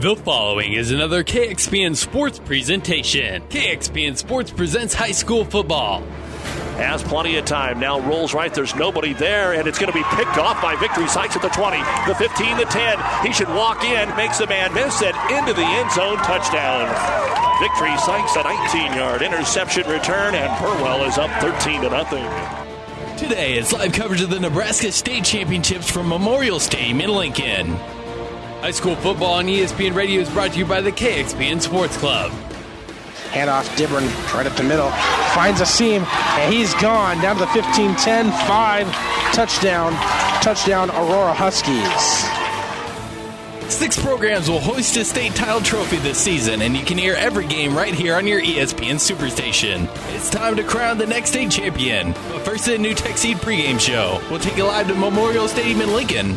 The following is another KXPN Sports presentation. KXPN Sports presents high school football. Has plenty of time. Now rolls right. There's nobody there, and it's going to be picked off by Victory Sykes at the 20, the 15, the 10. He should walk in, makes the man miss it into the end zone. Touchdown. Victory Sykes a 19 yard interception return, and Burwell is up 13 to nothing. Today is live coverage of the Nebraska State Championships from Memorial Stadium in Lincoln. High school football on ESPN Radio is brought to you by the KXPN Sports Club. Handoff Dibburn right up the middle. Finds a seam, and he's gone. Down to the 15 10 5. Touchdown. Touchdown, Aurora Huskies. Six programs will hoist a state title trophy this season, and you can hear every game right here on your ESPN Superstation. It's time to crown the next state champion. But first, the NuTech Seed pregame show. We'll take you live to Memorial Stadium in Lincoln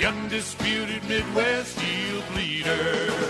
The undisputed Midwest yield leader.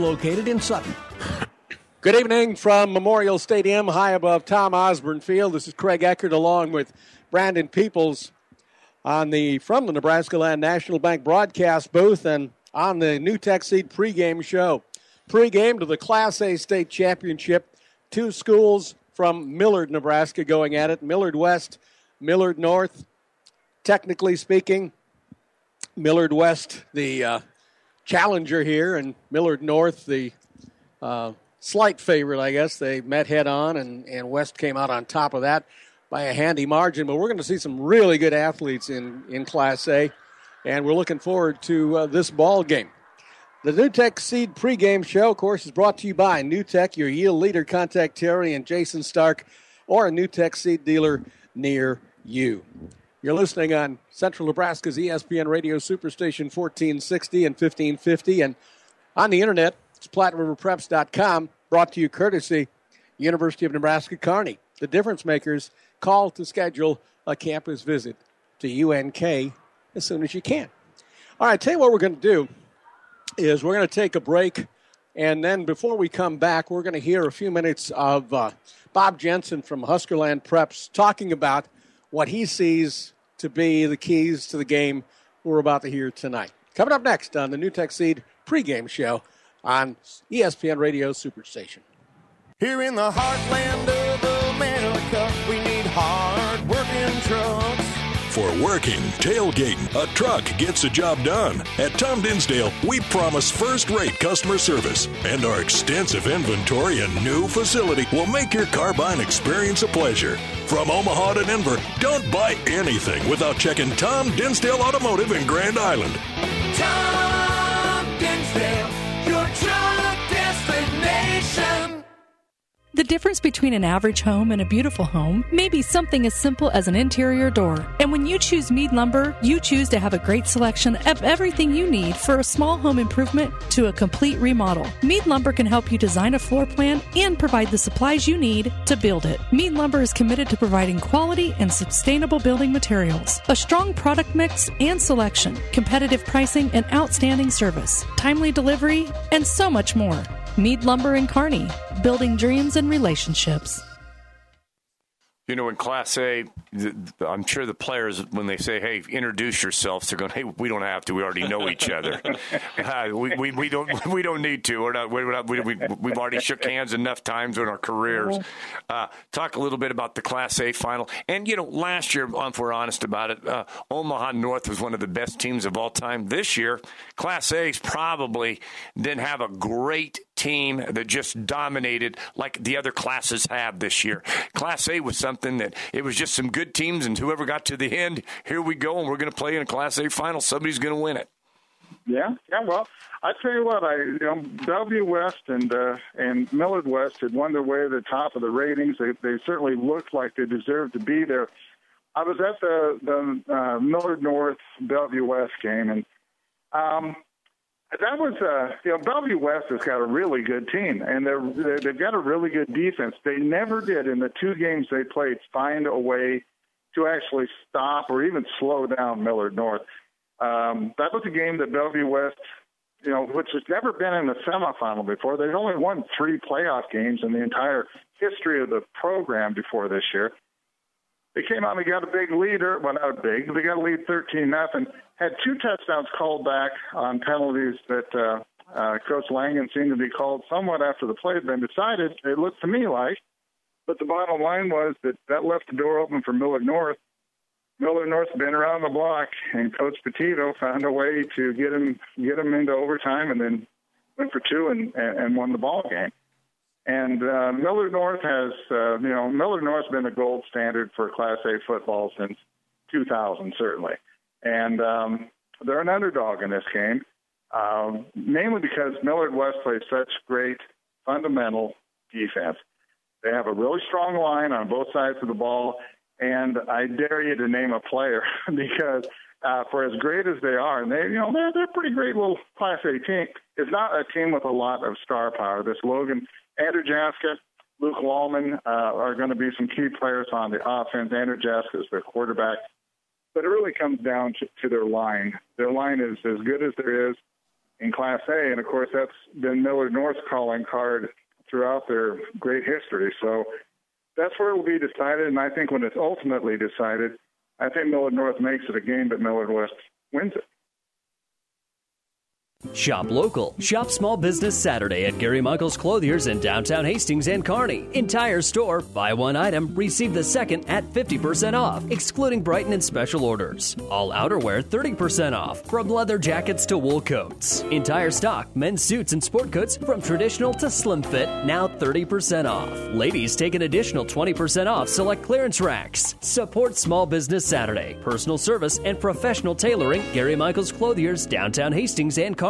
located in Sutton. Good evening from Memorial Stadium, high above Tom Osborne Field. This is Craig Eckert along with Brandon Peoples on the from the Nebraska Land National Bank broadcast booth and on the NuTech Seed pregame show. Pregame to the Class A state championship. Two schools from Millard, Nebraska going at it. Millard West, Millard North. Technically speaking, Millard West, the uh, challenger here, and Millard North, the uh, slight favorite, I guess. They met head on, and, and West came out on top of that by a handy margin. But we're going to see some really good athletes in, in Class A, and we're looking forward to uh, this ball game. The NuTech Seed pregame show, of course, is brought to you by NuTech, your yield leader. Contact Terry and Jason Stark or a NuTech Seed dealer near you. You're listening on Central Nebraska's ESPN Radio Superstation 1460 and 1550. And on the internet, it's PlatteRiverPreps.com, brought to you courtesy University of Nebraska Kearney. The difference makers call to schedule a campus visit to UNK as soon as you can. All right, tell you what we're going to do is we're going to take a break. And then before we come back, we're going to hear a few minutes of uh, Bob Jensen from Huskerland Preps talking about what he sees to be the keys to the game we're about to hear tonight. Coming up next on the NuTech Seed pregame show on ESPN Radio Superstation. Here in the heartland of working, tailgating, a truck gets the job done. At Tom Dinsdale, we promise first rate customer service, and our extensive inventory and new facility will make your car buying experience a pleasure. From Omaha to Denver, don't buy anything without checking Tom Dinsdale Automotive in Grand Island. Tom Dinsdale, your truck destination. The difference between an average home and a beautiful home may be something as simple as an interior door. And when you choose Mead Lumber, you choose to have a great selection of everything you need for a small home improvement to a complete remodel. Mead Lumber can help you design a floor plan and provide the supplies you need to build it. Mead Lumber is committed to providing quality and sustainable building materials, a strong product mix and selection, competitive pricing and outstanding service, timely delivery, and so much more. Mead Lumber and Kearney, building dreams and relationships. you know, in Class A, I'm sure the players, when they say, "Hey, introduce yourselves," they're going, "Hey, we don't have to. We already know each other. uh, we, we, we don't we don't need to. We're not. We're not we, we, we've already shook hands enough times in our careers." Uh, talk a little bit about the Class A final, and you know, last year, if we're honest about it, uh, Omaha North was one of the best teams of all time. This year, Class A's probably didn't have a great team that just dominated like the other classes have this year. Class A was something that it was just some good teams, and whoever got to the end, here we go, and we're going to play in a Class A final. Somebody's going to win it. Yeah, yeah. Well, I tell you what, I you know W West and uh, and Millard West had won their way to the top of the ratings. They they certainly looked like they deserved to be there. I was at the the uh, Millard North Bellevue West game, and um, that was, uh, you know, Bellevue West has got a really good team, and they're, they're they've got a really good defense. They never did in the two games they played find a way to actually stop or even slow down Millard North. Um, that was a game that Bellevue West, you know, which has never been in the semifinal before. They've only won three playoff games in the entire history of the program before this year. They came out and got a big leader. Well, not big. They got a lead 13 nothing. Had two touchdowns called back on penalties that uh, uh, Coach Langen seemed to be called somewhat after the play had been decided. It looked to me like, but the bottom line was that that left the door open for Millard North. Millard North's been around the block, and Coach Petito found a way to get him get him into overtime, and then went for two and and won the ball game. And uh, Millard North has, uh, you know, Millard North's been the gold standard for Class A football since 2000, certainly. And um, they're an underdog in this game, um, mainly because Millard West plays such great fundamental defense. They have a really strong line on both sides of the ball, and I dare you to name a player because uh, for as great as they are, and they, you know, they're they're a pretty great little Class A team. It's not a team with a lot of star power. This Logan Andrew Jaska, Luke Wallman uh, are going to be some key players on the offense. Andrew Jaska is their quarterback. But it really comes down to, to their line. Their line is as good as there is in Class A, and of course that's been Millard North's calling card throughout their great history. So that's where it will be decided, and I think when it's ultimately decided, I think Millard North makes it a game, but Millard West wins it. Shop local. Shop small business Saturday at Gary Michaels Clothiers in downtown Hastings and Kearney. Entire store, buy one item, receive the second at 50% off, excluding Brighton and special orders. All outerwear 30% off, from leather jackets to wool coats. Entire stock, men's suits and sport coats from traditional to slim fit, now 30% off. Ladies take an additional 20% off select clearance racks. Support small business Saturday. Personal service and professional tailoring, Gary Michaels Clothiers, downtown Hastings and Kearney.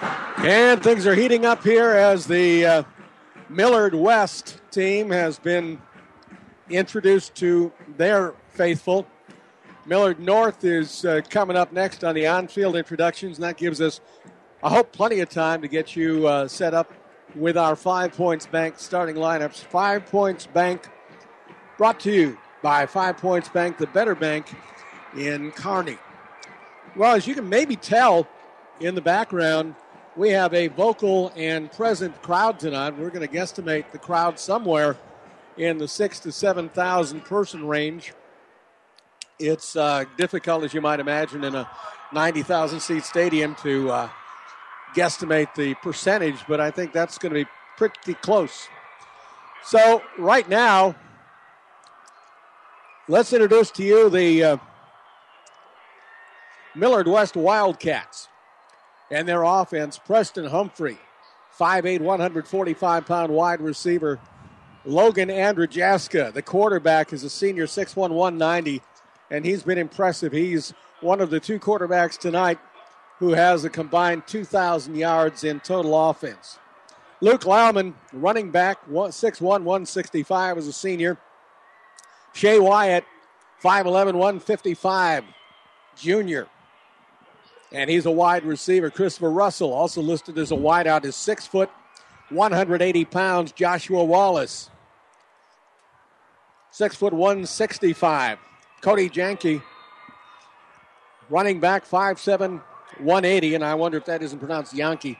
And things are heating up here as the uh, Millard West team has been introduced to their faithful. Millard North is uh, coming up next on the on field introductions, and that gives us, I hope, plenty of time to get you uh, set up with our Five Points Bank starting lineups. Five Points Bank brought to you by Five Points Bank, the better bank in Kearney. Well, as you can maybe tell in the background, we have a vocal and present crowd tonight. We're going to guesstimate the crowd somewhere in the six to seven thousand person range. It's uh, difficult, as you might imagine, in a ninety thousand seat stadium to uh, guesstimate the percentage, but I think that's going to be pretty close. So right now, let's introduce to you the uh, Millard West Wildcats and their offense. Preston Humphrey, 5'8, 145 pound wide receiver. Logan Andrajaska, the quarterback, is a senior, 6'1, 190, and he's been impressive. He's one of the two quarterbacks tonight who has a combined 2,000 yards in total offense. Luke Lauman, running back, 6'1, 165, as a senior. Shea Wyatt, 5'11, 155, junior. And he's a wide receiver. Christopher Russell, also listed as a wideout, is 6 foot, 180 pounds. Joshua Wallace, 6 foot, 165. Cody Janke, running back, 5'7, 180. And I wonder if that isn't pronounced Yankee.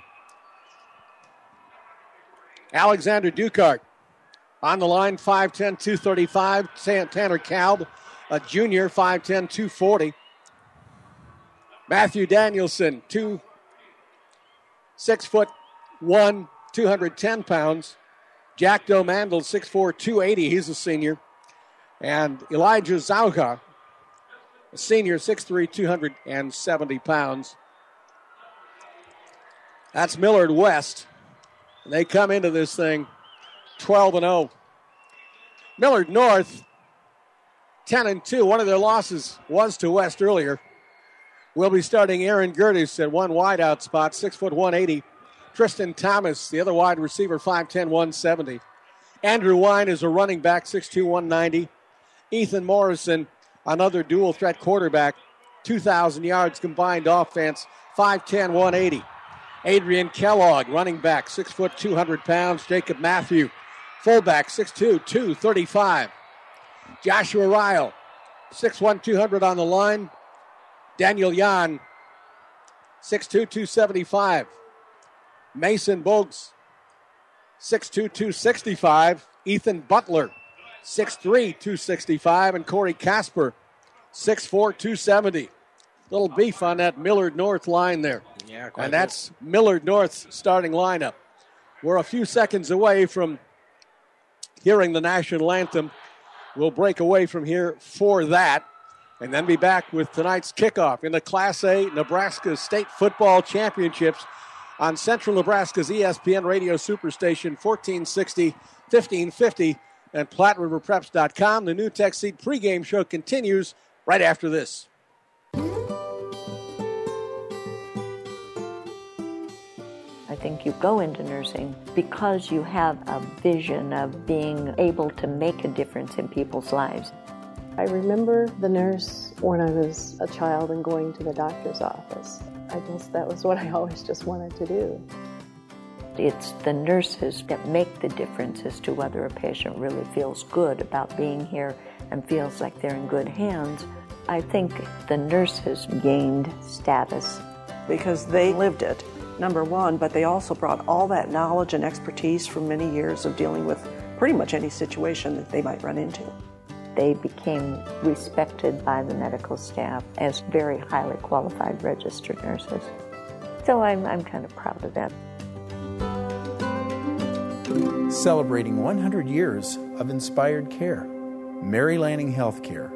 Alexander Dukart on the line, 5'10, 235. Tanner Kalb, a junior, 5'10, 240. Matthew Danielson, two, six foot one, 210 pounds. Jack Domandel, 6'4, 280. He's a senior. And Elijah Zauga, a senior, 6'3, 270 pounds. That's Millard West. And they come into this thing 12 and 0. Millard North 10 and 2. One of their losses was to West earlier. We'll be starting Aaron Gertis at one wideout spot, 6 foot 180. Tristan Thomas, the other wide receiver, 5'10, 170. Andrew Wine is a running back, 6'2, 190. Ethan Morrison, another dual threat quarterback, 2,000 yards combined offense, 5'10, 180. Adrian Kellogg, running back, 6 foot 200 pounds. Jacob Matthew, fullback, 6'2, 235. Joshua Ryle, 6'1, 200 on the line. Daniel Yan, 6'2, 275. Mason Bogues, 6'2, 265. Ethan Butler, 6'3, 265. And Corey Casper, 6'4, 270. Little beef on that Millard North line there. Yeah, and that's Millard North's starting lineup. We're a few seconds away from hearing the national anthem. We'll break away from here for that and then be back with tonight's kickoff in the Class A Nebraska State Football Championships on Central Nebraska's ESPN Radio Superstation 1460, 1550, and PlatteRiverPreps.com. The NuTech Seed pregame show continues right after this. I think you go into nursing because you have a vision of being able to make a difference in people's lives. I remember the nurse when I was a child and going to the doctor's office. I guess that was what I always just wanted to do. It's the nurses that make the difference as to whether a patient really feels good about being here and feels like they're in good hands. I think the nurses gained status. Because they lived it, number one, but they also brought all that knowledge and expertise from many years of dealing with pretty much any situation that they might run into. They became respected by the medical staff as very highly qualified registered nurses. So I'm, I'm kind of proud of that. Celebrating 100 years of inspired care. Mary Lanning Healthcare.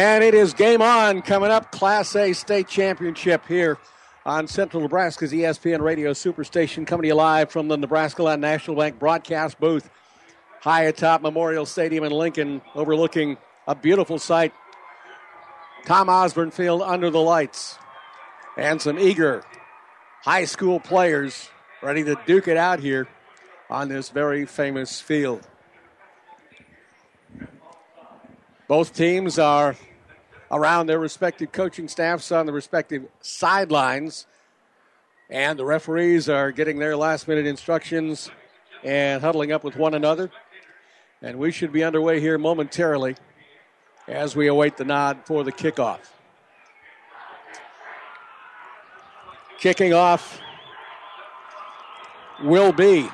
And it is game on coming up. Class A state championship here on Central Nebraska's ESPN Radio Superstation, coming to you live from the Nebraska Land National Bank broadcast booth, high atop Memorial Stadium in Lincoln, overlooking a beautiful sight. Tom Osborne Field under the lights, and some eager high school players ready to duke it out here on this very famous field. Both teams are around their respective coaching staffs on the respective sidelines. And the referees are getting their last minute instructions and huddling up with one another. And we should be underway here momentarily as we await the nod for the kickoff. Kicking off will be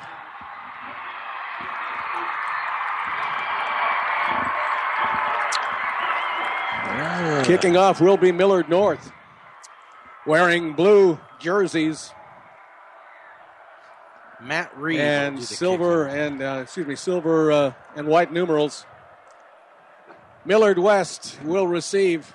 Kicking off will be Millard North, wearing blue jerseys Matt Reed and silver and uh, excuse me, silver uh, and white numerals. Millard West will receive.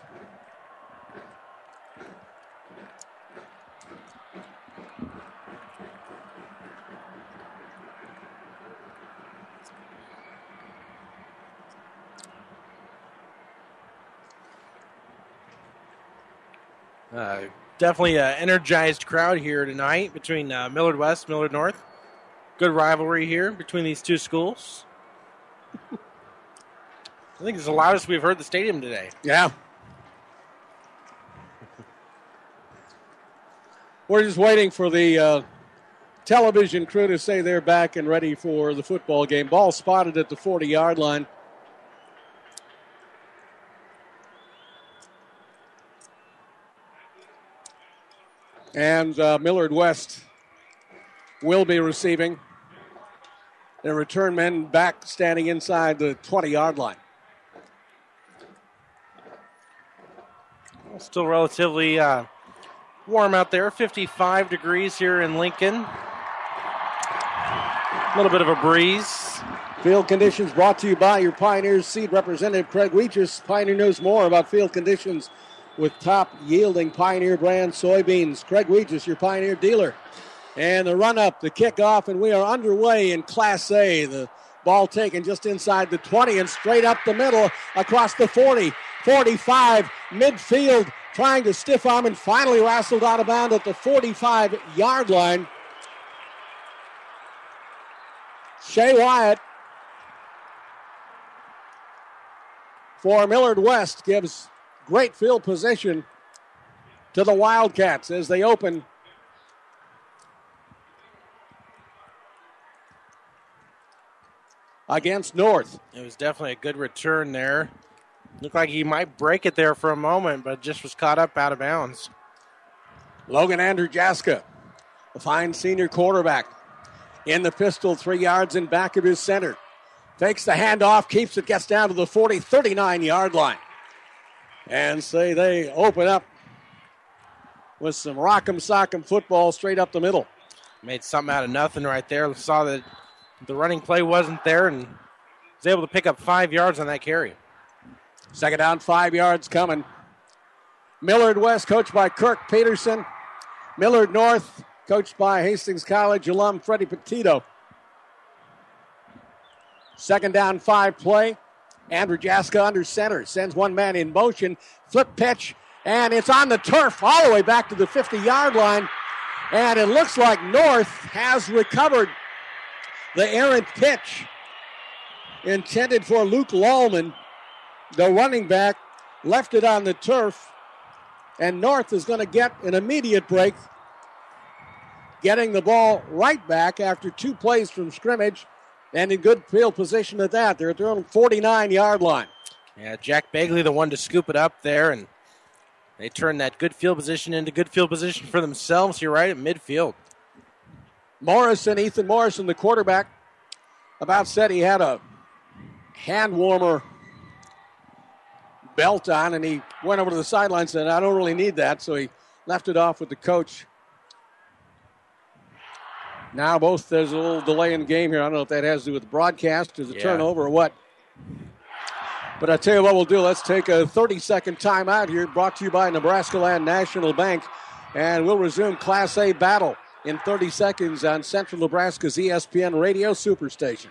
Uh, definitely an energized crowd here tonight between uh, Millard West, Millard North. Good rivalry here between these two schools. I think it's the loudest we've heard the stadium today. Yeah. We're just waiting for the uh, television crew to say they're back and ready for the football game. Ball spotted at the 40 yard line. And uh, Millard West will be receiving. Their return men back standing inside the 20 yard line. Still relatively uh, warm out there, 55 degrees here in Lincoln. A little bit of a breeze. Field conditions brought to you by your Pioneers seed representative Craig Weeches. Pioneer knows more about field conditions with top yielding Pioneer brand soybeans. Craig Weeges, your Pioneer dealer. And the run up, the kickoff, and we are underway in Class A. The ball taken just inside the 20 and straight up the middle across the 40, 45, midfield, trying to stiff arm and finally wrestled out of bounds at the 45 yard line. Shea Wyatt for Millard West gives great field position to the Wildcats as they open against North. It was definitely a good return there. Looked like he might break it there for a moment, but just was caught up out of bounds. Logan Andrew Jaska, a fine senior quarterback, in the pistol, three yards in back of his center. Takes the handoff, keeps it, gets down to the 40, 39 yard line. And say they open up with some rock'em sock'em football straight up the middle. Made something out of nothing right there. Saw that the running play wasn't there and was able to pick up five yards on that carry. Second down, five yards coming. Millard West, coached by Kirk Peterson. Millard North, coached by Hastings College alum Freddie Petito. Second down, five play. Andrew Jaska under center, sends one man in motion, flip pitch, and it's on the turf all the way back to the 50 yard line. And it looks like North has recovered the errant pitch intended for Luke Lallman. The running back left it on the turf, and North is going to get an immediate break, getting the ball right back after two plays from scrimmage and in good field position at that. They're at their own 49 yard line. Yeah, Jack Bagley, the one to scoop it up there, and they turn that good field position into good field position for themselves here right at midfield. Morrison, Ethan Morrison, the quarterback, about said he had a hand warmer belt on, and he went over to the sideline and said, I don't really need that. So he left it off with the coach. Now, both there's a little delay in the game here. I don't know if that has to do with the broadcast, or the Yeah. turnover, or what. But I tell you what we'll do. Let's take a 30 second timeout here, brought to you by Nebraska Land National Bank. And we'll resume Class A battle in 30 seconds on Central Nebraska's ESPN Radio Superstation.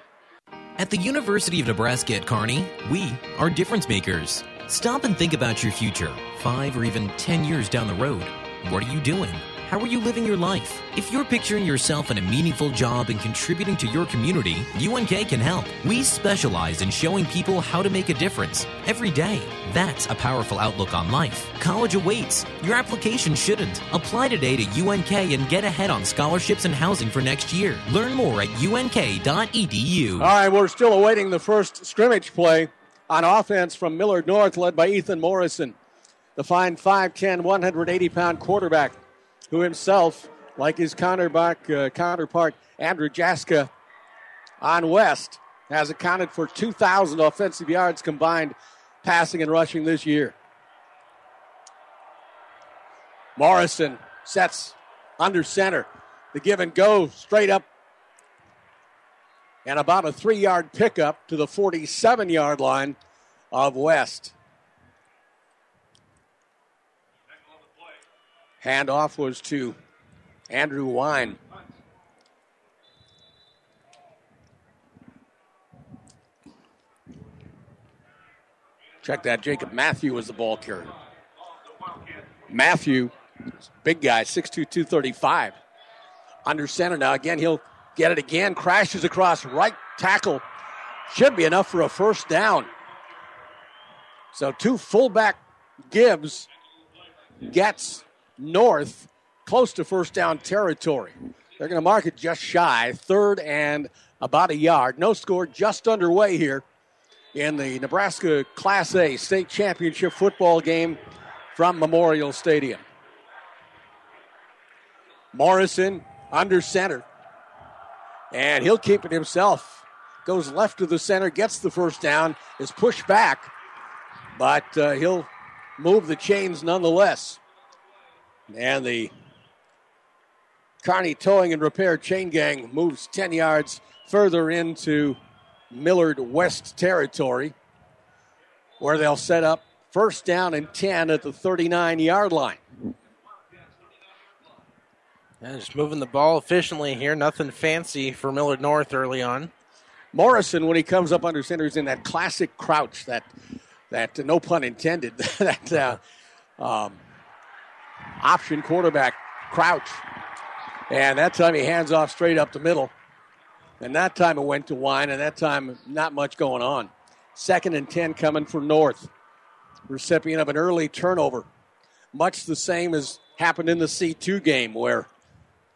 At the University of Nebraska at Kearney, we are difference makers. Stop and think about your future, five or even 10 years down the road. What are you doing? How are you living your life? If you're picturing yourself in a meaningful job and contributing to your community, UNK can help. We specialize in showing people how to make a difference every day. That's a powerful outlook on life. College awaits. Your application shouldn't. Apply today to UNK and get ahead on scholarships and housing for next year. Learn more at unk.edu. All right, we're still awaiting the first scrimmage play on offense from Millard North, led by Ethan Morrison, the fine 5'10, 180 pound quarterback, who himself, like his uh, counterpart Andrew Jaska on West, has accounted for 2,000 offensive yards combined passing and rushing this year. Morrison sets under center. The give and go straight up and about a three yard pickup to the 47 yard line of West. Handoff was to Andrew Wine. Check that. Jacob Matthew was the ball carrier. Matthew, big guy, 6'2, 235. Under center now. Again, he'll get it again. Crashes across right tackle. Should be enough for a first down. So two fullback Gibbs gets north close to first down territory. They're going to mark it just shy, third and about a yard. No score just underway here in the Nebraska Class A state championship football game from Memorial Stadium. Morrison under center. And he'll keep it himself. Goes left to the center, gets the first down, is pushed back, but uh, he'll move the chains nonetheless. And the Kearney Towing and Repair Chain Gang moves 10 yards further into Millard West territory, where they'll set up first down and 10 at the 39 yard line. Yeah, just moving the ball efficiently here. Nothing fancy for Millard North early on. Morrison, when he comes up under center, is in that classic crouch, that that no pun intended, that uh, um, option quarterback crouch. And that time he hands off straight up the middle. And that time it went to Wine, and that time not much going on. Second and 10 coming for North. Recipient of an early turnover. Much the same as happened in the C2 game where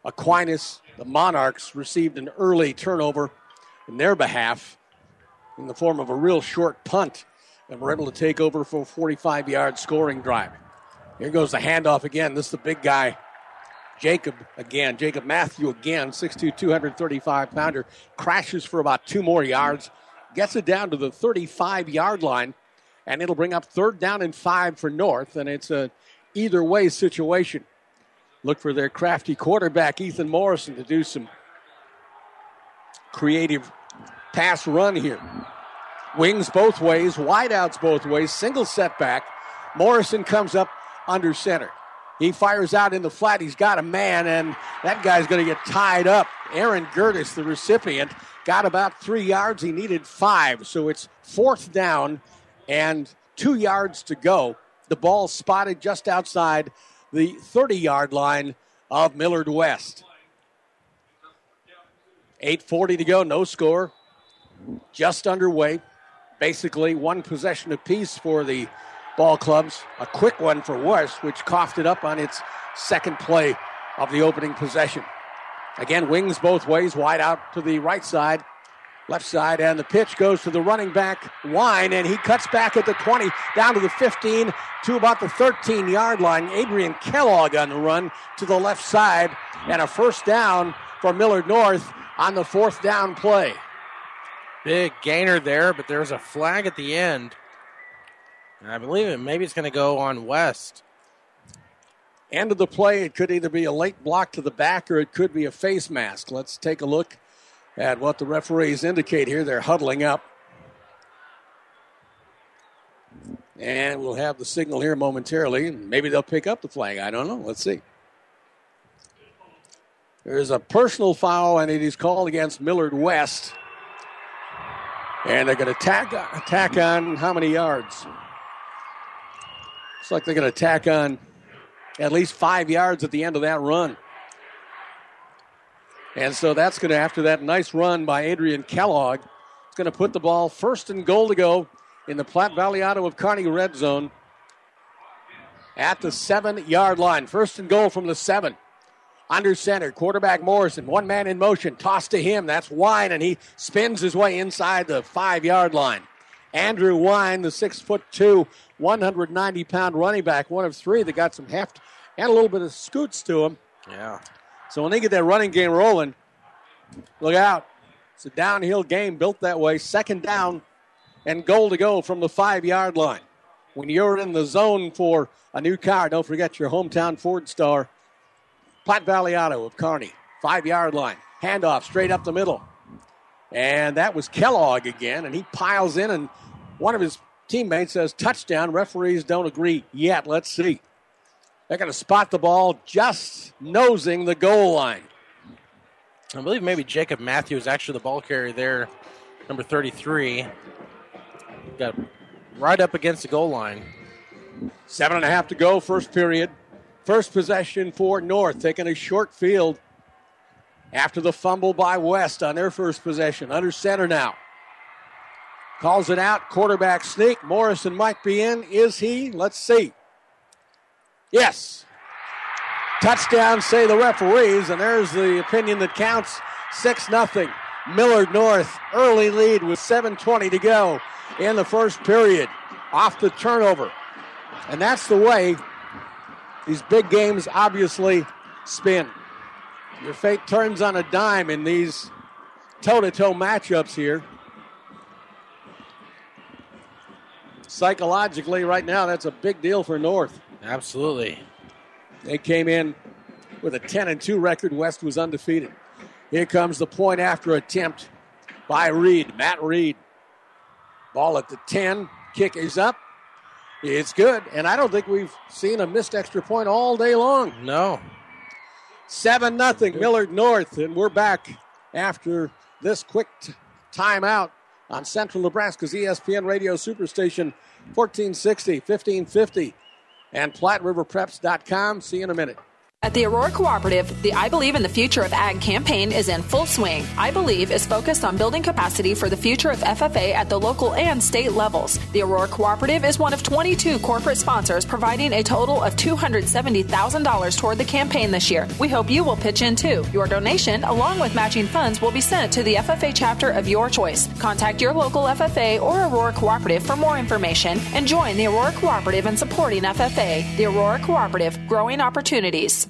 Aquinas, the Monarchs, received an early turnover in their behalf in the form of a real short punt and were able to take over for a 45 yard scoring drive. Here goes the handoff again. This is the big guy. Jacob again. Jacob Matthew again. 6'2, 235 pounder. Crashes for about two more yards. Gets it down to the 35 yard line. And it'll bring up third down and five for North. And it's a either way situation. Look for their crafty quarterback, Ethan Morrison, to do some creative pass run here. Wings both ways, wideouts both ways, single setback. Morrison comes up under center. He fires out in the flat. He's got a man, and that guy's going to get tied up. Aaron Gertis, the recipient, got about three yards. He needed five, so it's fourth down and two yards to go. The ball spotted just outside the 30 yard line of Millard West. 8.40 to go, no score. Just underway. Basically, one possession apiece for the ball clubs. A quick one for West, which coughed it up on its second play of the opening possession. Again, wings both ways, wide out to the right side, left side, and the pitch goes to the running back, Wine, and he cuts back at the 20, down to the 15, to about the 13 yard line. Adrian Kellogg on the run to the left side, and a first down for Millard North on the fourth down play. Big gainer there, but there's a flag at the end. And I believe it. Maybe it's going to go on West. End of the play, it could either be a late block to the back or it could be a face mask. Let's take a look at what the referees indicate here. They're huddling up. And we'll have the signal here momentarily. Maybe they'll pick up the flag. I don't know. Let's see. There's a personal foul, and it is called against Millard West. And they're going to tack, attack on how many yards? Looks like they're going to tack on at least five yards at the end of that run. And so that's going to, after that nice run by Adrian Kellogg, it's going to put the ball first and goal to go in the Platte Valley Auto of Kearney red zone at the seven yard line. First and goal from the seven. Under center, quarterback Morrison, one man in motion, toss to him. That's Wine, and he spins his way inside the five yard line. Andrew Wine, the six foot two, 190 pound running back, one of three that got some heft and a little bit of scoots to him. Yeah. So when they get that running game rolling, look out. It's a downhill game built that way. Second down and goal to go from the five yard line. When you're in the zone for a new car, don't forget your hometown Ford star, Platte Valley Auto of Kearney. Five yard line. Handoff straight up the middle. And that was Kellogg again, and he piles in, and one of his teammates says touchdown. Referees don't agree yet. Let's see. They're going to spot the ball just nosing the goal line. I believe maybe Jacob Matthews actually the ball carrier there, number 33. Got right up against the goal line. Seven and a half to go, first period. First possession for North, taking a short field after the fumble by West on their first possession. Under center now. Calls it out. Quarterback sneak. Morrison might be in. Is he? Let's see. Yes. Touchdown, say the referees, and there's the opinion that counts. 6 0. Millard North, early lead with 7.20 to go in the first period. Off the turnover. And that's the way these big games obviously spin. Your fate turns on a dime in these toe to toe matchups here. Psychologically, right now, that's a big deal for North. Absolutely. They came in with a 10 and 2 record. West was undefeated. Here comes the point after attempt by Reed, Matt Reed. Ball at the 10. Kick is up. It's good. And I don't think we've seen a missed extra point all day long. No. 7 nothing Millard North. And we're back after this quick t- timeout on Central Nebraska's ESPN radio superstation 1460, 1550, and PlatteRiverPreps.com. See you in a minute. At the Aurora Cooperative, the I Believe in the Future of Ag campaign is in full swing. I Believe is focused on building capacity for the future of FFA at the local and state levels. The Aurora Cooperative is one of 22 corporate sponsors providing a total of $270,000 toward the campaign this year. We hope you will pitch in too. Your donation, along with matching funds, will be sent to the FFA chapter of your choice. Contact your local FFA or Aurora Cooperative for more information and join the Aurora Cooperative in supporting FFA. The Aurora Cooperative, growing opportunities.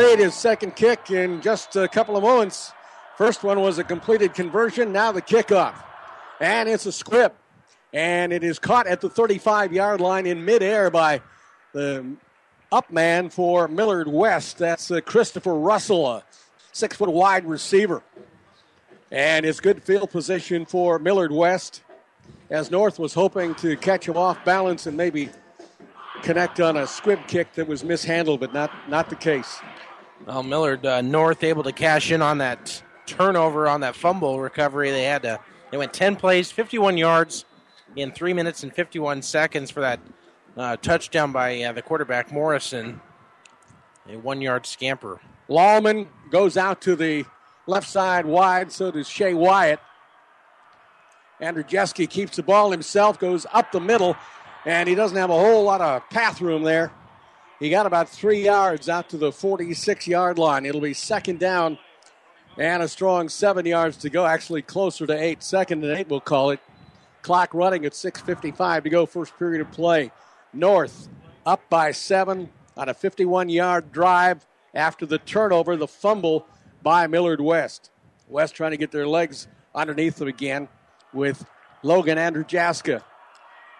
His second kick in just a couple of moments. First one was a completed conversion, now the kickoff. And it's a squib. And it is caught at the 35 yard line in midair by the up man for Millard West. That's uh, Christopher Russell, a six foot wide receiver. And it's good field position for Millard West as North was hoping to catch him off balance and maybe connect on a squib kick that was mishandled, but not, not the case. Well, Millard uh, North able to cash in on that turnover on that fumble recovery. They had to. They went 10 plays, 51 yards in three minutes and 51 seconds for that uh, touchdown by uh, the quarterback Morrison. A one-yard scamper. Lawman goes out to the left side wide. So does Shea Wyatt. Andrew Jeske keeps the ball himself, goes up the middle, and he doesn't have a whole lot of path room there. He got about three yards out to the 46 yard line. It'll be second down and a strong seven yards to go, actually closer to eight. Second and eight, we'll call it. Clock running at 6.55 to go, first period of play. North up by seven on a 51 yard drive after the turnover, the fumble by Millard West. West trying to get their legs underneath them again with Logan Andrew Jaska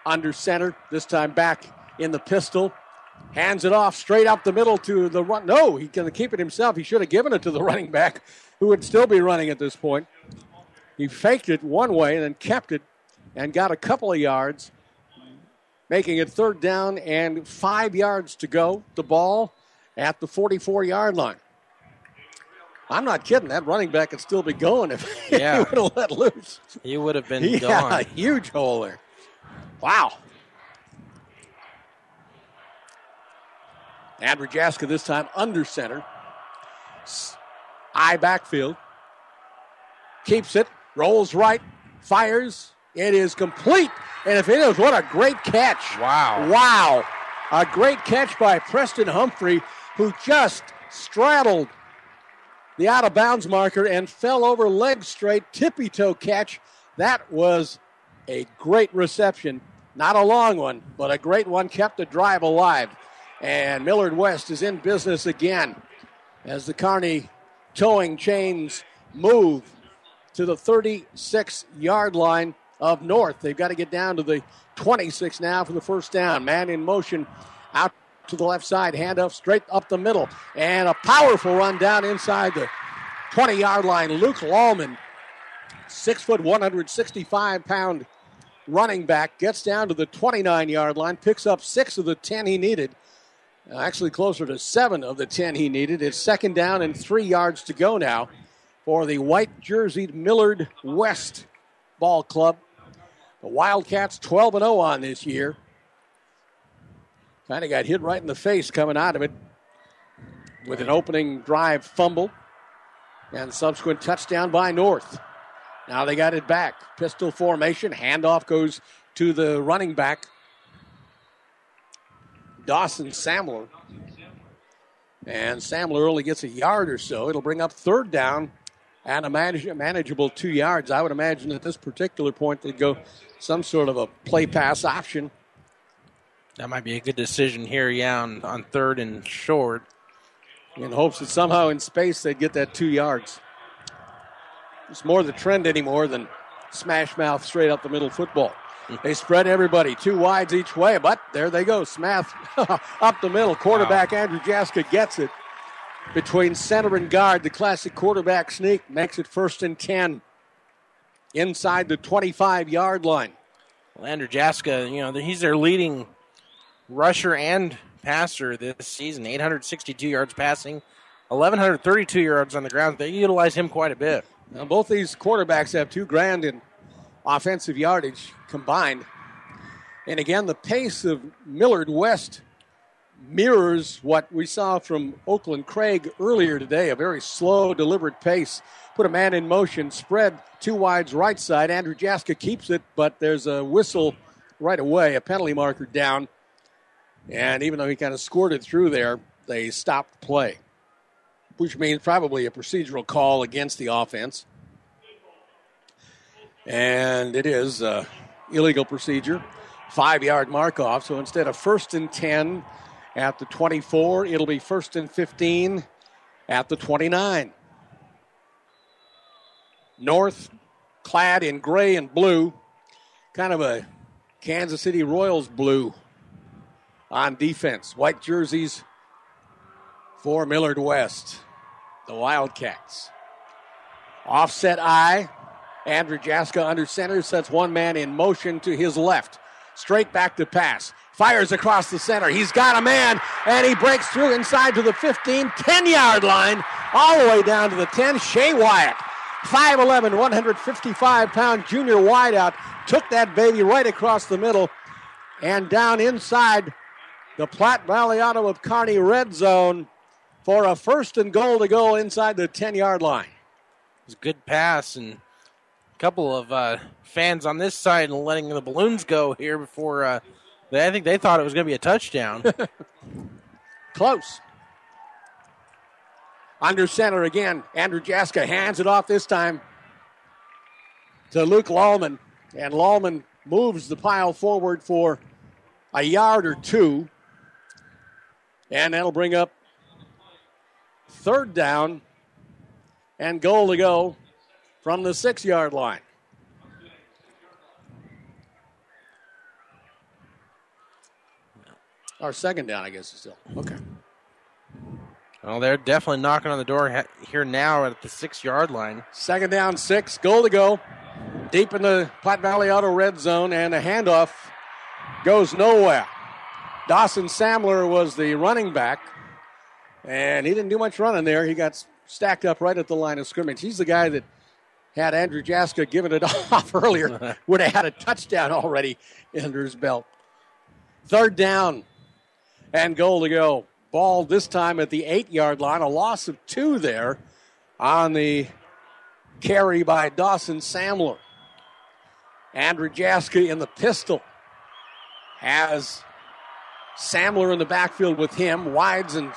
under center, this time back in the pistol. Hands it off straight up the middle to the run. No, he can keep it himself. He should have given it to the running back, who would still be running at this point. He faked it one way and then kept it and got a couple of yards, making it third down and five yards to go. The ball at the 44 yard line. I'm not kidding. That running back could still be going if Yeah. he would have let loose. He would have been yeah, gone. huge hole there. Wow. Andrew Jaska this time under center. Eye backfield. Keeps it. Rolls right. Fires. It is complete. And if it is, what a great catch. Wow. Wow. A great catch by Preston Humphrey, who just straddled the out of bounds marker and fell over leg straight, tippy toe catch. That was a great reception. Not a long one, but a great one. Kept the drive alive. And Millard West is in business again as the Kearney towing chains move to the 36 yard line of North. They've got to get down to the 26 now for the first down. Man in motion out to the left side, handoff straight up the middle, and a powerful run down inside the 20 yard line. Luke Lallman, six foot, 165 pound running back, gets down to the 29 yard line, picks up six of the 10 he needed. Actually, closer to seven of the 10 he needed. It's second down and three yards to go now for the white jerseyed Millard West Ball Club. The Wildcats 12 0 on this year. Kind of got hit right in the face coming out of it with an opening drive fumble and subsequent touchdown by North. Now they got it back. Pistol formation. Handoff goes to the running back, Dawson Samler. And Samler only gets a yard or so. It'll bring up third down and a manage- manageable two yards. I would imagine at this particular point they'd go some sort of a play pass option. That might be a good decision here, yeah, on, on third and short. in hopes that somehow in space they'd get that two yards. It's more the trend anymore than smash mouth straight up the middle football. They spread everybody two wides each way, but there they go. Smath up the middle. Quarterback Andrew Jaska gets it between center and guard. The classic quarterback sneak makes it first and 10 inside the 25 yard line. Well, Andrew Jaska, you know, he's their leading rusher and passer this season. 862 yards passing, 1,132 yards on the ground. They utilize him quite a bit. Now, both these quarterbacks have two grand in offensive yardage combined. And again, the pace of Millard West mirrors what we saw from Oakland Craig earlier today a very slow, deliberate pace. Put a man in motion, spread two wides right side. Andrew Jaska keeps it, but there's a whistle right away, a penalty marker down. And even though he kind of squirted through there, they stopped play, which means probably a procedural call against the offense. And it is uh, illegal procedure. Five yard mark off. So instead of first and 10 at the 24, it'll be first and 15 at the 29. North clad in gray and blue, kind of a Kansas City Royals blue on defense. White jerseys for Millard West, the Wildcats. Offset I. Andrew Jaska under center sets one man in motion to his left. Straight back to pass. Fires across the center. He's got a man, and he breaks through inside to the 15, 10 yard line, all the way down to the 10. Shea Wyatt, 5'11, 155 pound junior wideout, took that baby right across the middle and down inside the Platte Valley Auto of Kearney red zone for a first and goal to go inside the 10 yard line. It was a good pass and couple of uh, fans on this side and letting the balloons go here before. Uh, they, I think they thought it was going to be a touchdown. Close. Under center again. Andrew Jaska hands it off this time to Luke Lallman. And Lallman moves the pile forward for a yard or two. And that'll bring up third down and goal to go from the six yard line. Our second down, I guess, is still. Okay. Well, they're definitely knocking on the door here now at the six yard line. Second down, six, goal to go. Deep in the Platte Valley Auto red zone, and a handoff goes nowhere. Dawson Samler was the running back, and he didn't do much running there. He got stacked up right at the line of scrimmage. He's the guy that had Andrew Jaska given it off earlier, would have had a touchdown already under his belt. Third down and goal to go. Ball this time at the eight yard line. A loss of two there on the carry by Dawson Samler. Andrew Jaska in the pistol has Samler in the backfield with him, wides and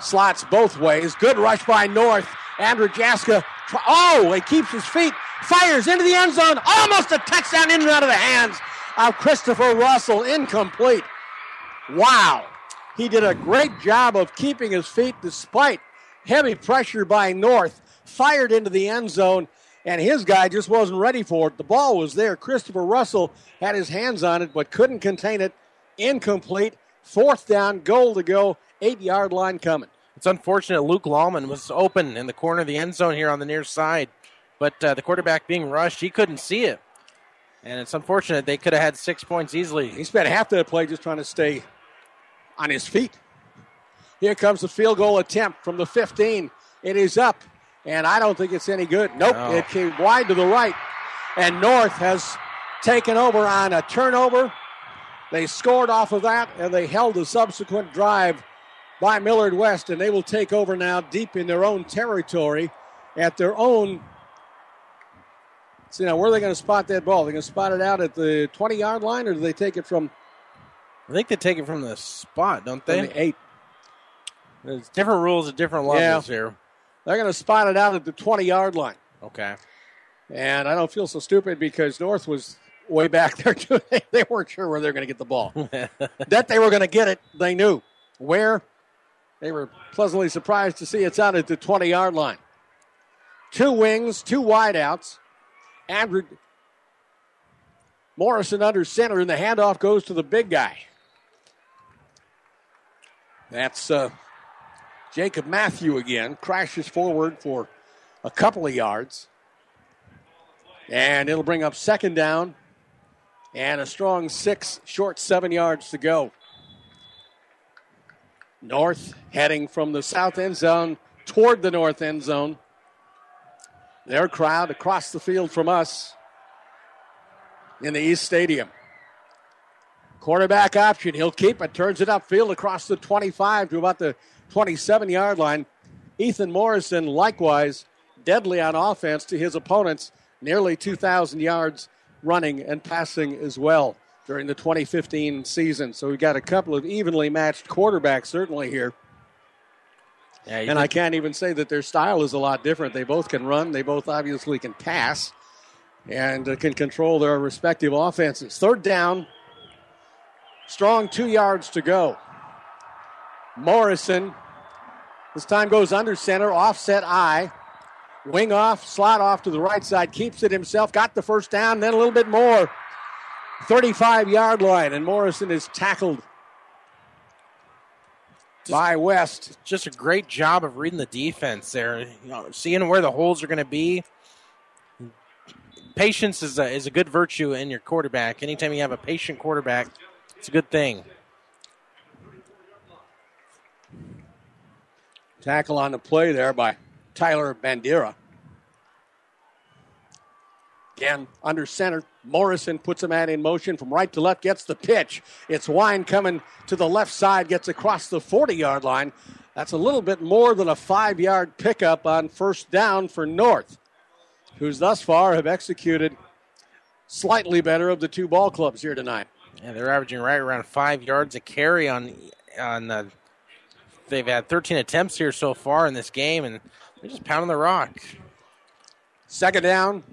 slots both ways. Good rush by North. Andrew Jaska, oh, he keeps his feet, fires into the end zone, almost a touchdown in and out of the hands of Christopher Russell, incomplete. Wow. He did a great job of keeping his feet despite heavy pressure by North, fired into the end zone, and his guy just wasn't ready for it. The ball was there. Christopher Russell had his hands on it, but couldn't contain it. Incomplete. Fourth down, goal to go, eight yard line coming. It's unfortunate Luke Lallman was open in the corner of the end zone here on the near side, but uh, the quarterback being rushed, he couldn't see it. And it's unfortunate they could have had six points easily. He spent half that play just trying to stay on his feet. Here comes the field goal attempt from the 15. It is up, and I don't think it's any good. Nope, No. it came wide to the right, and North has taken over on a turnover. They scored off of that, and they held the subsequent drive by Millard West, and they will take over now deep in their own territory at their own. See now, where are they going to spot that ball? They're going to spot it out at the 20 yard line, or do they take it from I think they take it from the spot, don't they? the eight? There's different rules at different levels Yeah. here. They're going to spot it out at the 20 yard line. Okay. And I don't feel so stupid because North was way back there too. They- they weren't sure where they were going to get the ball. that they were going to get it, they knew. Where? They were pleasantly surprised to see it's out at the 20 yard line. Two wings, two wideouts. Andrew Morrison under center, and the handoff goes to the big guy. That's uh, Jacob Matthew again. Crashes forward for a couple of yards. And it'll bring up second down and a strong six, short seven yards to go. North heading from the south end zone toward the north end zone. Their crowd across the field from us in the East Stadium. Quarterback option. He'll keep it, turns it upfield across the 25 to about the 27 yard line. Ethan Morrison, likewise, deadly on offense to his opponents, nearly 2,000 yards running and passing as well during the 2015 season. So we've got a couple of evenly matched quarterbacks, certainly here. Yeah, And I can't even say that their style is a lot different. They both can run, they both obviously can pass, and uh, can control their respective offenses. Third down, strong two yards to go. Morrison, this time goes under center, offset I. Wing off, slot off to the right side, keeps it himself, got the first down, then a little bit more. 35 yard line, and Morrison is tackled by West. Just a great job of reading the defense there, you know, seeing where the holes are going to be. Patience is a, is a good virtue in your quarterback. Anytime you have a patient quarterback, it's a good thing. Tackle on the play there by Tyler Bandera. Again, under center. Morrison puts a man in motion from right to left, gets the pitch. It's Wine coming to the left side, gets across the 40 yard line. That's a little bit more than a five yard pickup on first down for North, who's thus far have executed slightly better of the two ball clubs here tonight. Yeah, they're averaging right around five yards a carry on on. Uh, they've had 13 attempts here so far in this game, and they're just pounding the rock. Second down,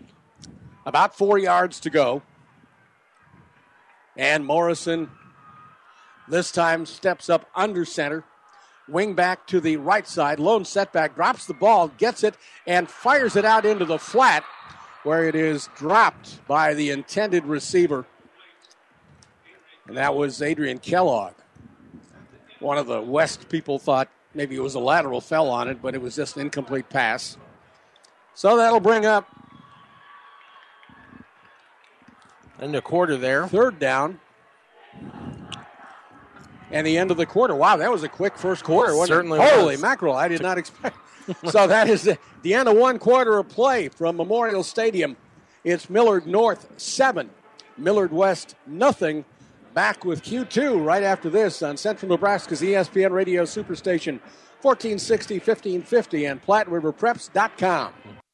about four yards to go. And Morrison this time steps up under center. Wing back to the right side. Lone setback. Drops the ball, gets it, and fires it out into the flat where it is dropped by the intended receiver. And that was Adrian Kellogg. One of the West people thought maybe it was a lateral fell on it, but it was just an incomplete pass. So that'll bring up into quarter there. Third down. And the end of the quarter. Wow, that was a quick first quarter. it? Certainly Holy was. mackerel! I did not expect. so that is the, the end of one quarter of play from Memorial Stadium. It's Millard North seven, Millard West nothing. Back with Q2 right after this on Central Nebraska's ESPN Radio Superstation, 1460, 1550, and PlatteRiverPreps.com.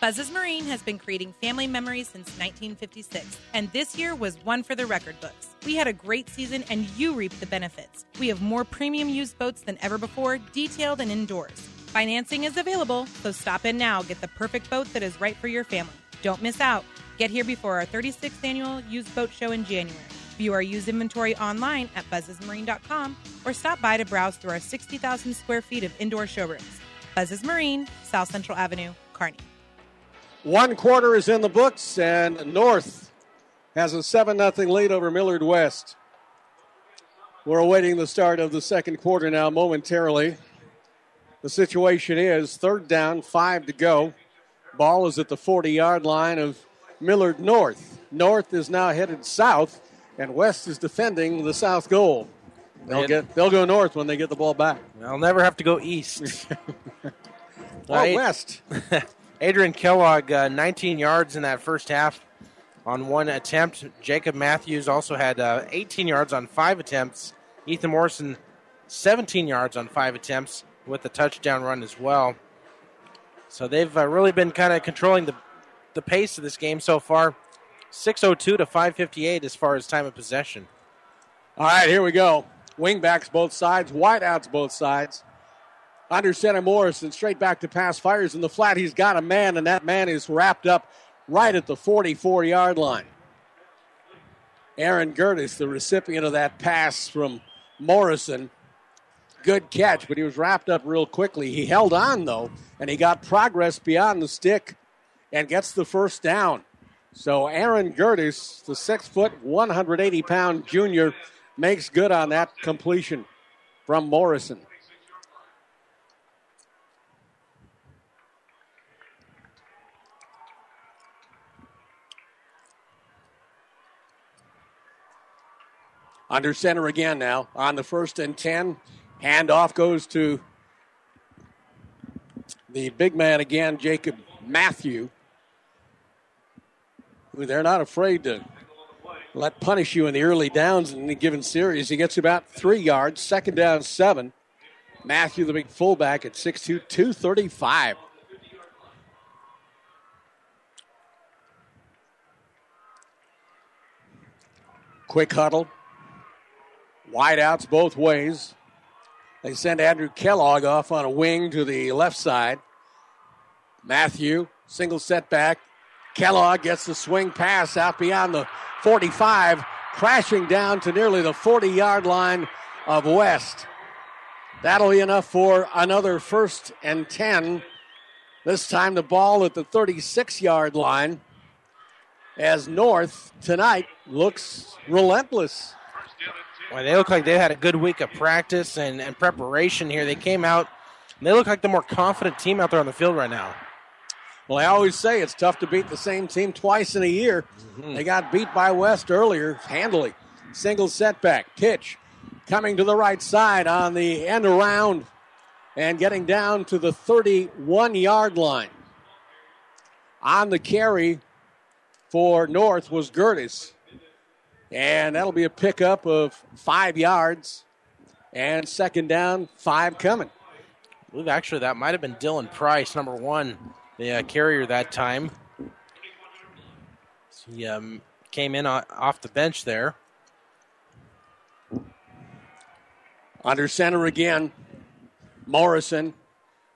Buzz's Marine has been creating family memories since 1956, and this year was one for the record books. We had a great season, and you reap the benefits. We have more premium used boats than ever before, detailed and indoors. Financing is available, so stop in now. Get the perfect boat that is right for your family. Don't miss out. Get here before our 36th annual used boat show in January. View our used inventory online at buzzesmarine.com or stop by to browse through our 60,000 square feet of indoor showrooms. Buzzes Marine, South Central Avenue, Kearney. One quarter is in the books, and North has a 7 0 lead over Millard West. We're awaiting the start of the second quarter now momentarily. The situation is third down, five to go. Ball is at the 40 yard line of Millard North. North is now headed south, and West is defending the south goal. They'll get they'll go north when they get the ball back. I'll never have to go east. Or Right. west. Adrian Kellogg, uh, 19 yards in that first half on one attempt. Jacob Matthews also had uh, 18 yards on five attempts. Ethan Morrison, 17 yards on five attempts with a touchdown run as well. So they've uh, really been kind of controlling the, the pace of this game so far. 602 to 558 as far as time of possession. All right, here we go. Wingbacks both sides, wideouts both sides. Under center Morrison, straight back to pass, fires in the flat. He's got a man, and that man is wrapped up right at the 44 yard line. Aaron Gertis, the recipient of that pass from Morrison. Good catch, but he was wrapped up real quickly. He held on, though, and he got progress beyond the stick and gets the first down. So Aaron Gertis, the six foot, 180 pound junior, makes good on that completion from Morrison. Under center again now on the first and 10. Handoff goes to the big man again, Jacob Matthew, they're not afraid to let punish you in the early downs in any given series. He gets about three yards, second down, seven. Matthew, the big fullback, at 6'2, 235. Quick huddle. Wide outs both ways. They send Andrew Kellogg off on a wing to the left side. Matthew, single setback. Kellogg gets the swing pass out beyond the 45, crashing down to nearly the 40 yard line of West. That'll be enough for another first and 10. This time the ball at the 36 yard line as North tonight looks relentless. Well, they look like they had a good week of practice and, and preparation here. They came out, they look like the more confident team out there on the field right now. Well, I always say it's tough to beat the same team twice in a year. Mm-hmm. They got beat by West earlier handily. Single setback, pitch coming to the right side on the end around and getting down to the 31 yard line. On the carry for North was Gertis. And that'll be a pickup of five yards. And second down, five coming. I believe actually that might have been Dylan Price, number one, the uh, carrier that time. So he um, came in off the bench there. Under center again. Morrison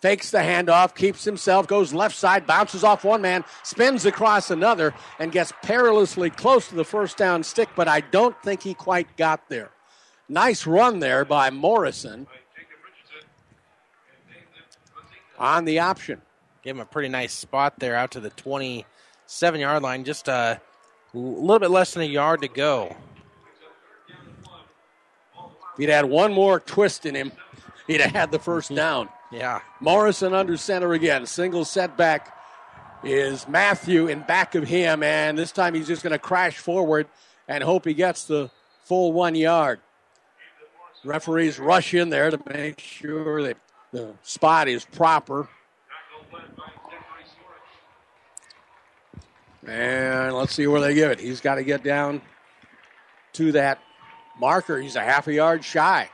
fakes the handoff, keeps himself, goes left side, bounces off one man, spins across another, and gets perilously close to the first down stick, but I don't think he quite got there. Nice run there by Morrison on the option. Gave him a pretty nice spot there out to the 27 yard line, just a little bit less than a yard to go. If he'd had one more twist in him, he'd have had the first down. Yeah. Morrison under center again. Single setback is Matthew in back of him, and this time he's just going to crash forward and hope he gets the full one yard. Referees rush in there to make sure that the spot is proper. And let's see where they give it. He's got to get down to that marker. He's a half a yard shy.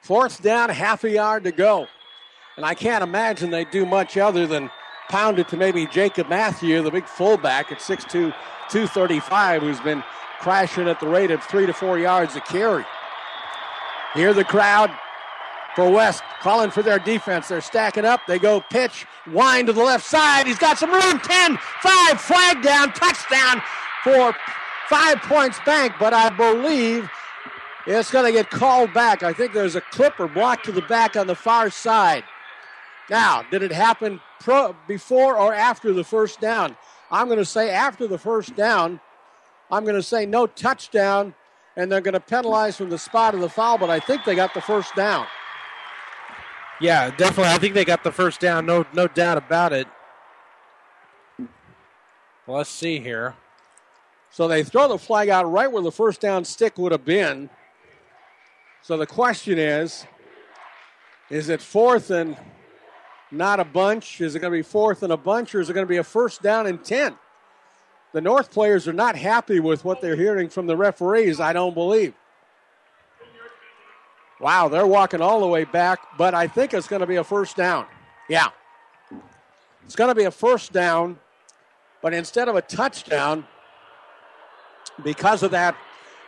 Fourth down, half a yard to go. And I can't imagine they do much other than pound it to maybe Jacob Matthew, the big fullback at 6'2, 235, who's been crashing at the rate of three to four yards a carry. Hear the crowd for West calling for their defense. They're stacking up. They go pitch, wind to the left side. He's got some room. 10, 5, flag down, touchdown for five points bank, but I believe it's going to get called back. I think there's a clip or block to the back on the far side. Now, did it happen pro- before or after the first down? I'm going to say after the first down. I'm going to say no touchdown, and they're going to penalize from the spot of the foul, but I think they got the first down. Yeah, definitely. I think they got the first down. No, no doubt about it. Let's see here. So they throw the flag out right where the first down stick would have been. So the question is is it fourth and not a bunch? Is it going to be fourth and a bunch, or is it going to be a first down and 10? The North players are not happy with what they're hearing from the referees, I don't believe. Wow, they're walking all the way back, but I think it's going to be a first down. Yeah. It's going to be a first down, but instead of a touchdown, because of that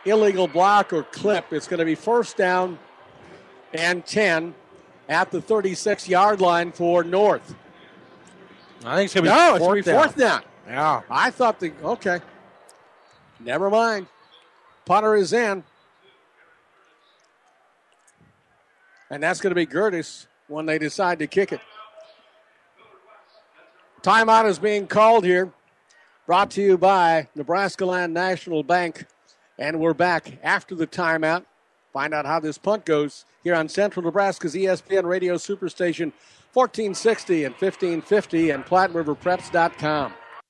illegal block or clip, it's going to be first down and 10 at the 36 yard line for North. I think it's going to be no, fourth it's going to be fourth down. down. Yeah. I thought the, okay. Never mind. Punter is in. And that's going to be Gertis when they decide to kick it. Timeout is being called here. Brought to you by Nebraska Land National Bank. And we're back after the timeout. Find out how this punt goes here on Central Nebraska's ESPN Radio Superstation 1460 and 1550 and PlatteRiverPreps.com.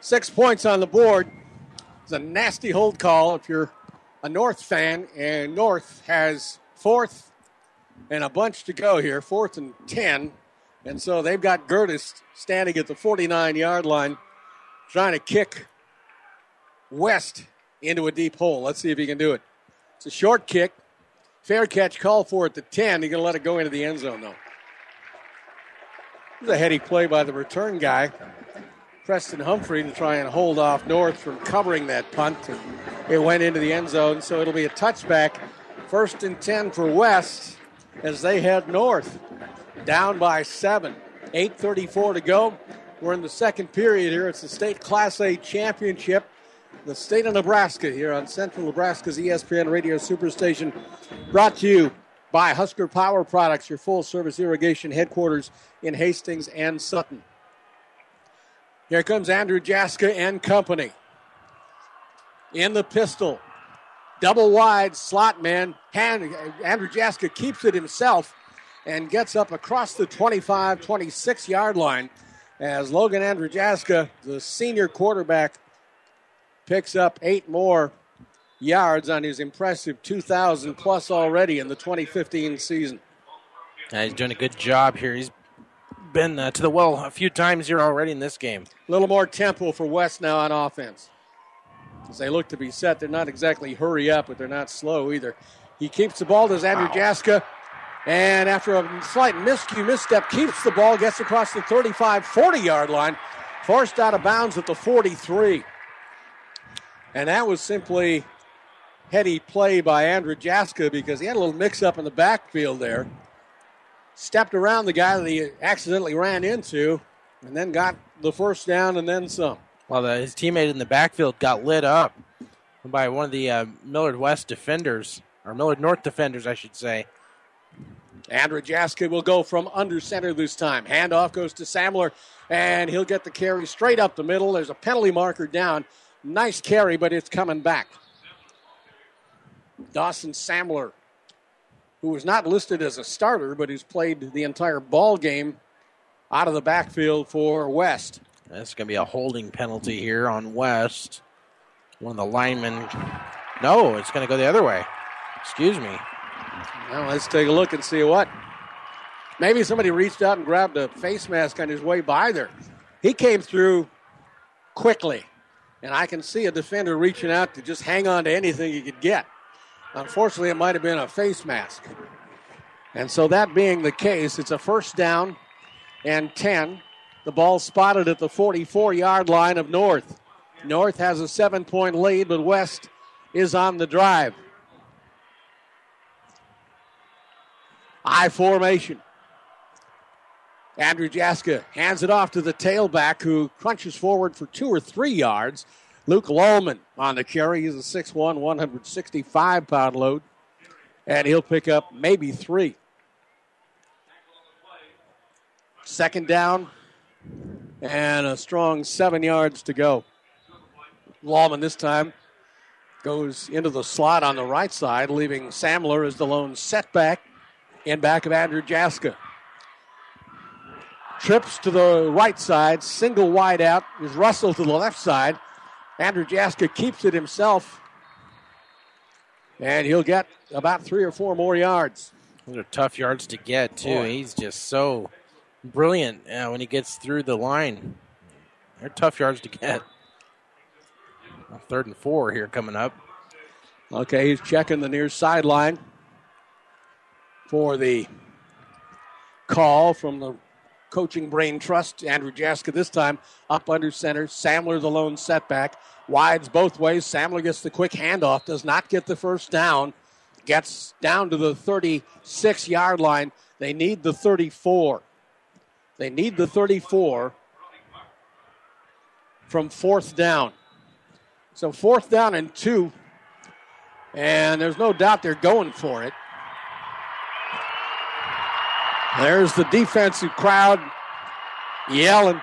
six points on the board, it's a nasty hold call if you're a North fan, and North has fourth and a bunch to go here, fourth and 10. And so they've got Gertis standing at the 49 yard line trying to kick West into a deep hole. Let's see if he can do it. It's a short kick. Fair catch call for it to 10. He's going to let it go into the end zone, though. It a heady play by the return guy. Preston Humphrey to try and hold off North from covering that punt. And it went into the end zone, so it'll be a touchback. First and 10 for West as they head north. Down by seven. 8.34 to go. We're in the second period here. It's the state Class A championship. The state of Nebraska here on Central Nebraska's ESPN Radio Superstation. Brought to you by Husker Power Products, your full service irrigation headquarters in Hastings and Sutton. Here comes Andrew Jaska and company. In the pistol. Double wide slot man. Hand, Andrew Jaska keeps it himself and gets up across the 25 26 yard line as Logan Andrew Jaska, the senior quarterback, picks up eight more yards on his impressive 2,000 plus already in the 2015 season. Yeah, he's doing a good job here. He's been uh, to the well a few times here already in this game. A little more tempo for West now on offense. As they look to be set, they're not exactly hurry up, but they're not slow either. He keeps the ball, does Andrew Jaska. And after a slight miscue, misstep, keeps the ball, gets across the 35 40 yard line, forced out of bounds at the 43. And that was simply heady play by Andrew Jaska because he had a little mix up in the backfield there. Stepped around the guy that he accidentally ran into, and then got the first down and then some. Well, the, his teammate in the backfield got lit up by one of the uh, Millard West defenders, or Millard North defenders, I should say. Andrew Jaska will go from under center this time. Handoff goes to Samler, and he'll get the carry straight up the middle. There's a penalty marker down. Nice carry, but it's coming back. Dawson Samler, who was not listed as a starter, but who's played the entire ball game out of the backfield for West. That's going to be a holding penalty here on West. One of the linemen. No, it's going to go the other way. Excuse me. Well, let's take a look and see what. Maybe somebody reached out and grabbed a face mask on his way by there. He came through quickly, and I can see a defender reaching out to just hang on to anything he could get. Unfortunately, it might have been a face mask. And so, that being the case, it's a first down and 10. The ball spotted at the 44 yard line of North. North has a seven point lead, but West is on the drive. I formation. Andrew Jaska hands it off to the tailback who crunches forward for two or three yards. Luke Lohman on the carry. He's a 6'1, 165 pound load. And he'll pick up maybe three. Second down and a strong seven yards to go. Lawman this time goes into the slot on the right side, leaving Samler as the lone setback in back of Andrew Jaska. Trips to the right side, single wide out is Russell to the left side. Andrew Jaska keeps it himself, and he'll get about three or four more yards. Those are tough yards to get, too. Boy. He's just so brilliant uh, when he gets through the line. They're tough yards to get. Third and four here coming up. Okay, he's checking the near sideline for the call from the coaching brain trust. Andrew Jaska this time up under center. Samler the lone setback. Wides both ways. Samler gets the quick handoff. Does not get the first down. Gets down to the 36 yard line. They need the 34. They need the 34 from fourth down. So fourth down and two. And there's no doubt they're going for it. There's the defensive crowd yelling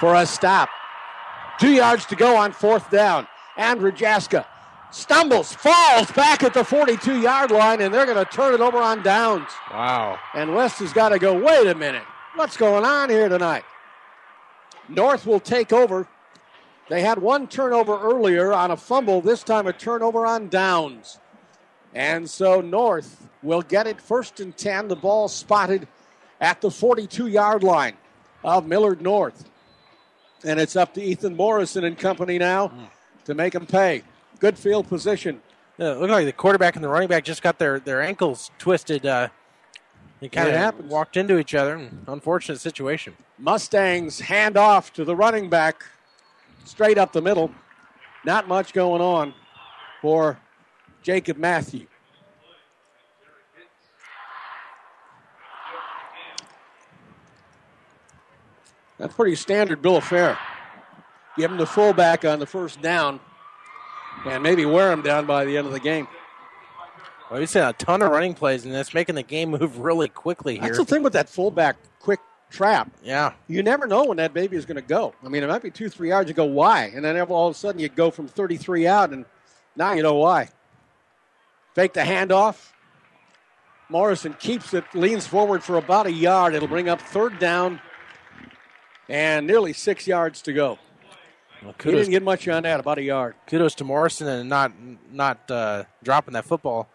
for a stop. Two yards to go on fourth down. Andrew Jaska stumbles, falls back at the 42 yard line, and they're going to turn it over on downs. Wow. And West has got to go, wait a minute, what's going on here tonight? North will take over. They had one turnover earlier on a fumble, this time a turnover on downs. And so North will get it first and 10. The ball spotted at the 42 yard line of Millard North. And it's up to Ethan Morrison and company now to make them pay. Good field position. Yeah, it looked like the quarterback and the running back just got their, their ankles twisted. Uh, they kind of happened. walked into each other. Unfortunate situation. Mustangs hand off to the running back straight up the middle. Not much going on for Jacob Matthew. That's pretty standard bill of fare. Give him the fullback on the first down and maybe wear him down by the end of the game. Well, we've seen a ton of running plays, and it's making the game move really quickly here. That's the thing with that fullback quick trap. Yeah. You never know when that baby is going to go. I mean, it might be two, three yards. You go, why? And then all of a sudden you go from 33 out, and now you know why. Fake the handoff. Morrison keeps it, leans forward for about a yard. It'll bring up third down and nearly six yards to go. he kudos- didn't get much on that, about a yard. Kudos to Morrison and not not uh, dropping that football.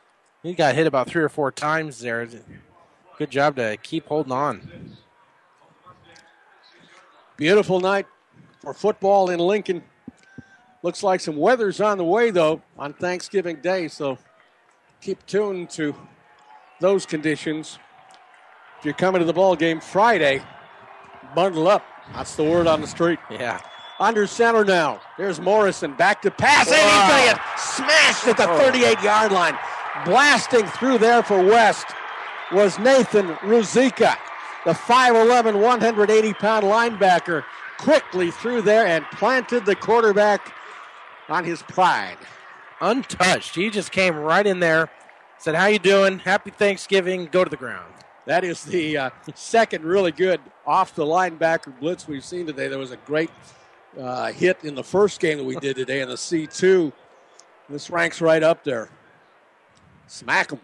He got hit about three or four times there. Good job to keep holding on. Beautiful night for football in Lincoln. Looks like some weather's on the way, though, on Thanksgiving Day, so keep tuned to those conditions. If you're coming to the ball game Friday, bundle up. That's the word on the street. Yeah. Under center now. There's Morrison back to pass. Oh. And he's going to get smashed at the 38 yard line. Blasting through there for West was Nathan Ruzika, the 5'11, 180 pound linebacker. Quickly through there and planted the quarterback on his pride. Untouched. He just came right in there, said, How you doing? Happy Thanksgiving. Go to the ground. That is the uh, second really good off the linebacker blitz we've seen today. There was a great uh, hit in the first game that we did today in the C2. This ranks right up there. Smack him.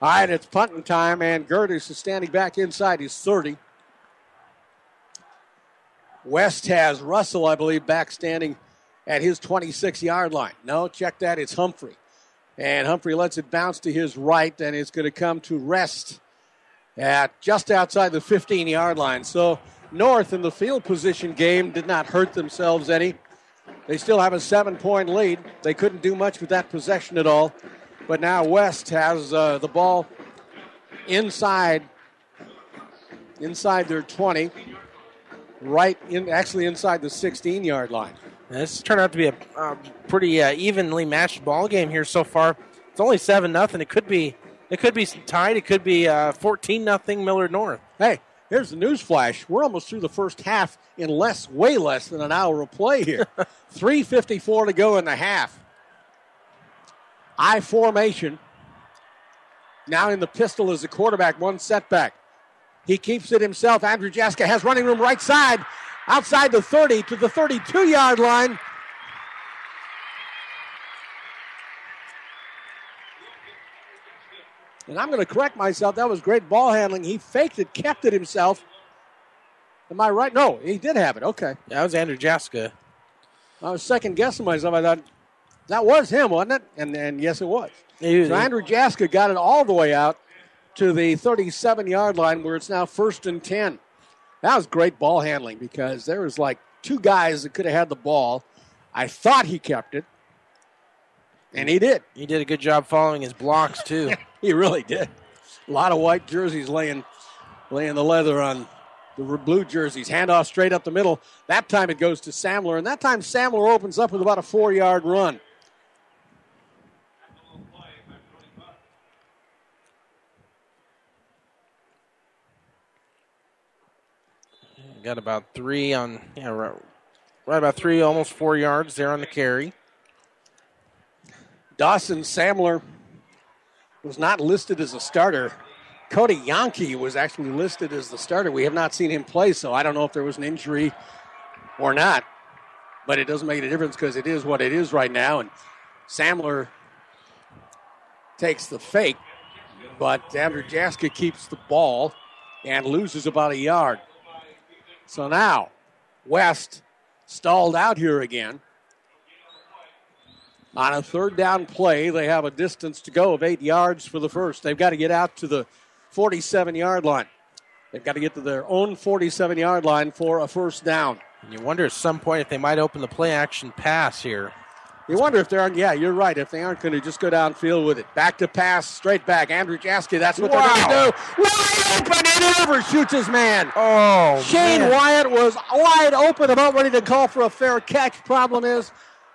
All right, it's punting time, and Gertis is standing back inside his 30. West has Russell, I believe, back standing at his 26 yard line. No, check that. It's Humphrey. And Humphrey lets it bounce to his right, and it's going to come to rest at just outside the 15 yard line. So North in the field position game did not hurt themselves any. They still have a seven point lead. They couldn't do much with that possession at all. But now West has uh, the ball inside inside their 20, right in actually inside the 16 yard line. This turned out to be a pretty uh, evenly matched ball game here so far. It's only seven nothing. It could be it could be tied. It could be uh, fourteen nothing Millard North. Hey, here's the news flash. We're almost through the first half in less, way less than an hour of play here. 3.54 to go in the half. I formation. Now in the pistol is the quarterback, one setback. He keeps it himself. Andrew Jaska has running room right side, outside the 30 to the 32 yard line. And I'm going to correct myself. That was great ball handling. He faked it, kept it himself. Am I right? No, he did have it. Okay. That was Andrew Jaska. I was second guessing myself. I thought that was him, wasn't it? And and yes, it was. He- so Andrew Jaska got it all the way out to the 37 yard line where it's now first and 10. That was great ball handling because there was like two guys that could have had the ball. I thought he kept it, and he did. He did a good job following his blocks too. he really did. A lot of white jerseys laying laying the leather on the blue jerseys. Handoff straight up the middle. That time it goes to Samler, and that time Samler opens up with about a four yard run. Got about three on yeah right, right about three, almost four yards there on the carry. Dawson Samler was not listed as a starter. Cody Yankee was actually listed as the starter. We have not seen him play, so I don't know if there was an injury or not. But it doesn't make any difference because it is what it is right now. And Samler takes the fake, but Andrew Jaska keeps the ball and loses about a yard. So now, West stalled out here again. On a third down play, they have a distance to go of eight yards for the first. They've got to get out to the 47 yard line. They've got to get to their own 47 yard line for a first down. And you wonder at some point if they might open the play action pass here. You wonder if they aren't, yeah, you're right, if they aren't going to just go downfield with it. Back to pass, straight back. Andrew Jaska, that's what Wow. they're going to do. Wide open and overshoots his man. Oh, Shane man. Wyatt was wide open, about ready to call for a fair catch. Problem is,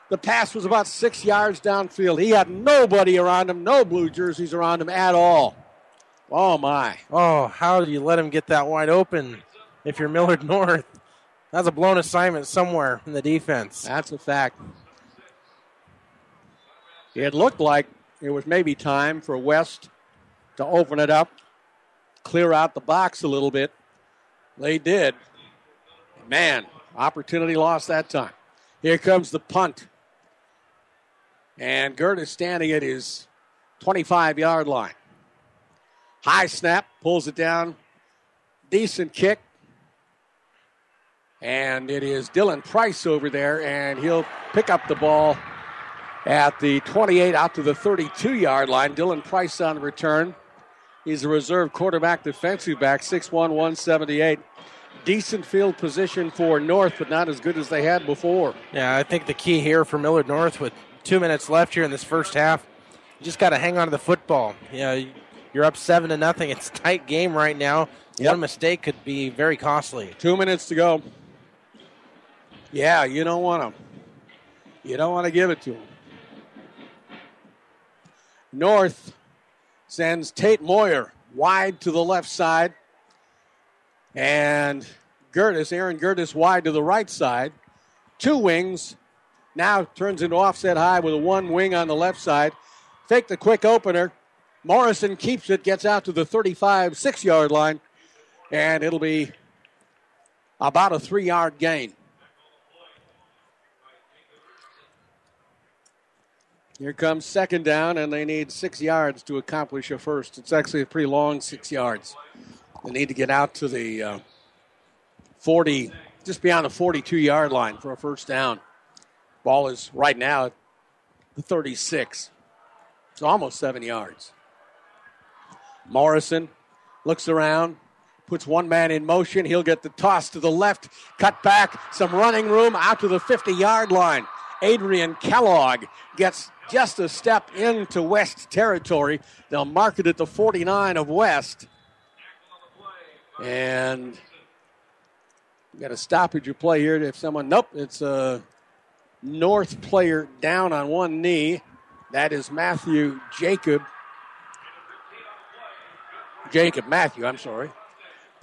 the pass was about six yards downfield. He had nobody around him, no blue jerseys around him at all. Oh, my. Oh, how do you let him get that wide open if you're Millard North? That's a blown assignment somewhere in the defense. That's a fact. It looked like it was maybe time for West to open it up, clear out the box a little bit. They did. Man, opportunity lost that time. Here comes the punt. And Gert is standing at his 25 yard line. High snap, pulls it down. Decent kick. And it is Dylan Price over there, and he'll pick up the ball at the 28 out to the 32 yard line. Dylan Price on return. He's a reserve quarterback, defensive back, 6'1, 178. Decent field position for North, but not as good as they had before. Yeah, I think the key here for Millard North with two minutes left here in this first half, you just got to hang on to the football. You know, you're up seven to nothing. It's a tight game right now. Yep. One mistake could be very costly. Two minutes to go. Yeah, you don't want to. You don't want to give it to them. North sends Tate Moyer wide to the left side. And Gertis, Aaron Gertis, wide to the right side. Two wings. Now turns into offset high with a one wing on the left side. Fake the quick opener. Morrison keeps it, gets out to the 35, six yard line, and it'll be about a three yard gain. Here comes second down, and they need six yards to accomplish a first. It's actually a pretty long six yards. They need to get out to the uh, 40, just beyond the 42 yard line for a first down. Ball is right now at the 36. It's almost seven yards. Morrison looks around, puts one man in motion. He'll get the toss to the left, cut back, some running room out to the 50 yard line. Adrian Kellogg gets just a step into West territory. They'll mark it at the 49 of West. And got a stoppage of play here. If someone, nope, it's a North player down on one knee. That is Matthew Jacob. Jacob Matthew, I'm sorry.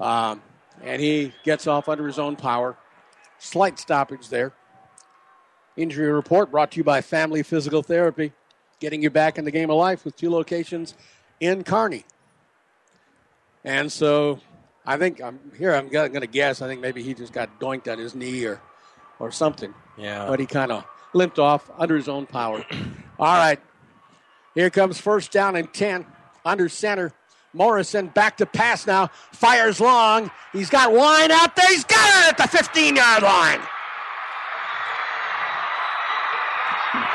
Um, and he gets off under his own power. Slight stoppage there. Injury report brought to you by Family Physical Therapy, getting you back in the game of life with two locations in Kearney. And so I think I'm here. I'm going to guess. I think maybe he just got doinked on his knee or, or something. Yeah. But he kind of limped off under his own power. All right. Here comes first down and 10 under center. Morrison back to pass now. Fires long. He's got Wine out there. He's got it at the 15 yard line.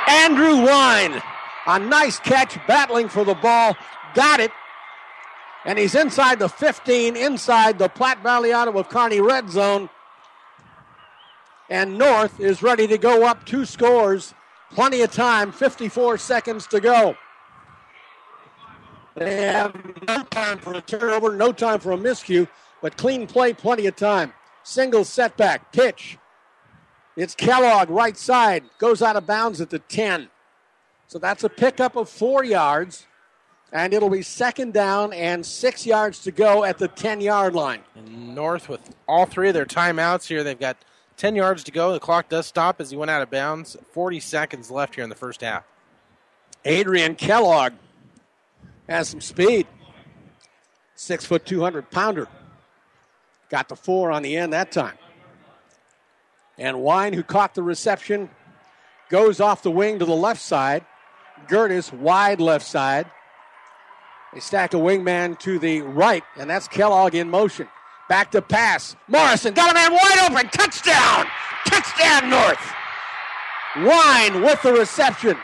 Andrew Wine. A nice catch, battling for the ball. Got it. And he's inside the 15, inside the Platte Valley Auto of Kearney red zone. And North is ready to go up two scores. Plenty of time, 54 seconds to go. They have no time for a turnover, no time for a miscue, but clean play, plenty of time. Single setback, pitch. It's Kellogg, right side, goes out of bounds at the 10. So that's a pickup of four yards, and it'll be second down and six yards to go at the 10 yard line. And North with all three of their timeouts here. They've got 10 yards to go. The clock does stop as he went out of bounds. 40 seconds left here in the first half. Adrian Kellogg has some speed. Six foot, 200 pounder. Got the four on the end that time. And Wine, who caught the reception, goes off the wing to the left side. Gertis, wide left side. They stack a wingman to the right, and that's Kellogg in motion. Back to pass. Morrison got a man wide open. Touchdown! Touchdown, North! Wine with the reception.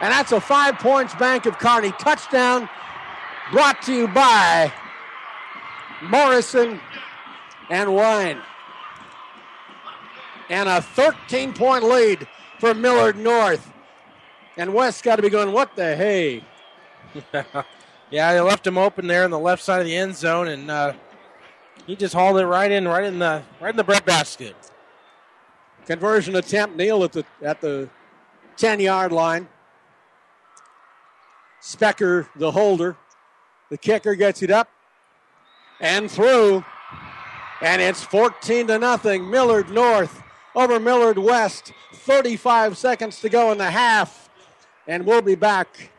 And that's a five points Bank of Kearney. touchdown brought to you by Morrison and Wine. And a 13 point lead for Millard North. And West got to be going, what the hey? yeah, they left him open there in the left side of the end zone, and uh, he just hauled it right in, right in the right in the breadbasket. Conversion attempt, Neal at the at the 10 yard line. Specker, the holder. The kicker gets it up and through. And it's 14 to nothing. Millard North over Millard West. 35 seconds to go in the half. And we'll be back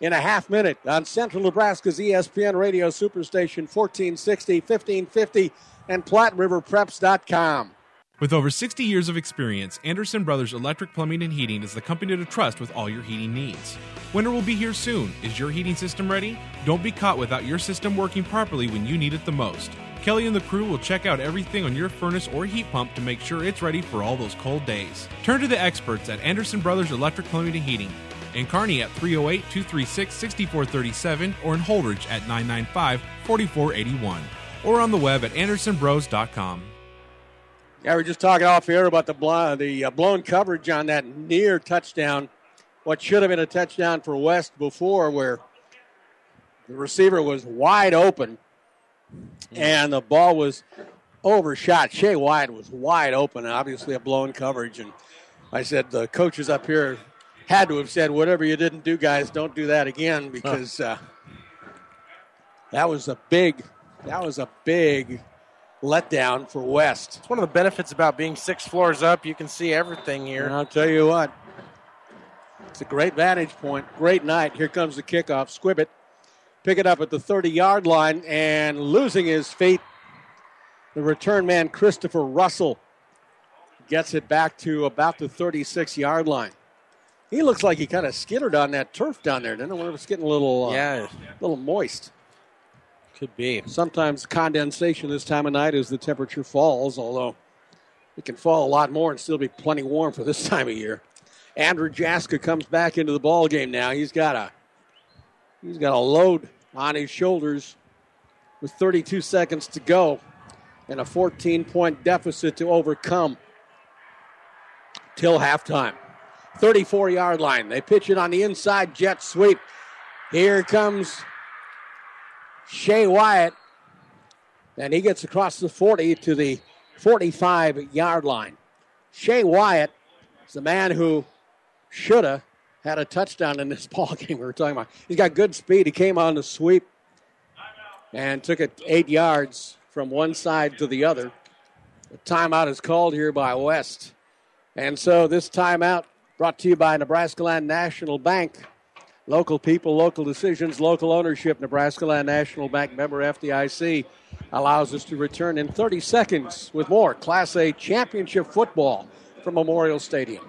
in a half minute on Central Nebraska's ESPN radio superstation 1460, 1550, and PlatteRiverPreps.com. With over 60 years of experience, Anderson Brothers Electric Plumbing and Heating is the company to trust with all your heating needs. Winter will be here soon. Is your heating system ready? Don't be caught without your system working properly when you need it the most. Kelly and the crew will check out everything on your furnace or heat pump to make sure it's ready for all those cold days. Turn to the experts at Anderson Brothers Electric Plumbing and Heating. In Kearney at 308 236 6437 or in Holdrege at 995 4481 or on the web at andersonbros.com. Yeah, we're just talking off air about the the uh, blown coverage on that near touchdown. What should have been a touchdown for West before, where the receiver was wide open and the ball was overshot. Shea Wyatt was wide open, obviously a blown coverage. And I said the coaches up here had to have said, "Whatever you didn't do, guys, don't do that again," because uh, that was a big, that was a big letdown for West. It's one of the benefits about being six floors up. You can see everything here. And I'll tell you what, it's a great vantage point. Great night. Here comes the kickoff. Squibbit pick it up at the 30 yard line and losing his feet. The return man, Christopher Russell, gets it back to about the 36 yard line. He looks like he kind of skittered on that turf down there. Didn't it? When it was getting a little, uh, Yeah. little moist. Could be. Sometimes condensation this time of night as the temperature falls, although it can fall a lot more and still be plenty warm for this time of year. Andrew Jaska comes back into the ball game now. He's got a he's got a load on his shoulders with 32 seconds to go and a 14 point deficit to overcome till halftime. 34 yard line. They pitch it on the inside jet sweep. Here comes Shea Wyatt, and he gets across the 40 to the 45 yard line. Shea Wyatt is the man who should have had a touchdown in this ball game we were talking about. He's got good speed. He came on the sweep and took it eight yards from one side to the other. The timeout is called here by West. And so this timeout brought to you by Nebraska Land National Bank. Local people, local decisions, local ownership. Nebraska Land National Bank member FDIC allows us to return in 30 seconds with more Class A championship football from Memorial Stadium.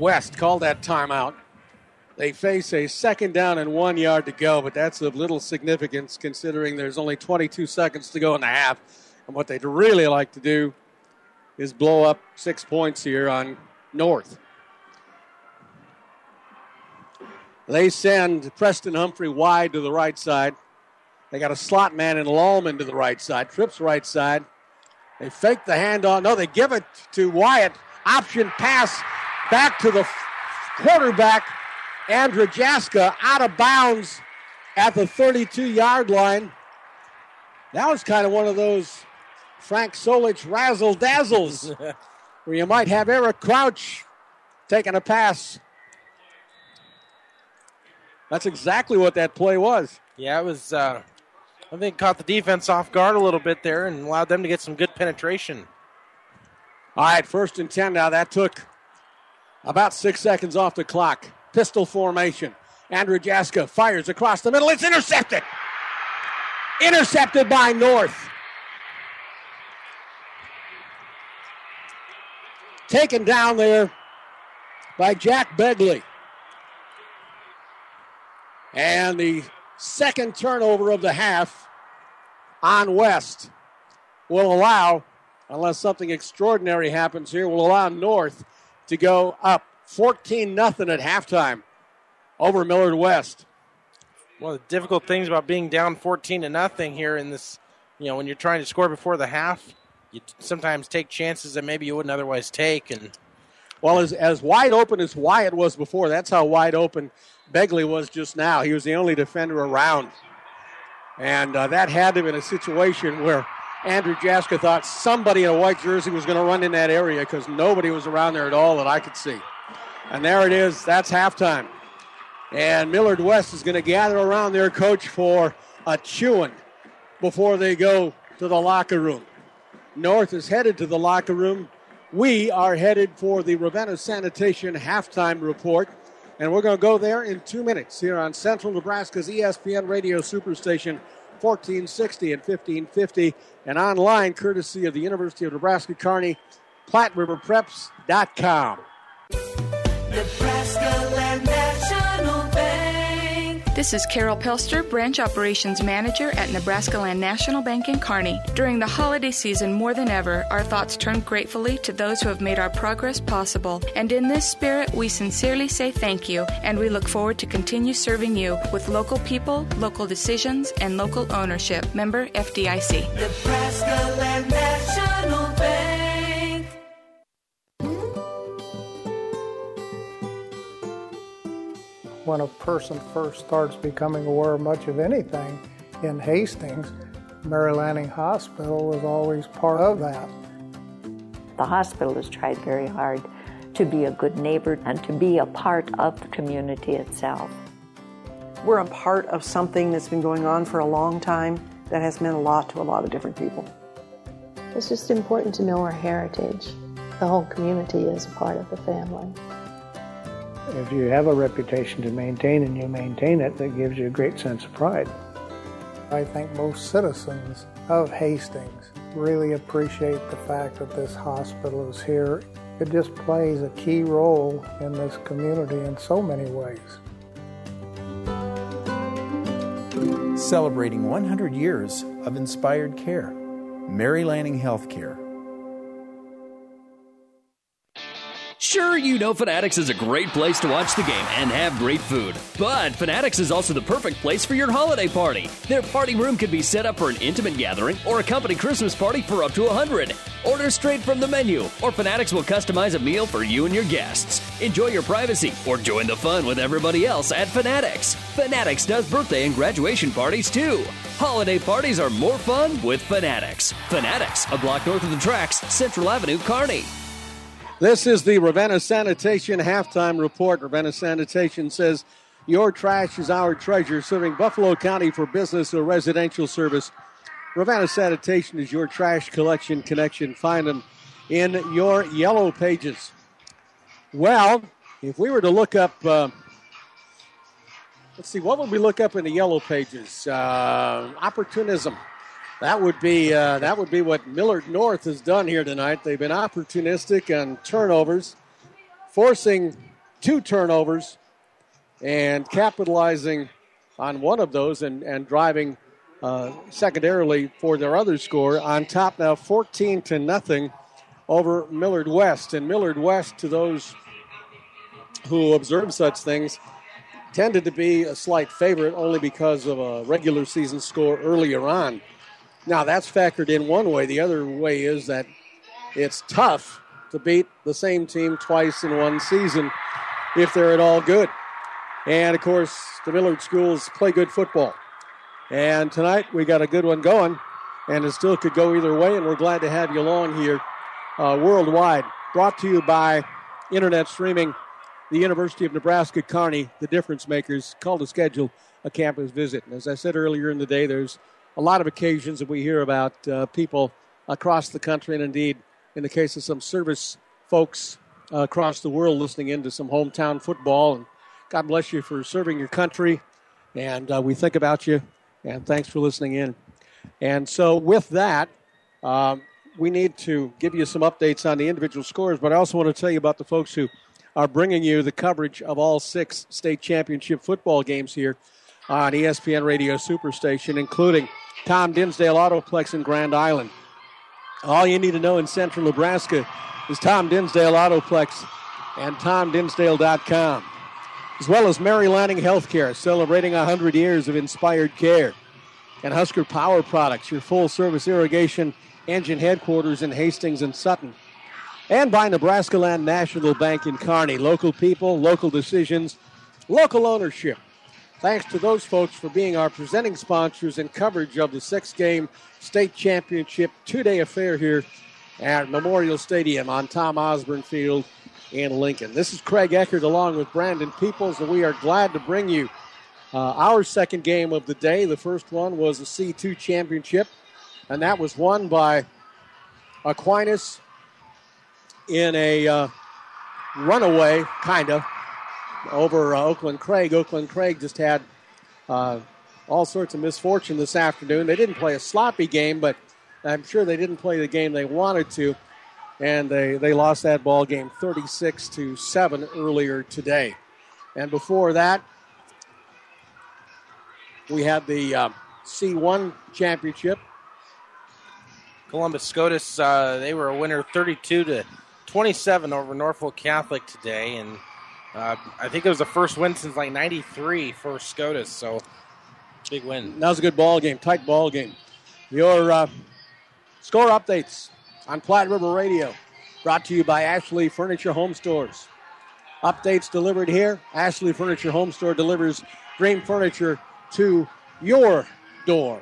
West called that timeout. They face a second down and one yard to go, but that's of little significance considering there's only 22 seconds to go in the half. And what they'd really like to do is blow up six points here on North. They send Preston Humphrey wide to the right side. They got a slot man in Lallman to the right side. Trips right side. They fake the handoff. No, they give it to Wyatt. Option pass back to the quarterback, Andrew Jaska, out of bounds at the 32 yard line. That was kind of one of those Frank Solich razzle dazzles where you might have Eric Crouch taking a pass. That's exactly what that play was. Yeah, it was. Uh, I think caught the defense off guard a little bit there and allowed them to get some good penetration. All right, first and 10 now. That took about six seconds off the clock. Pistol formation. Andrew Jaska fires across the middle. It's intercepted. Intercepted by North. Taken down there by Jack Begley. And the second turnover of the half on West will allow, unless something extraordinary happens here, will allow North to go up 14 nothing at halftime over Millard West. One of the difficult things about being down 14 to nothing here in this, you know, when you're trying to score before the half, you sometimes take chances that maybe you wouldn't otherwise take. And well, as as wide open as Wyatt was before, that's how wide open Begley was just now. He was the only defender around, and uh, that had to have been a situation where Andrew Jaska thought somebody in a white jersey was going to run in that area because nobody was around there at all that I could see. And there it is. That's halftime. And Millard West is going to gather around their coach for a chewing. before they go to the locker room. North is headed to the locker room. We are headed for the Ravenna Sanitation halftime report. And we're going to go there in two minutes here on Central Nebraska's ESPN radio superstation 1460 and 1550 and online courtesy of the University of Nebraska Kearney, PlatteRiverPreps.com. Nebraska Land. This is Carol Pelster, Branch Operations Manager at Nebraska Land National Bank in Kearney. During the holiday season, more than ever, our thoughts turn gratefully to those who have made our progress possible. And in this spirit, we sincerely say thank you, and we look forward to continue serving you with local people, local decisions, and local ownership. Member FDIC. Nebraska Land when a person first starts becoming aware of much of anything in Hastings, Mary Lanning Hospital was always part of that. The hospital has tried very hard to be a good neighbor and to be a part of the community itself. We're a part of something that's been going on for a long time that has meant a lot to a lot of different people. It's just important to know our heritage. The whole community is a part of the family. If you have a reputation to maintain and you maintain it, that gives you a great sense of pride. I think most citizens of Hastings really appreciate the fact that this hospital is here. It just plays a key role in this community in so many ways. Celebrating 100 years of inspired care. Mary Lanning Healthcare. Sure, you know Fanatics is a great place to watch the game and have great food, but Fanatics is also the perfect place for your holiday party. Their party room can be set up for an intimate gathering or a company Christmas party for up to 100. Order straight from the menu, or Fanatics will customize a meal for you and your guests. Enjoy your privacy or join the fun with everybody else at Fanatics. Fanatics does birthday and graduation parties too. Holiday parties are more fun with Fanatics. Fanatics, a block north of the tracks, Central Avenue, Kearney. This is the Ravenna Sanitation halftime report. Ravenna Sanitation says, Your trash is our treasure, serving Buffalo County for business or residential service. Ravenna Sanitation is your trash collection connection. Find them in your yellow pages. Well, if we were to look up, uh, let's see, what would we look up in the yellow pages? Uh, opportunism. That would be uh, that would be what Millard North has done here tonight. They've been opportunistic on turnovers, forcing two turnovers, and capitalizing on one of those and, and driving uh, secondarily for their other score on top now 14 to nothing over Millard West. And Millard West, to those who observe such things, tended to be a slight favorite only because of a regular season score earlier on. Now, that's factored in one way. The other way is that it's tough to beat the same team twice in one season if they're at all good. And of course, the Millard schools play good football. And tonight we got a good one going, and it still could go either way. And we're glad to have you along here uh, worldwide. Brought to you by internet streaming, the University of Nebraska Kearney, the difference makers. Call to schedule a campus visit. And as I said earlier in the day, there's a lot of occasions that we hear about uh, people across the country, and indeed, in the case of some service folks uh, across the world, listening into some hometown football. And God bless you for serving your country, and uh, we think about you. And thanks for listening in. And so, with that, um, we need to give you some updates on the individual scores, but I also want to tell you about the folks who are bringing you the coverage of all six state championship football games here on ESPN Radio Superstation, including Tom Dinsdale Autoplex in Grand Island. All you need to know in central Nebraska is Tom Dinsdale Autoplex and TomDinsdale.com, as well as Mary Lanning Healthcare, celebrating 100 years of inspired care, and Husker Power Products, your full service irrigation engine headquarters in Hastings and Sutton, and by Nebraska Land National Bank in Kearney. Local people, local decisions, local ownership. Thanks to those folks for being our presenting sponsors and coverage of the six game state championship two day affair here at Memorial Stadium on Tom Osborne Field in Lincoln. This is Craig Eckert along with Brandon Peoples, and we are glad to bring you Uh, our second game of the day, the first one was a C2 championship, and that was won by Aquinas in a uh, runaway, kind of, over uh, Oakland Craig. Oakland Craig just had uh, all sorts of misfortune this afternoon. They didn't play a sloppy game, but I'm sure they didn't play the game they wanted to, and they, they lost that ball game 36 to 7 earlier today. And before that, we had the uh, C1 championship. Columbus SCOTUS, uh, they were a winner 32 to 27 over Norfolk Catholic today, and uh, I think it was the first win since like '93 for SCOTUS. So big win. That was a good ball game, tight ball game. Your uh, score updates on Platte River Radio, brought to you by Ashley Furniture Home Stores. Updates delivered here. Ashley Furniture Home Store delivers dream furniture to your door.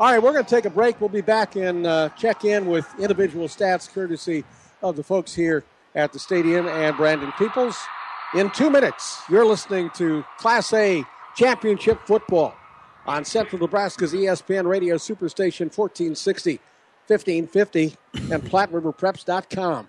All right, we're going to take a break. We'll be back and uh, check in with individual stats courtesy of the folks here at the stadium and Brandon Peoples. In two minutes, you're listening to Class A Championship Football on Central Nebraska's ESPN Radio Superstation 1460, 1550, and PlatteRiverPreps.com.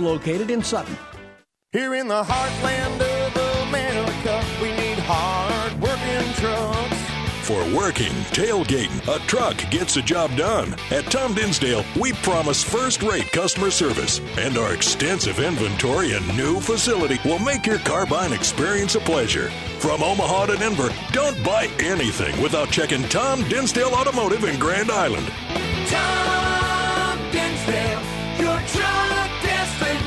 located in Sutton. Here in the heartland of America, we need hard working trucks. For working, tailgating, a truck gets the job done. At Tom Dinsdale, we promise first rate customer service, and our extensive inventory and new facility will make your car buying experience a pleasure. From Omaha to Denver, don't buy anything without checking Tom Dinsdale Automotive in Grand Island. Tom Dinsdale, your truck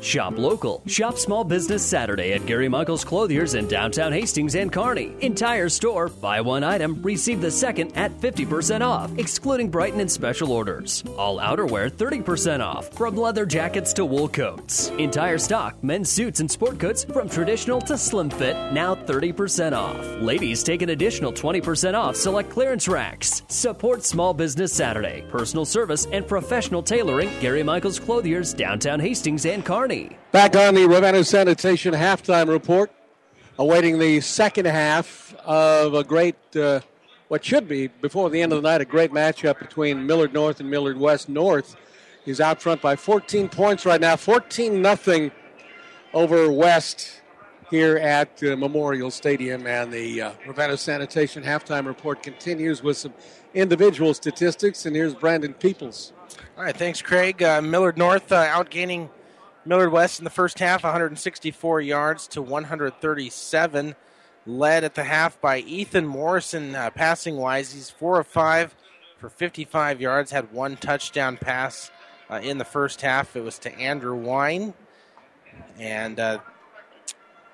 Shop local. Shop small business Saturday at Gary Michaels Clothiers in downtown Hastings and Kearney. Entire store, buy one item, receive the second at 50% off, excluding Brighton and special orders. All outerwear 30% off, from leather jackets to wool coats. Entire stock, men's suits and sport coats from traditional to slim fit, now 30% off. Ladies take an additional 20% off select clearance racks. Support small business Saturday. Personal service and professional tailoring, Gary Michaels Clothiers, downtown Hastings and Kearney. Back on the Ravenna Sanitation halftime report, awaiting the second half of a great, uh, what should be before the end of the night, a great matchup between Millard North and Millard West. North is out front by 14 points right now, 14 nothing over West here at uh, Memorial Stadium. And the uh, Ravenna Sanitation halftime report continues with some individual statistics. And here's Brandon Peoples. All right, thanks, Craig. Uh, Millard North uh, outgaining Millard West in the first half, 164 yards to 137. Led at the half by Ethan Morrison, uh, passing wise. He's four of five for 55 yards. Had one touchdown pass uh, in the first half. It was to Andrew Wine, and uh,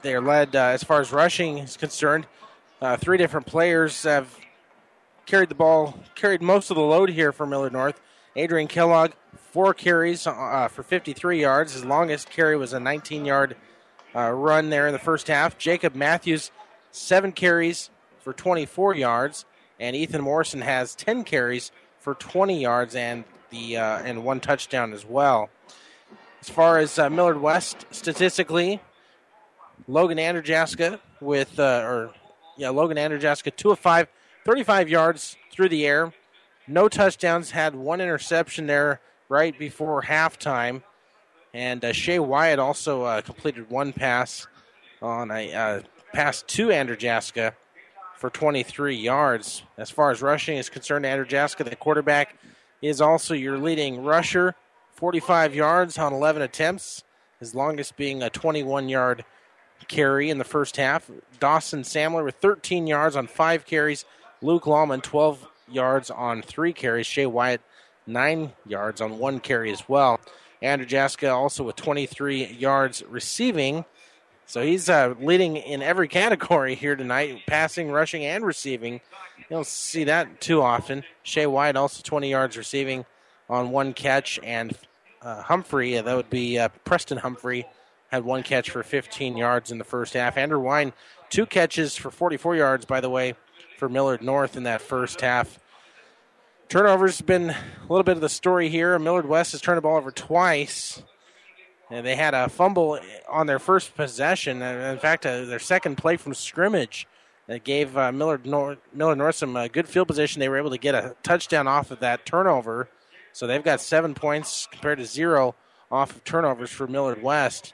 they're led uh, as far as rushing is concerned. Uh, three different players have carried the ball, carried most of the load here for Millard North. Adrian Kellogg, four carries uh, for 53 yards. His longest carry was a 19 yard uh, run there in the first half. Jacob Matthews, seven carries for 24 yards. And Ethan Morrison has 10 carries for 20 yards and the uh, and one touchdown as well. As far as uh, Millard West statistically, Logan Anderjaska with uh, or yeah Logan Anderjaska two of five, 35 yards through the air, no touchdowns, had one interception there right before halftime. And uh, Shea Wyatt also uh, completed one pass on a uh, pass to Andrejaska for 23 yards. As far as rushing is concerned, Andrejaska, the quarterback, is also your leading rusher, 45 yards on 11 attempts, his longest being a 21 yard carry in the first half. Dawson Samler with 13 yards on five carries. Luke Lawman, 12 yards on three carries. Shea Wyatt, nine yards on one carry as well. Andrew Jaska also with 23 yards receiving. So he's uh, leading in every category here tonight passing, rushing, and receiving. You don't see that too often. Shea White also 20 yards receiving on one catch, and uh, Humphrey, uh, that would be uh, Preston Humphrey, had one catch for 15 yards in the first half. Andrew Wine, two catches for 44 yards, by the way, for Millard North in that first half. Turnovers been a little bit of the story here. Millard West has turned the ball over twice. And they had a fumble on their first possession. In fact, uh, their second play from scrimmage that gave uh, Millard, North, Millard North some uh, good field position. They were able to get a touchdown off of that turnover. So they've got seven points compared to zero off of turnovers for Millard West.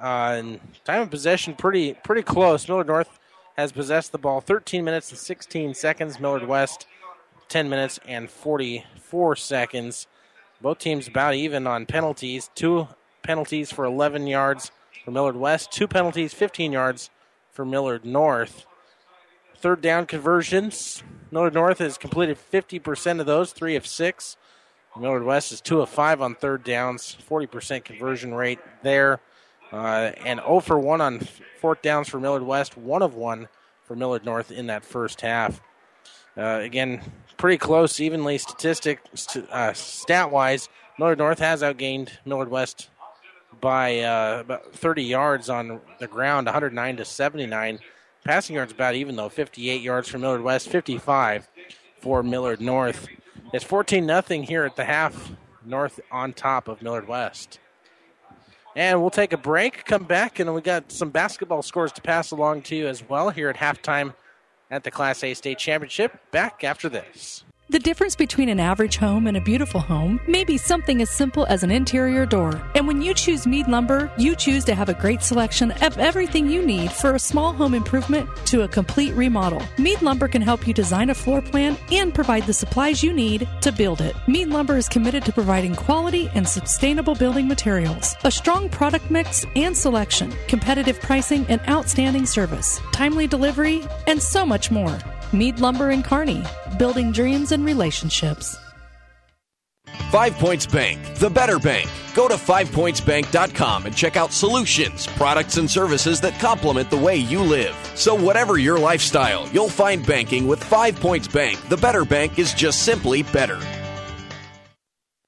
Uh, and time of possession pretty pretty close. Millard North has possessed the ball 13 minutes and 16 seconds. Millard West 10 minutes and 44 seconds. Both teams about even on penalties. Two penalties for 11 yards for Millard West, two penalties, 15 yards for Millard North. Third down conversions. Millard North has completed 50% of those, three of six. Millard West is two of five on third downs, 40% conversion rate there. Uh, and 0 for 1 on fourth downs for Millard West, 1 of 1 for Millard North in that first half. Uh, again, pretty close, evenly statistic uh, stat wise. Millard North has outgained Millard West by uh, about 30 yards on the ground, 109 to 79. Passing yards about even though, 58 yards for Millard West, 55 for Millard North. It's 14 nothing here at the half. North on top of Millard West. And we'll take a break, come back, and we got some basketball scores to pass along to you as well here at halftime at the Class A State Championship. Back after this. The difference between an average home and a beautiful home may be something as simple as an interior door. And when you choose Mead Lumber, you choose to have a great selection of everything you need for a small home improvement to a complete remodel. Mead Lumber can help you design a floor plan and provide the supplies you need to build it. Mead Lumber is committed to providing quality and sustainable building materials, a strong product mix and selection, competitive pricing and outstanding service, timely delivery, and so much more. Mead Lumber and Kearney, building dreams and relationships. Five Points Bank, the better bank. Go to fivepointsbank.com and check out solutions, products, and services that complement the way you live. So, whatever your lifestyle, you'll find banking with Five Points Bank. The better bank is just simply better.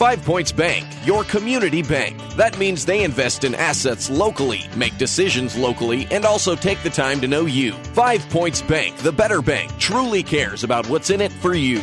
Five Points Bank, your community bank. That means they invest in assets locally, make decisions locally, and also take the time to know you. Five Points Bank, the better bank, truly cares about what's in it for you.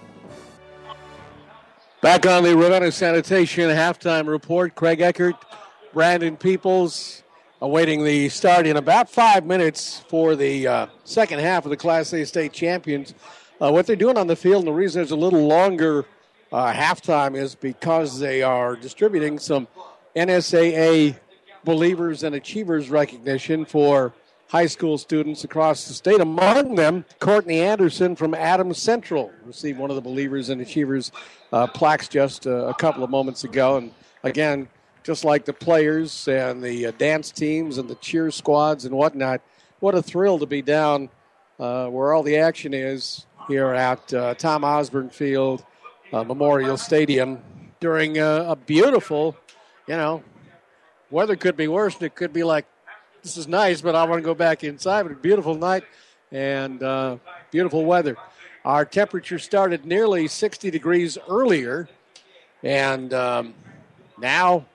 Back on the Ravenna Sanitation halftime report, Craig Eckert, Brandon Peoples awaiting the start in about five minutes for the uh, second half of the Class A state champions. Uh, what they're doing on the field, and the reason it's a little longer uh, halftime is because they are distributing some NSAA Believers and Achievers recognition for high school students across the state. Among them, Courtney Anderson from Adams Central received one of the Believers and Achievers uh, plaques just uh, a couple of moments ago. And again, just like the players and the uh, dance teams and the cheer squads and whatnot. What a thrill to be down uh, where all the action is here at uh, Tom Osborne Field uh, Memorial Stadium during a beautiful, you know, weather could be worse. It could be like, this is nice, but I want to go back inside. But a beautiful night and uh, beautiful weather. Our temperature started nearly 60 degrees earlier, and um, now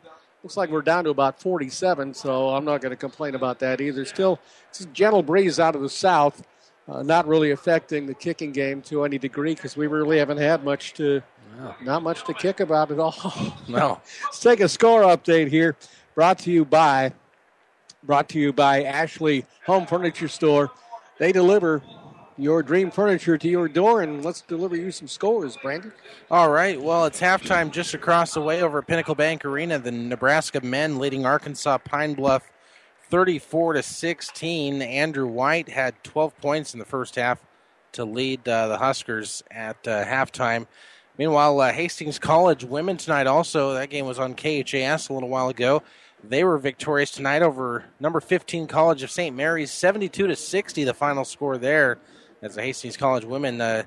looks like we're down to about 47, so I'm not going to complain about that either. Still, it's a gentle breeze out of the south, uh, not really affecting the kicking game to any degree because we really haven't had much to, not much to kick about at all. No. Let's take a score update here, brought to you by, brought to you by Ashley Home Furniture Store. They deliver your dream furniture to your door, and let's deliver you some scores, Brandon. All right. Well, it's halftime just across the way over at Pinnacle Bank Arena. The Nebraska men leading Arkansas Pine Bluff 34 to 16. Andrew White had 12 points in the first half to lead uh, the Huskers at uh, halftime. Meanwhile, uh, Hastings College women tonight also, that game was on KHAS a little while ago. They were victorious tonight over number 15 College of St. Mary's, 72 to 60, the final score there, as the Hastings College women uh,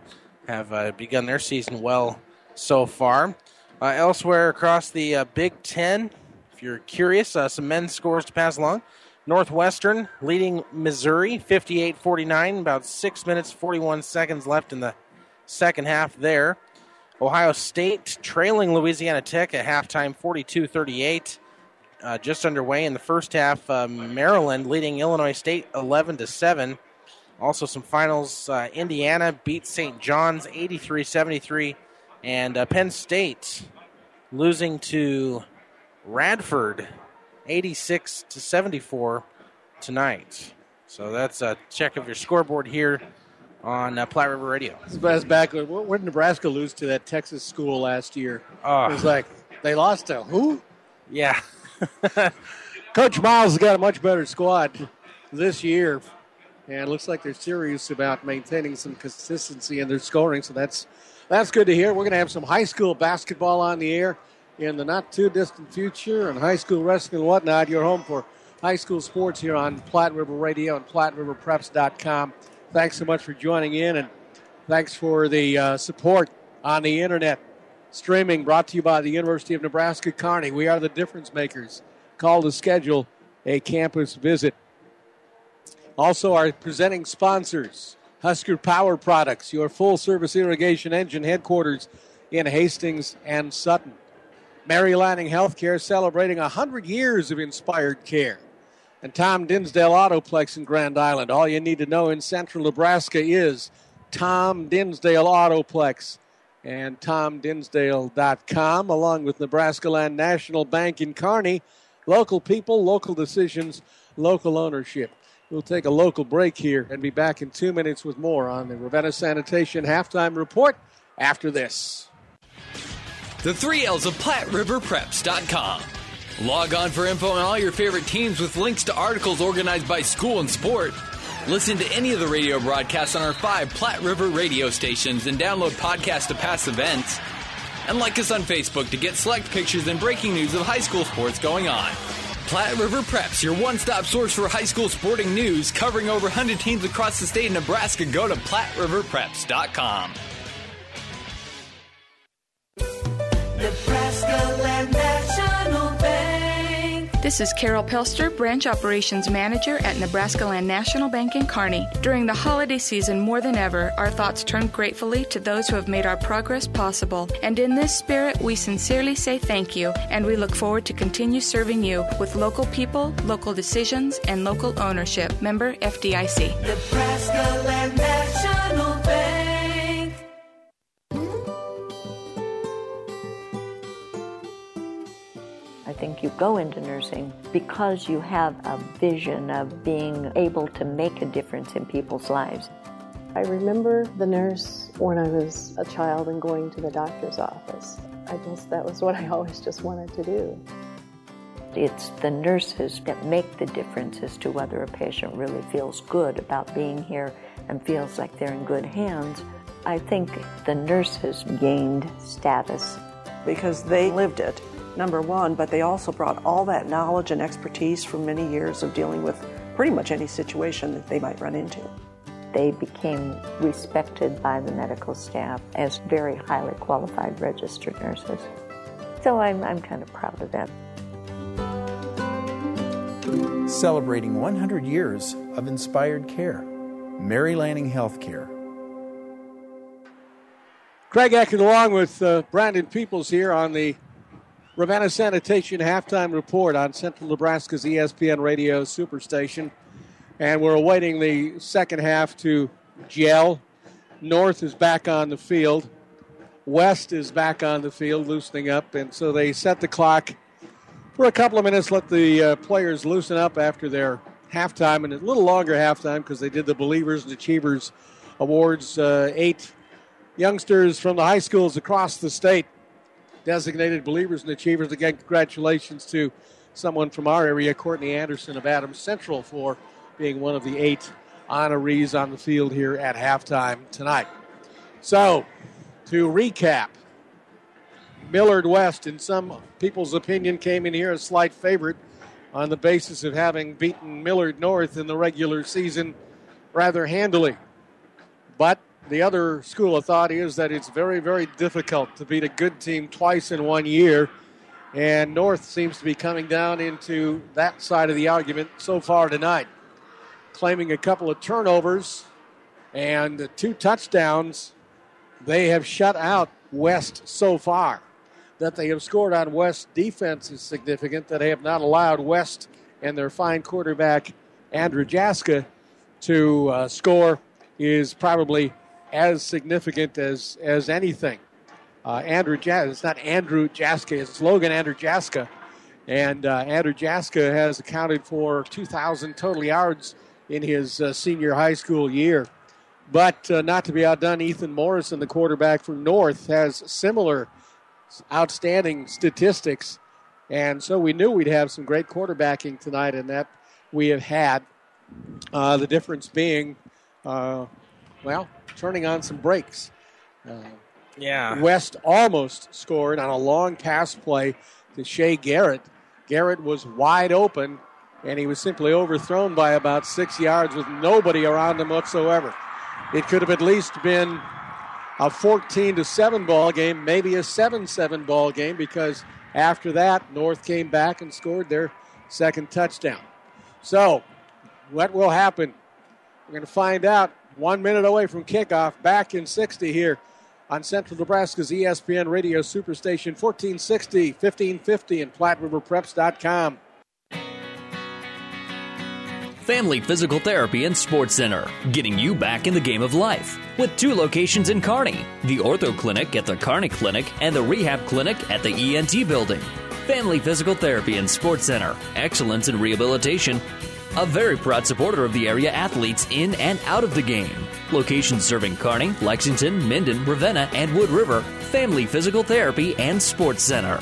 have uh, begun their season well so far. Uh, elsewhere across the uh, Big Ten, if you're curious, uh, some men's scores to pass along. Northwestern leading Missouri 58 49, about 6 minutes 41 seconds left in the second half there. Ohio State trailing Louisiana Tech at halftime 42 38. Uh, just underway in the first half. Uh, Maryland leading Illinois State 11 to 7. Also, some finals. Uh, Indiana beat St. John's 83 73. And uh, Penn State losing to Radford 86 to 74 tonight. So that's a check of your scoreboard here on uh, Platte River Radio. That's back. Where did Nebraska lose to that Texas school last year? Ah. it was like they lost to who? Yeah. Coach Miles has got a much better squad this year, and looks like they're serious about maintaining some consistency in their scoring. So that's that's good to hear. We're going to have some high school basketball on the air in the not too distant future, and high school wrestling and whatnot. You're home for high school sports here on Platte River Radio and PlatteRiverPreps.com. Thanks so much for joining in, and thanks for the uh, support on the internet. Streaming brought to you by the University of Nebraska Kearney. We are the difference makers. Call to schedule a campus visit. Also, our presenting sponsors Husker Power Products, your full service irrigation engine headquarters in Hastings and Sutton. Mary Lanning Healthcare celebrating 100 years of inspired care. And Tom Dinsdale Autoplex in Grand Island. All you need to know in central Nebraska is Tom Dinsdale Autoplex and TomDinsdale.com, along with Nebraska Land National Bank in Kearney. Local people, local decisions, local ownership. We'll take a local break here and be back in two minutes with more on the Ravenna Sanitation halftime report after this. The three L's of PlatteRiverPreps.com. Log on for info on all your favorite teams with links to articles organized by school and sport. Listen to any of the radio broadcasts on our five Platte River radio stations and download podcasts to past events. And like us on Facebook to get select pictures and breaking news of high school sports going on. Platte River Preps, your one stop source for high school sporting news, covering over 100 teams across the state of Nebraska. Go to PlatteRiverPreps.com. Nebraska Land National Bank. This is Carol Pelster, Branch Operations Manager at Nebraska Land National Bank in Kearney. During the holiday season, more than ever, our thoughts turn gratefully to those who have made our progress possible. And in this spirit, we sincerely say thank you, and we look forward to continue serving you with local people, local decisions, and local ownership. Member FDIC. Nebraska Land National think you go into nursing because you have a vision of being able to make a difference in people's lives. I remember the nurse when I was a child and going to the doctor's office. I guess that was what I always just wanted to do. It's the nurses that make the difference as to whether a patient really feels good about being here and feels like they're in good hands. I think the nurses gained status because they lived it. Number one, but they also brought all that knowledge and expertise from many years of dealing with pretty much any situation that they might run into. They became respected by the medical staff as very highly qualified registered nurses. So I'm, I'm kind of proud of that. Celebrating 100 years of inspired care. Mary Lanning Healthcare. Craig Eckert along with uh, Brandon Peoples here on the Ravenna Sanitation halftime report on Central Nebraska's ESPN radio superstation. And we're awaiting the second half to gel. North is back on the field. West is back on the field, loosening up. And so they set the clock for a couple of minutes, let the uh, players loosen up after their halftime, and a little longer halftime because they did the Believers and Achievers Awards. Uh, eight youngsters from the high schools across the state designated Believers and Achievers. Again, congratulations to someone from our area, Courtney Anderson of Adams Central, for being one of the eight honorees on the field here at halftime tonight. So, to recap, Millard West, in some people's opinion, came in here a slight favorite on the basis of having beaten Millard North in the regular season rather handily. But the other school of thought is that it's very, very difficult to beat a good team twice in one year. And North seems to be coming down into that side of the argument so far tonight, claiming a couple of turnovers and two touchdowns. They have shut out West so far. That they have scored on West defense is significant. That they have not allowed West and their fine quarterback Andrew Jaska to uh, score is probably as significant as as anything. Uh, Andrew Jaska, it's not Andrew Jaska, it's Logan Andrew Jaska. And uh, Andrew Jaska has accounted for 2,000 total yards in his uh, senior high school year. But uh, not to be outdone, Ethan Morrison, the quarterback from North, has similar outstanding statistics. And so we knew we'd have some great quarterbacking tonight, and that we have had. Uh, the difference being, uh, well, turning on some breaks. Uh, Yeah. West almost scored on a long pass play to Shea Garrett. Garrett was wide open, and he was simply overthrown by about six yards with nobody around him whatsoever. It could have at least been a 14 to 7 ball game, maybe a 7 7 ball game, because after that, North came back and scored their second touchdown. So, what will happen? We're going to find out one minute away from kickoff, back in 60 here on Central Nebraska's ESPN Radio Superstation 1460, 1550, and PlatteRiverPreps.com. Family Physical Therapy and Sports Center, getting you back in the game of life. With two locations in Kearney the Ortho Clinic at the Kearney Clinic and the Rehab Clinic at the ENT Building. Family Physical Therapy and Sports Center, excellence in rehabilitation. A very proud supporter of the area athletes in and out of the game. Locations serving Kearney, Lexington, Minden, Ravenna, and Wood River. Family Physical Therapy and Sports Center.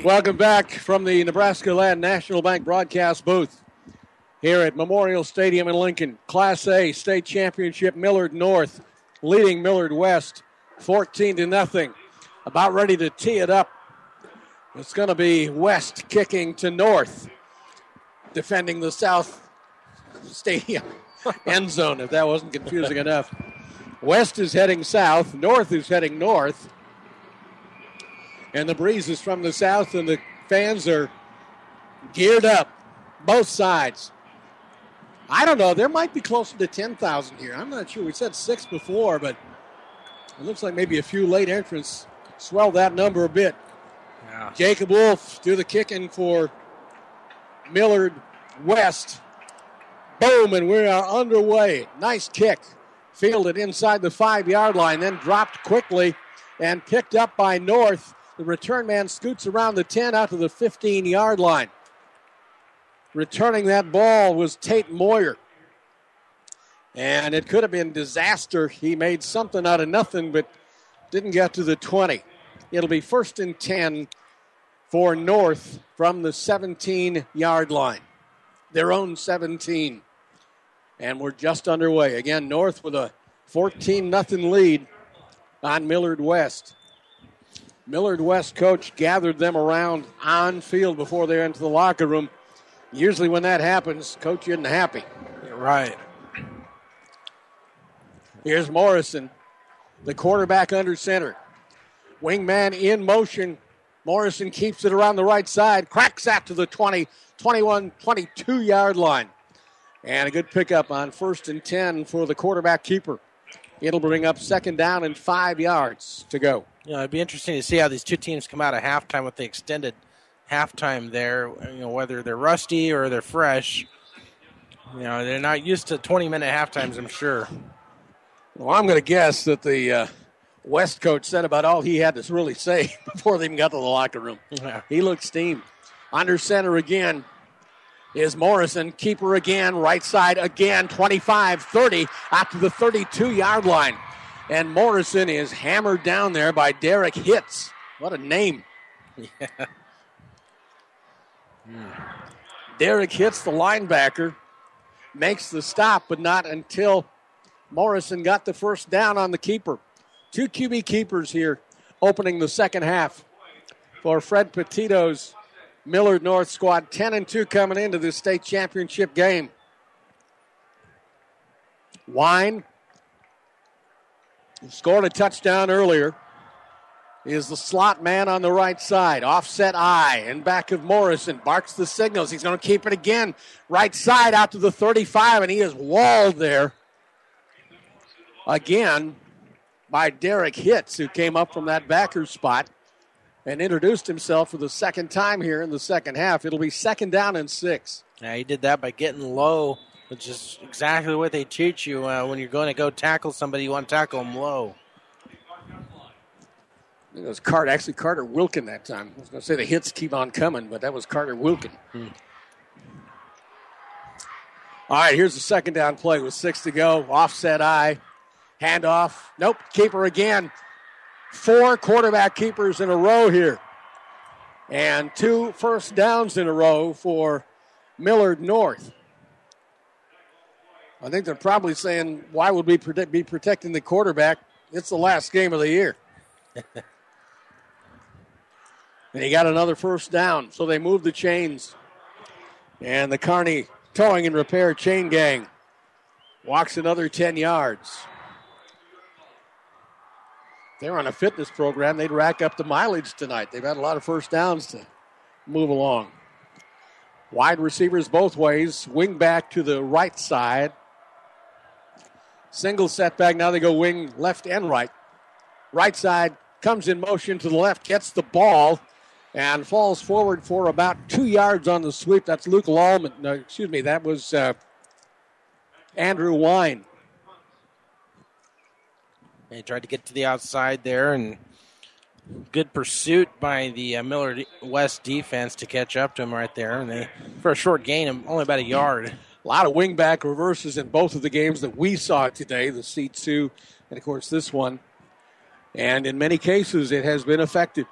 Welcome back from the Nebraska Land National Bank broadcast booth here at Memorial Stadium in Lincoln. Class A state championship Millard North leading Millard West 14 to nothing. About ready to tee it up. It's going to be West kicking to North, defending the South Stadium end zone, if that wasn't confusing enough. West is heading south, North is heading north and the breeze is from the south, and the fans are geared up, both sides. I don't know. There might be closer to 10,000 here. I'm not sure. We said six before, but it looks like maybe a few late entrants swell that number a bit. Yeah. Jacob Wolf do the kicking for Millard West. Boom, and we are underway. Nice kick. Fielded inside the five yard line, then dropped quickly and picked up by North. The return man scoots around the 10 out to the 15 yard line. Returning that ball was Tate Moyer. And it could have been disaster. He made something out of nothing, but didn't get to the 20. It'll be first and 10 for North from the 17 yard line, their own 17. And we're just underway. Again, North with a 14 0 lead on Millard West. Millard West coach gathered them around on field before they went to the locker room. Usually, when that happens, coach isn't happy. Right. Here's Morrison, the quarterback under center. Wingman in motion. Morrison keeps it around the right side, cracks out to the 20, 21, 22 yard line. And a good pickup on first and 10 for the quarterback keeper. It'll bring up second down and five yards to go. You know, it'd be interesting to see how these two teams come out of halftime with the extended halftime there. You know, whether they're rusty or they're fresh. You know, they're not used to 20 minute half times, I'm sure. Well, I'm going to guess that the uh, West coach said about all he had to really say before they even got to the locker room. Yeah. He looked steamed. Under center again is Morrison. Keeper again, right side again, 25 30, out to the 32 yard line. And Morrison is hammered down there by Derek Hitz. What a name. Yeah. Derek Hitz, the linebacker, makes the stop, but not until Morrison got the first down on the keeper. Two QB keepers here opening the second half for Fred Petito's Millard North squad. 10 and 2 coming into this state championship game. Wine scored a touchdown earlier. Is the slot man on the right side. Offset I and back of Morrison. Barks the signals. He's going to keep it again. Right side out to the 35, and he is walled there again by Derek Hitz, who came up from that backer spot and introduced himself for the second time here in the second half. It'll be second down and six. Yeah, he did that by getting low, which is exactly what they teach you uh, when you're going to go tackle somebody. You want to tackle them low. I think it was Carter, actually Carter Wilkin that time. I was going to say the hits keep on coming, but that was Carter Wilkin. All right, here's the second down play with six to go. Offset I, handoff. Nope, keeper again. Four quarterback keepers in a row here. And two first downs in a row for Millard North. I think they're probably saying, why would we protect, be protecting the quarterback? It's the last game of the year. and he got another first down, so they moved the chains. And the Kearney Towing and Repair Chain Gang walks another 10 yards. They're on a fitness program, they'd rack up the mileage tonight. They've had a lot of first downs to move along. Wide receivers both ways. Wing back to the right side. Single setback. Now they go wing left and right. Right side comes in motion to the left, gets the ball, and falls forward for about two yards on the sweep. That's Luke Lallman. No, excuse me, that was uh, Andrew Wine. They tried to get to the outside there, and good pursuit by the uh, Millard West defense to catch up to him right there. And they, for a short gain, only about a yard. A lot of wingback reverses in both of the games that we saw today, the C2, and of course this one. And in many cases, it has been effective.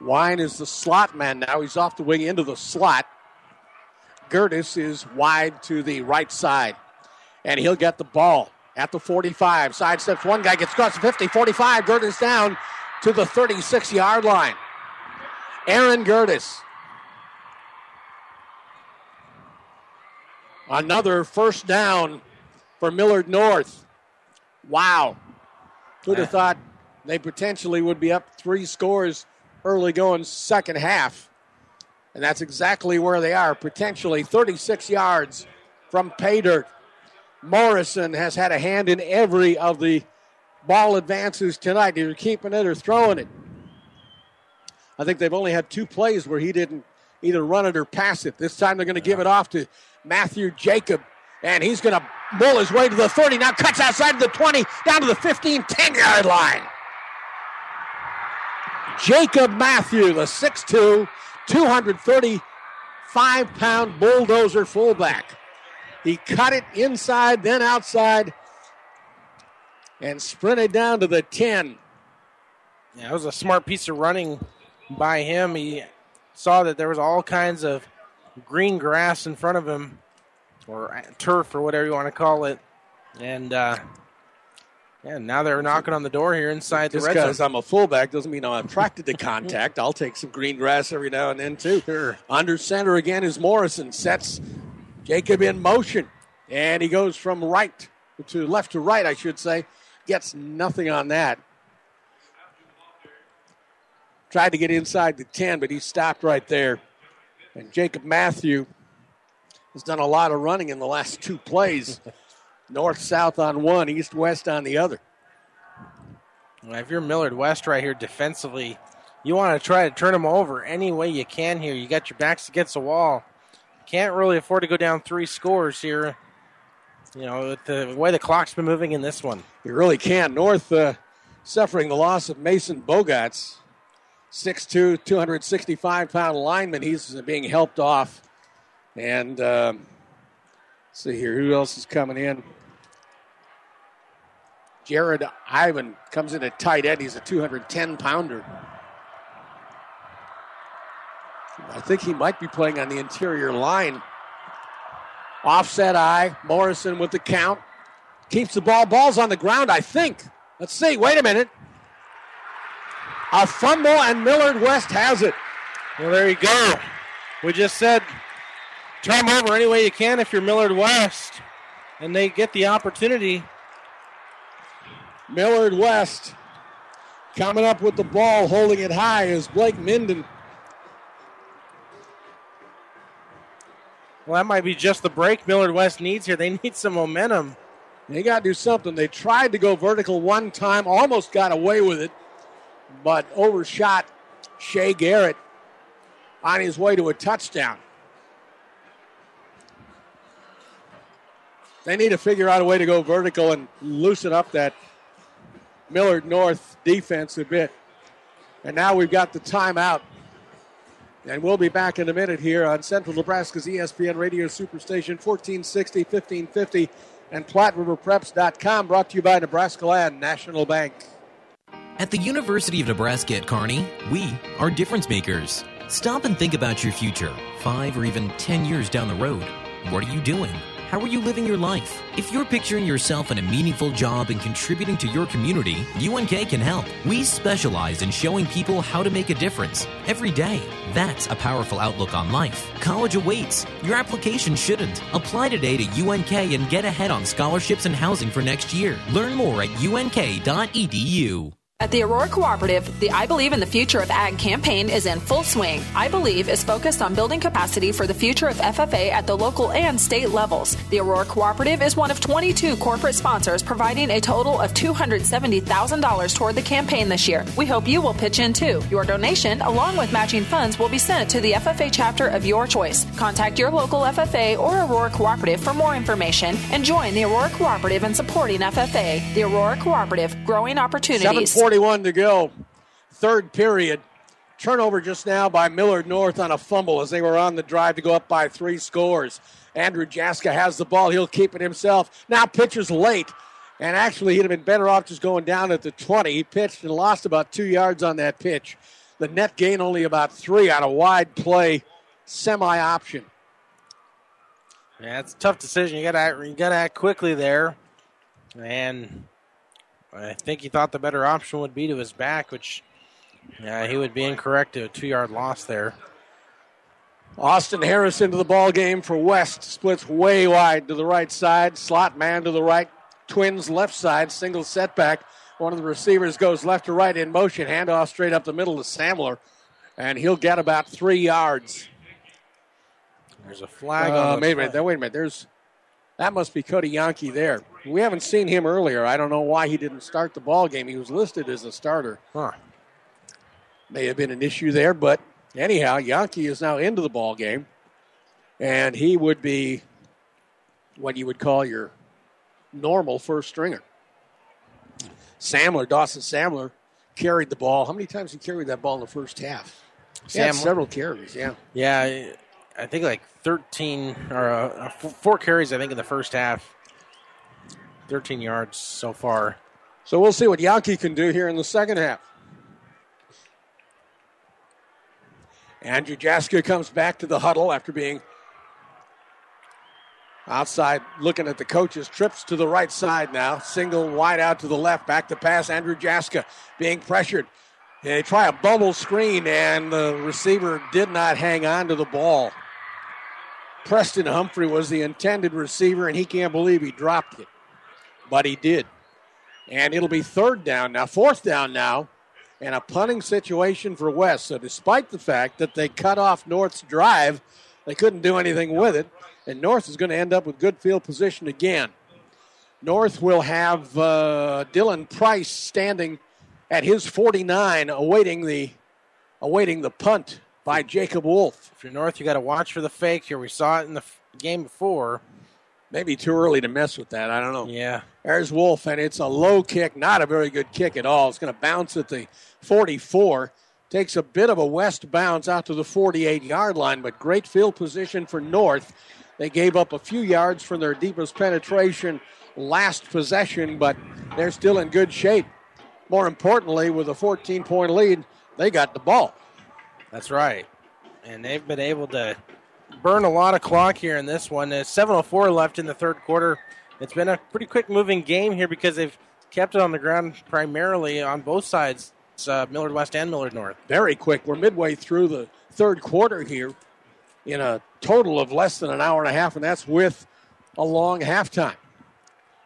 Wine is the slot man now. He's off the wing into the slot. Gertis is wide to the right side. And he'll get the ball at the 45. Sidesteps one guy, gets across the 50, 45. Gertis down to the 36 yard line. Aaron Gertis. Another first down for Millard North. Wow. Who'd have thought they potentially would be up three scores early going second half. And that's exactly where they are, potentially 36 yards from pay dirt. Morrison has had a hand in every of the ball advances tonight, either keeping it or throwing it. I think they've only had two plays where he didn't either run it or pass it. This time they're going to give it off to Matthew Jacob, and he's going to mull his way to the 30. Now cuts outside of the 20, down to the 15, 10 yard line. Jacob Matthew, the 6'2, 235 pound bulldozer fullback. He cut it inside, then outside, and sprinted down to the 10. Yeah, it was a smart piece of running by him. He saw that there was all kinds of green grass in front of him, or turf, or whatever you want to call it. And uh, yeah, now they're knocking on the door here inside the Just red because. I'm a fullback doesn't mean I'm attracted to contact. I'll take some green grass every now and then, too. Under center again is Morrison. Sets Jacob in motion. And he goes from right to left to right, I should say. Gets nothing on that. Tried to get inside the 10, but he stopped right there. And Jacob Matthew has done a lot of running in the last two plays north south on one, east west on the other. Well, If you're Millard West right here defensively, you want to try to turn them over any way you can here. You got your backs against the wall. Can't really afford to go down three scores here. You know, with the way the clock's been moving in this one. You really can't. North uh, suffering the loss of Mason Bogarts, 6'2, 265 pound lineman. He's being helped off. And um, see here, who else is coming in? Jared Ivan comes in at tight end. He's a 210 pounder. I think he might be playing on the interior line. Offset I. Morrison with the count. Keeps the ball. Ball's on the ground, I think. Let's see. Wait a minute. A fumble, and Millard West has it. Well, there you go. We just said turn over any way you can if you're Millard West. And they get the opportunity. Millard West coming up with the ball, holding it high is Blake Minden. Well, that might be just the break Millard West needs here. They need some momentum. They got to do something. They tried to go vertical one time, almost got away with it, but overshot Shea Garrett on his way to a touchdown. They need to figure out a way to go vertical and loosen up that Millard North defense a bit. And now we've got the timeout. And we'll be back in a minute here on Central Nebraska's ESPN Radio Superstation 1460, 1550, and PlatteRiverPreps.com. Brought to you by Nebraska Land National Bank. At the University of Nebraska at Kearney, we are difference makers. Stop and think about your future, five or even ten years down the road. What are you doing? How are you living your life? If you're picturing yourself in a meaningful job and contributing to your community, UNK can help. We specialize in showing people how to make a difference every day. That's a powerful outlook on life. College awaits. Your application shouldn't. Apply today to UNK and get ahead on scholarships and housing for next year. Learn more at unk.edu. At the Aurora Cooperative, the I Believe in the Future of Ag campaign is in full swing. I Believe is focused on building capacity for the future of FFA at the local and state levels. The Aurora Cooperative is one of 22 corporate sponsors providing a total of $270,000 toward the campaign this year. We hope you will pitch in too. Your donation, along with matching funds, will be sent to the FFA chapter of your choice. Contact your local FFA or Aurora Cooperative for more information and join the Aurora Cooperative in supporting FFA. The Aurora Cooperative, growing opportunities. 7.41 to go. Third period. Turnover just now by Millard North on a fumble as they were on the drive to go up by three scores. Andrew Jaska has the ball. He'll keep it himself. Now pitches late. And actually, he'd have been better off just going down at the 20. He pitched and lost about two yards on that pitch. The net gain only about three on a wide play semi option. Yeah, it's a tough decision. You got to you got to act quickly there, and I think he thought the better option would be to his back, which yeah, he would be incorrect to a two-yard loss there. Austin Harris into the ball game for West. Splits way wide to the right side. Slot man to the right. Twins left side. Single setback. One of the receivers goes left to right in motion. Handoff straight up the middle to Samler. And he'll get about three yards. There's a flag Uh, on the wait a minute. Wait a minute. There's that must be Cody Yankee there. We haven't seen him earlier. I don't know why he didn't start the ball game. He was listed as a starter. Huh. May have been an issue there, but anyhow, Yankee is now into the ball game, and he would be what you would call your normal first stringer. Samler, Dawson Samler, carried the ball. How many times he carried that ball in the first half? Sam- several carries, yeah. Yeah, I think like 13 or uh, four carries, I think, in the first half. 13 yards so far. So we'll see what Yankee can do here in the second half. Andrew Jaska comes back to the huddle after being outside looking at the coaches. Trips to the right side now. Single wide out to the left. Back to pass. Andrew Jaska being pressured. They try a bubble screen, and the receiver did not hang on to the ball. Preston Humphrey was the intended receiver, and he can't believe he dropped it. But he did. And it'll be third down now, fourth down now, and a punting situation for West. So, despite the fact that they cut off North's drive, they couldn't do anything with it. And North is going to end up with good field position again. North will have uh, Dylan Price standing at his 49, awaiting the awaiting the punt by Jacob Wolf. If you're North, you got to watch for the fake here. We saw it in the f- game before. Maybe too early to mess with that. I don't know. Yeah. There's Wolf, and it's a low kick, not a very good kick at all. It's going to bounce at the 44. Takes a bit of a west bounce out to the 48 yard line, but great field position for North. They gave up a few yards from their deepest penetration last possession, but they're still in good shape. More importantly, with a 14 point lead, they got the ball. That's right. And they've been able to burn a lot of clock here in this one. There's 7.04 left in the third quarter. It's been a pretty quick moving game here because they've kept it on the ground primarily on both sides, uh, Millard West and Millard North. Very quick. We're midway through the third quarter here in a total of less than an hour and a half, and that's with a long halftime.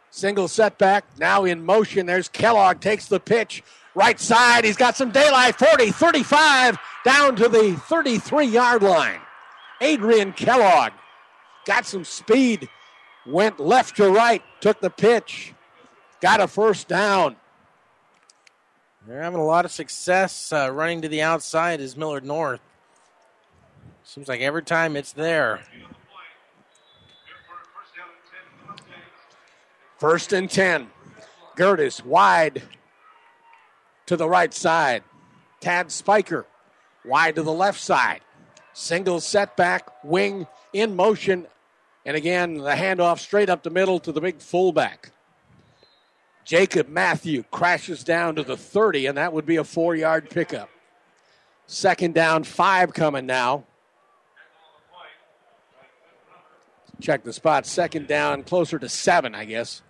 Single setback, now in motion. There's Kellogg, takes the pitch. Right side, he's got some daylight. 40, 35, down to the 33 yard line. Adrian Kellogg got some speed, went left to right, took the pitch, got a first down. They're having a lot of success uh, running to the outside is Millard North. Seems like every time it's there. First and 10. Gertis wide to the right side. Tad Spiker wide to the left side. Single setback, wing in motion. And again, the handoff straight up the middle to the big fullback. Jacob Matthew crashes down to the 30, and that would be a four yard pickup. Second down, five coming now. Check the spot. Second down, closer to seven, I guess.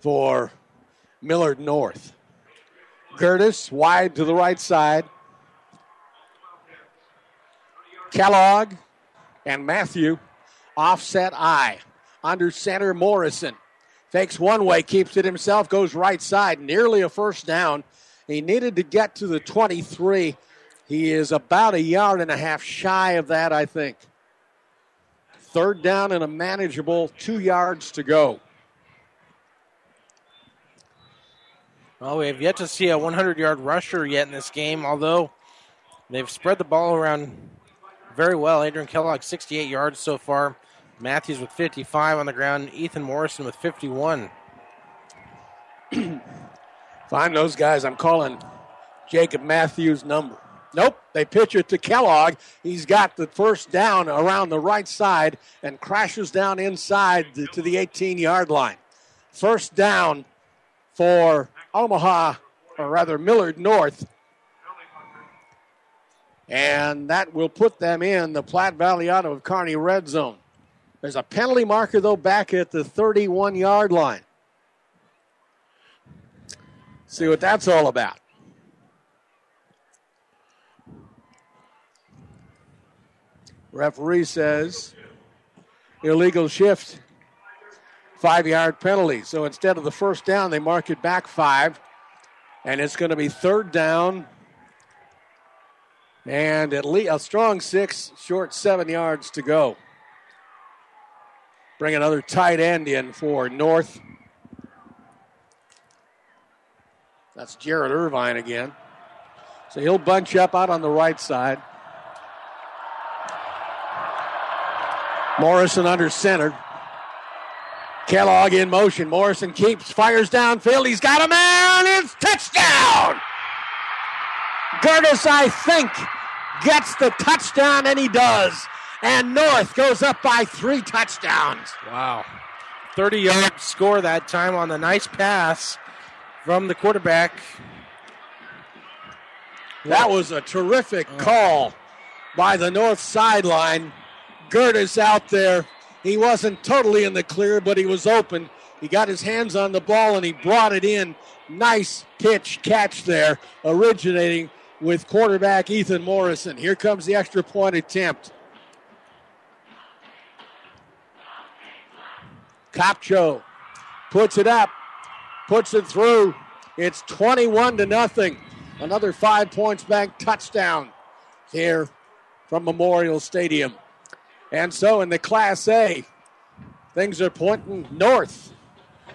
For Millard North. Curtis wide to the right side. Kellogg and Matthew offset I. Under center, Morrison. Fakes one way, keeps it himself, goes right side. Nearly a first down. He needed to get to the 23. He is about a yard and a half shy of that, I think. Third down and a manageable two yards to go. Well, we have yet to see a 100 yard rusher yet in this game, although they've spread the ball around very well. Adrian Kellogg, 68 yards so far. Matthews with 55 on the ground. Ethan Morrison with 51. Find those guys. I'm calling Jacob Matthews' number. Nope, they pitch it to Kellogg. He's got the first down around the right side and crashes down inside to the 18 yard line. First down for Omaha, or rather Millard North. And that will put them in the Platte Valley Auto of Kearney red zone. There's a penalty marker, though, back at the 31 yard line. See what that's all about. Referee says illegal shift, five yard penalty. So instead of the first down, they mark it back five. And it's going to be third down and at least a strong six, short seven yards to go. Bring another tight end in for North. That's Jared Irvine again. So he'll bunch up out on the right side. Morrison under center. Kellogg in motion. Morrison keeps, fires downfield. He's got a man. It's touchdown. Gertis, I think, gets the touchdown, and he does. And North goes up by three touchdowns. Wow. 30 yard score that time on the nice pass from the quarterback. That was a terrific oh. call by the north sideline. Gertis out there. He wasn't totally in the clear, but he was open. He got his hands on the ball and he brought it in. Nice pitch catch there, originating with quarterback Ethan Morrison. Here comes the extra point attempt. Copcho puts it up, puts it through. It's 21 to nothing. Another five points bank touchdown here from Memorial Stadium. And so in the Class A, things are pointing north.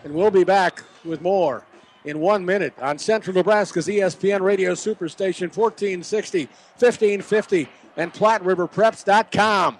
And we'll be back with more in one minute on Central Nebraska's ESPN Radio Superstation 1460, 1550, and PlatteRiverPreps.com.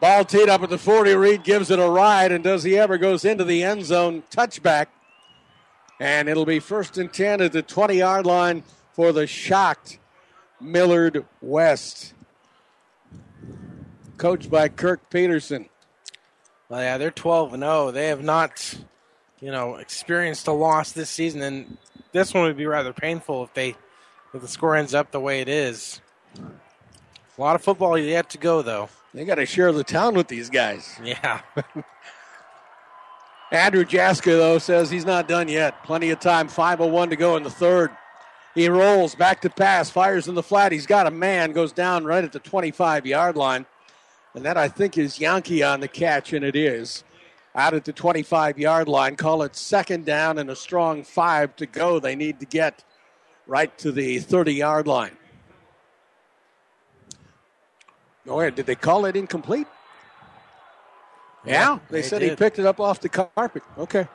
Ball teed up at the 40. Reed gives it a ride, and does he ever goes into the end zone touchback. And it'll be first and 10 at the 20 yard line for the shocked Millard West. Coached by Kirk Peterson. Well, yeah, they're 12 and 0. They have not, you know, experienced a loss this season, and this one would be rather painful if they, if the score ends up the way it is. A lot of football yet to go, though. They got to share the town with these guys. Yeah. Andrew Jaska, though, says he's not done yet. Plenty of time. 5.01 to go in the third. He rolls back to pass, fires in the flat. He's got a man, goes down right at the 25 yard line. And that, I think, is Yankee on the catch, and it is. Out at the 25 yard line. Call it second down and a strong five to go. They need to get right to the 30 yard line. Oh, yeah. Did they call it incomplete? Yeah, Yeah, they, they said he picked it up off the carpet. Okay.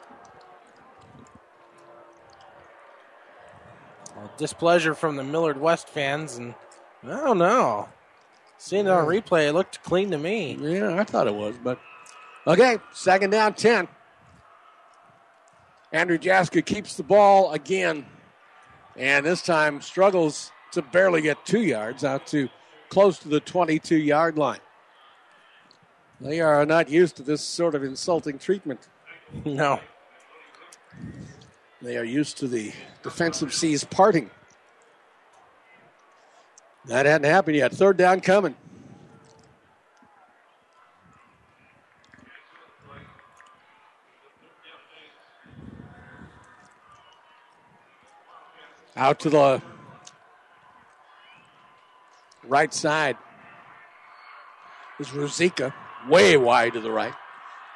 Well, displeasure from the Millard West fans, and I don't know. Seeing it on replay, it looked clean to me. Yeah, I thought it was, but okay, second down, ten. Andrew Jaska keeps the ball again, and this time struggles to barely get two yards out to close to the 22 yard line. They are not used to this sort of insulting treatment. No. They are used to the defensive seas parting. That hadn't happened yet. Third down coming. Out to the right side is Ruzika, way wide to the right.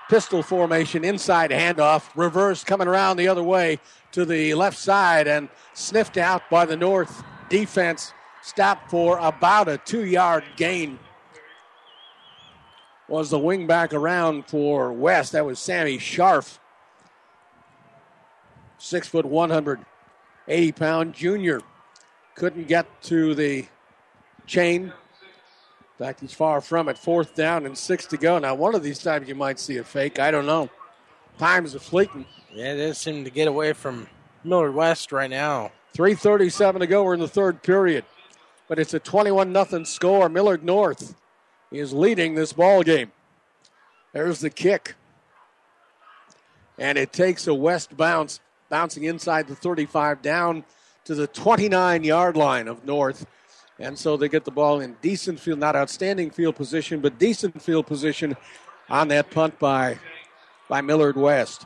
Pistol formation, inside handoff, reverse coming around the other way to the left side and sniffed out by the North defense. Stopped for about a two yard gain. Was the wing back around for West. That was Sammy Scharf. Six foot, 180 pound junior. Couldn't get to the chain. In fact, he's far from it. Fourth down and six to go. Now, one of these times you might see a fake. I don't know. Times are fleeting. Yeah, they seem to get away from Millard West right now. 3.37 to go. We're in the third period. But it's a 21 0 score. Millard North is leading this ball game. There's the kick. And it takes a west bounce, bouncing inside the 35 down to the 29 yard line of North. And so they get the ball in decent field, not outstanding field position, but decent field position on that punt by, by Millard West.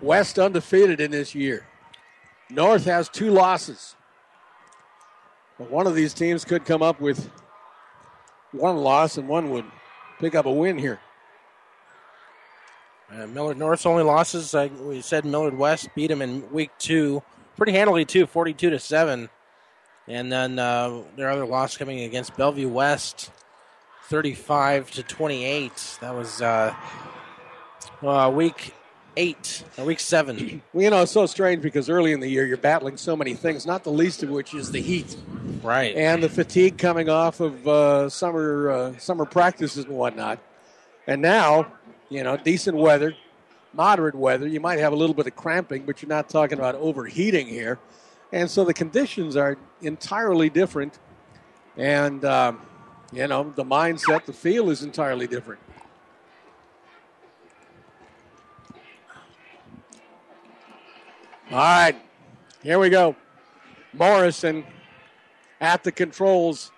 West undefeated in this year. North has two losses. But one of these teams could come up with one loss and one would pick up a win here. Uh, Millard North's only losses, like we said, Millard West beat them in week two, pretty handily too, 42 to seven. And then uh, their other loss coming against Bellevue West, 35 to 28. That was uh, uh, week eight, or week seven. Well, you know, it's so strange because early in the year you're battling so many things, not the least of which is the heat. Right. And the fatigue coming off of uh, summer uh, summer practices and whatnot. And now, you know, decent weather, moderate weather. You might have a little bit of cramping, but you're not talking about overheating here. And so the conditions are entirely different. And, um, you know, the mindset, the feel is entirely different. All right, here we go. Morrison at the controls,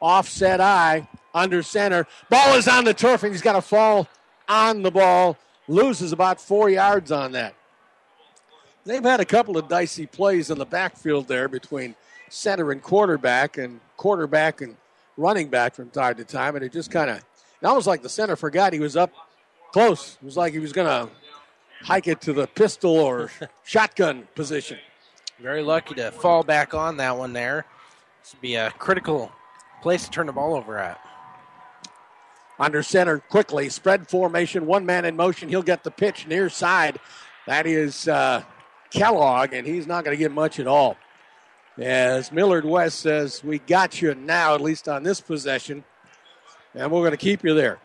offset I, under center. Ball is on the turf, and he's got to fall on the ball. Loses about four yards on that. They've had a couple of dicey plays in the backfield there between center and quarterback, and quarterback and running back from time to time, and it just kind of, it almost like the center forgot he was up close. It was like he was going to hike it to the pistol or shotgun position. Very lucky to fall back on that one there. This would be a critical place to turn the ball over at. Under center quickly, spread formation, one man in motion. He'll get the pitch near side. That is uh, Kellogg, and he's not going to get much at all. As Millard West says, we got you now, at least on this possession, and we're going to keep you there.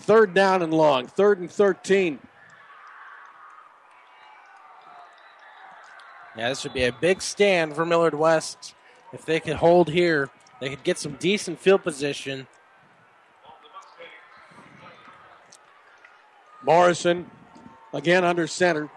Third down and long, third and 13. Yeah, this would be a big stand for Millard West. If they could hold here, they could get some decent field position. Morrison again under center.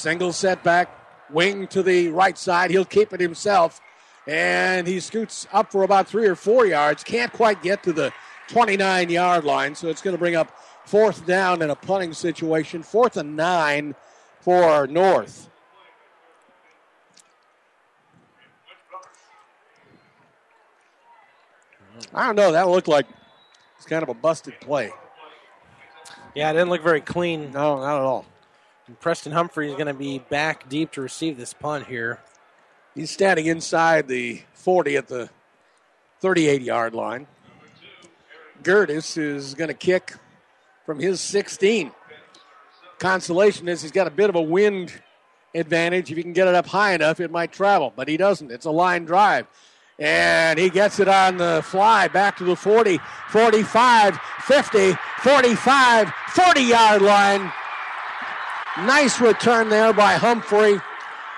Single setback, wing to the right side. He'll keep it himself. And he scoots up for about three or four yards. Can't quite get to the 29 yard line. So it's going to bring up fourth down in a punting situation. Fourth and nine for North. I don't know. That looked like it's kind of a busted play. Yeah, it didn't look very clean. No, not at all. And Preston Humphrey is going to be back deep to receive this punt here. He's standing inside the 40 at the 38 yard line. Gertis is going to kick from his 16. Consolation is he's got a bit of a wind advantage. If he can get it up high enough, it might travel, but he doesn't. It's a line drive. And he gets it on the fly back to the 40, 45, 50, 45, 40 yard line. Nice return there by Humphrey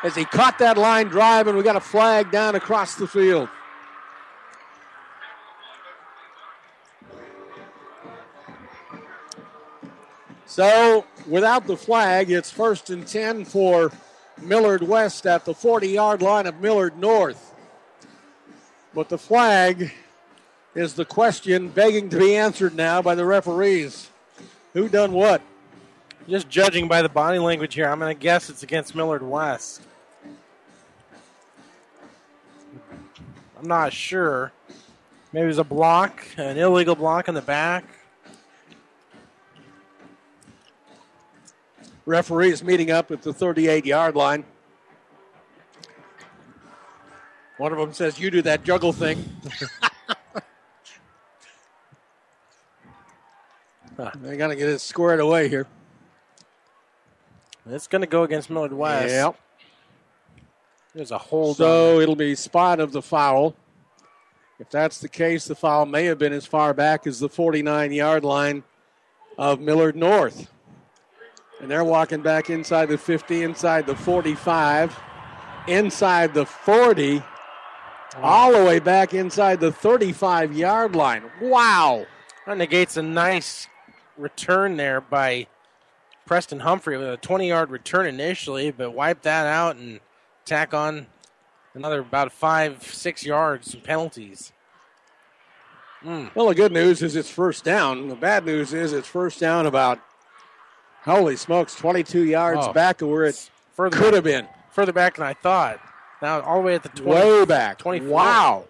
as he caught that line drive, and we got a flag down across the field. So, without the flag, it's first and 10 for Millard West at the 40 yard line of Millard North. But the flag is the question begging to be answered now by the referees. Who done what? Just judging by the body language here, I'm going to guess it's against Millard West. I'm not sure. Maybe it was a block, an illegal block in the back. Referees meeting up at the 38 yard line. One of them says, You do that juggle thing. They're going to get it squared away here. It's going to go against Millard West. Yep. There's a hold So it'll be spot of the foul. If that's the case, the foul may have been as far back as the 49 yard line of Millard North. And they're walking back inside the 50, inside the 45, inside the 40. all the way back inside the 35 yard line. Wow. That negates a nice return there by Preston Humphrey with a 20 yard return initially, but wipe that out and tack on another about five, six yards and penalties. Mm. Well, the good news is it's first down. The bad news is it's first down about, holy smokes, 22 yards Oh. back of where it Further could have been. Further back than I thought. Now all the way at the 20, Way back. 24. Wow.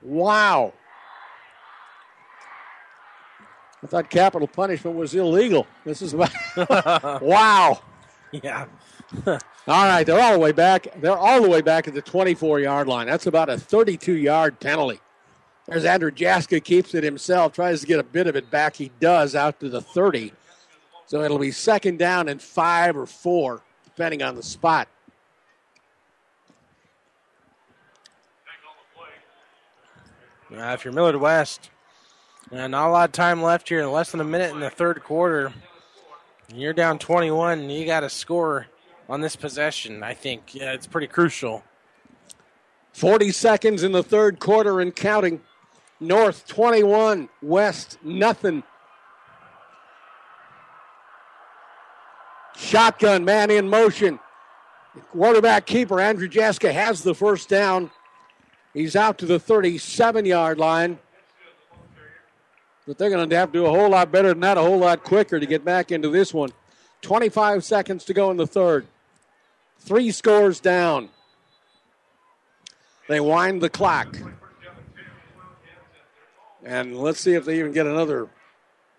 Wow. I thought capital punishment was illegal. This is about. wow. Yeah. All right, they're all the way back. They're all the way back at the 24 yard line. That's about a 32 yard penalty. There's Andrew Jaska keeps it himself, tries to get a bit of it back. He does out to the 30. So it'll be second down and five or four, depending on the spot. Uh, if you're Millard West, and not a lot of time left here, less than a minute in the third quarter, you're down 21, and you got to score on this possession. I think yeah, it's pretty crucial. 40 seconds in the third quarter and counting. North 21, West nothing. Shotgun man in motion. Quarterback keeper Andrew Jaska has the first down. He's out to the 37 yard line. But they're going to have to do a whole lot better than that, a whole lot quicker to get back into this one. 25 seconds to go in the third. Three scores down. They wind the clock. And let's see if they even get another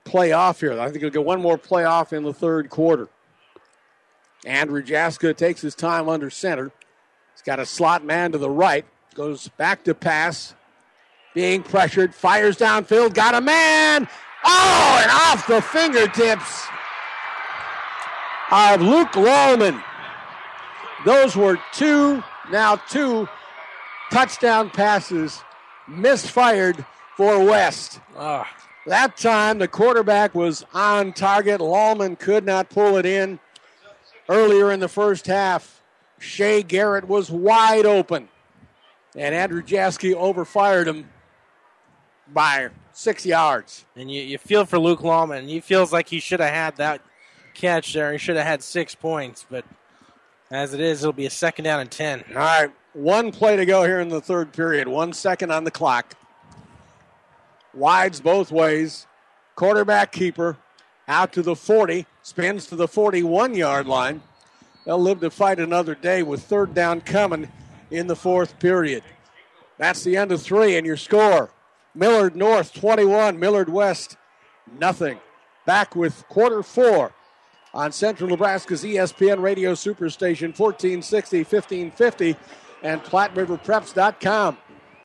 play off here. I think it'll get one more play off in the third quarter. Andrew Jaska takes his time under center. He's got a slot man to the right. Goes back to pass. Being pressured. Fires downfield. Got a man. Oh, and off the fingertips of Luke Lallman. Those were two, now two touchdown passes misfired for West. Ah. That time the quarterback was on target. Lallman could not pull it in. Earlier in the first half, Shea Garrett was wide open. And Andrew Jaska overfired him by six yards. And you, you feel for Luke Lallman. He feels like he should have had that catch there. He should have had six points, but as it is, it'll be a second down and 10. All right, one play to go here in the third period. One second on the clock. Wides both ways. Quarterback keeper out to the 40, spins to the 41 yard line. They'll live to fight another day with third down coming in the fourth period. That's the end of three, and your score Millard North 21, Millard West nothing. Back with quarter four on Central Nebraska's ESPN Radio Superstation 1460, 1550, and PlatteRiverPreps.com.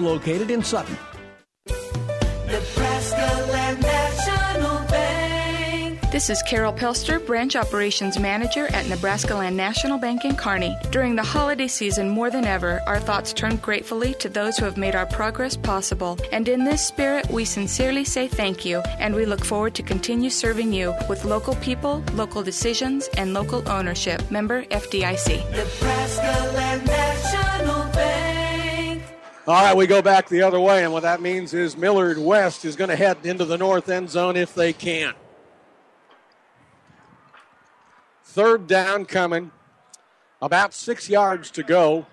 located in Sutton. Nebraska Land National Bank. This is Carol Pelster, Branch Operations Manager at Nebraska Land National Bank in Kearney. During the holiday season, more than ever, our thoughts turn gratefully to those who have made our progress possible. And in this spirit, we sincerely say thank you, and we look forward to continue serving you with local people, local decisions, and local ownership. Member FDIC. Nebraska Land National Bank. All right, we go back the other way, and what that means is Millard West is going to head into the north end zone if they can. Third down coming. About six yards to go.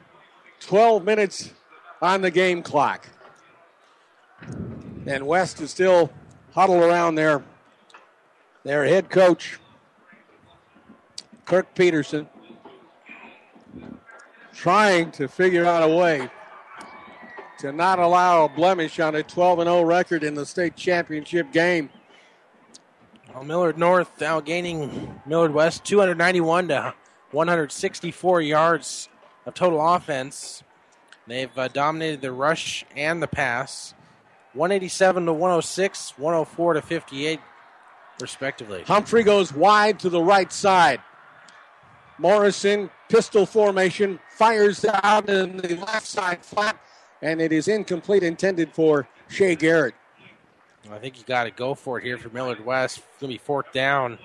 12 minutes on the game clock. And West is still huddled around their, their head coach, Kirk Peterson, trying to figure out a way to not allow a blemish on a 12 0 record in the state championship game. Well, Millard North now gaining Millard West 291 to 164 yards of total offense. They've uh, dominated the rush and the pass. 187 to 106, 104 to 58, respectively. Humphrey goes wide to the right side. Morrison, pistol formation, fires out in the left side flat, and it is incomplete, intended for Shea Garrett. I think you got to go for it here for Millard West. It's going to be fourth down.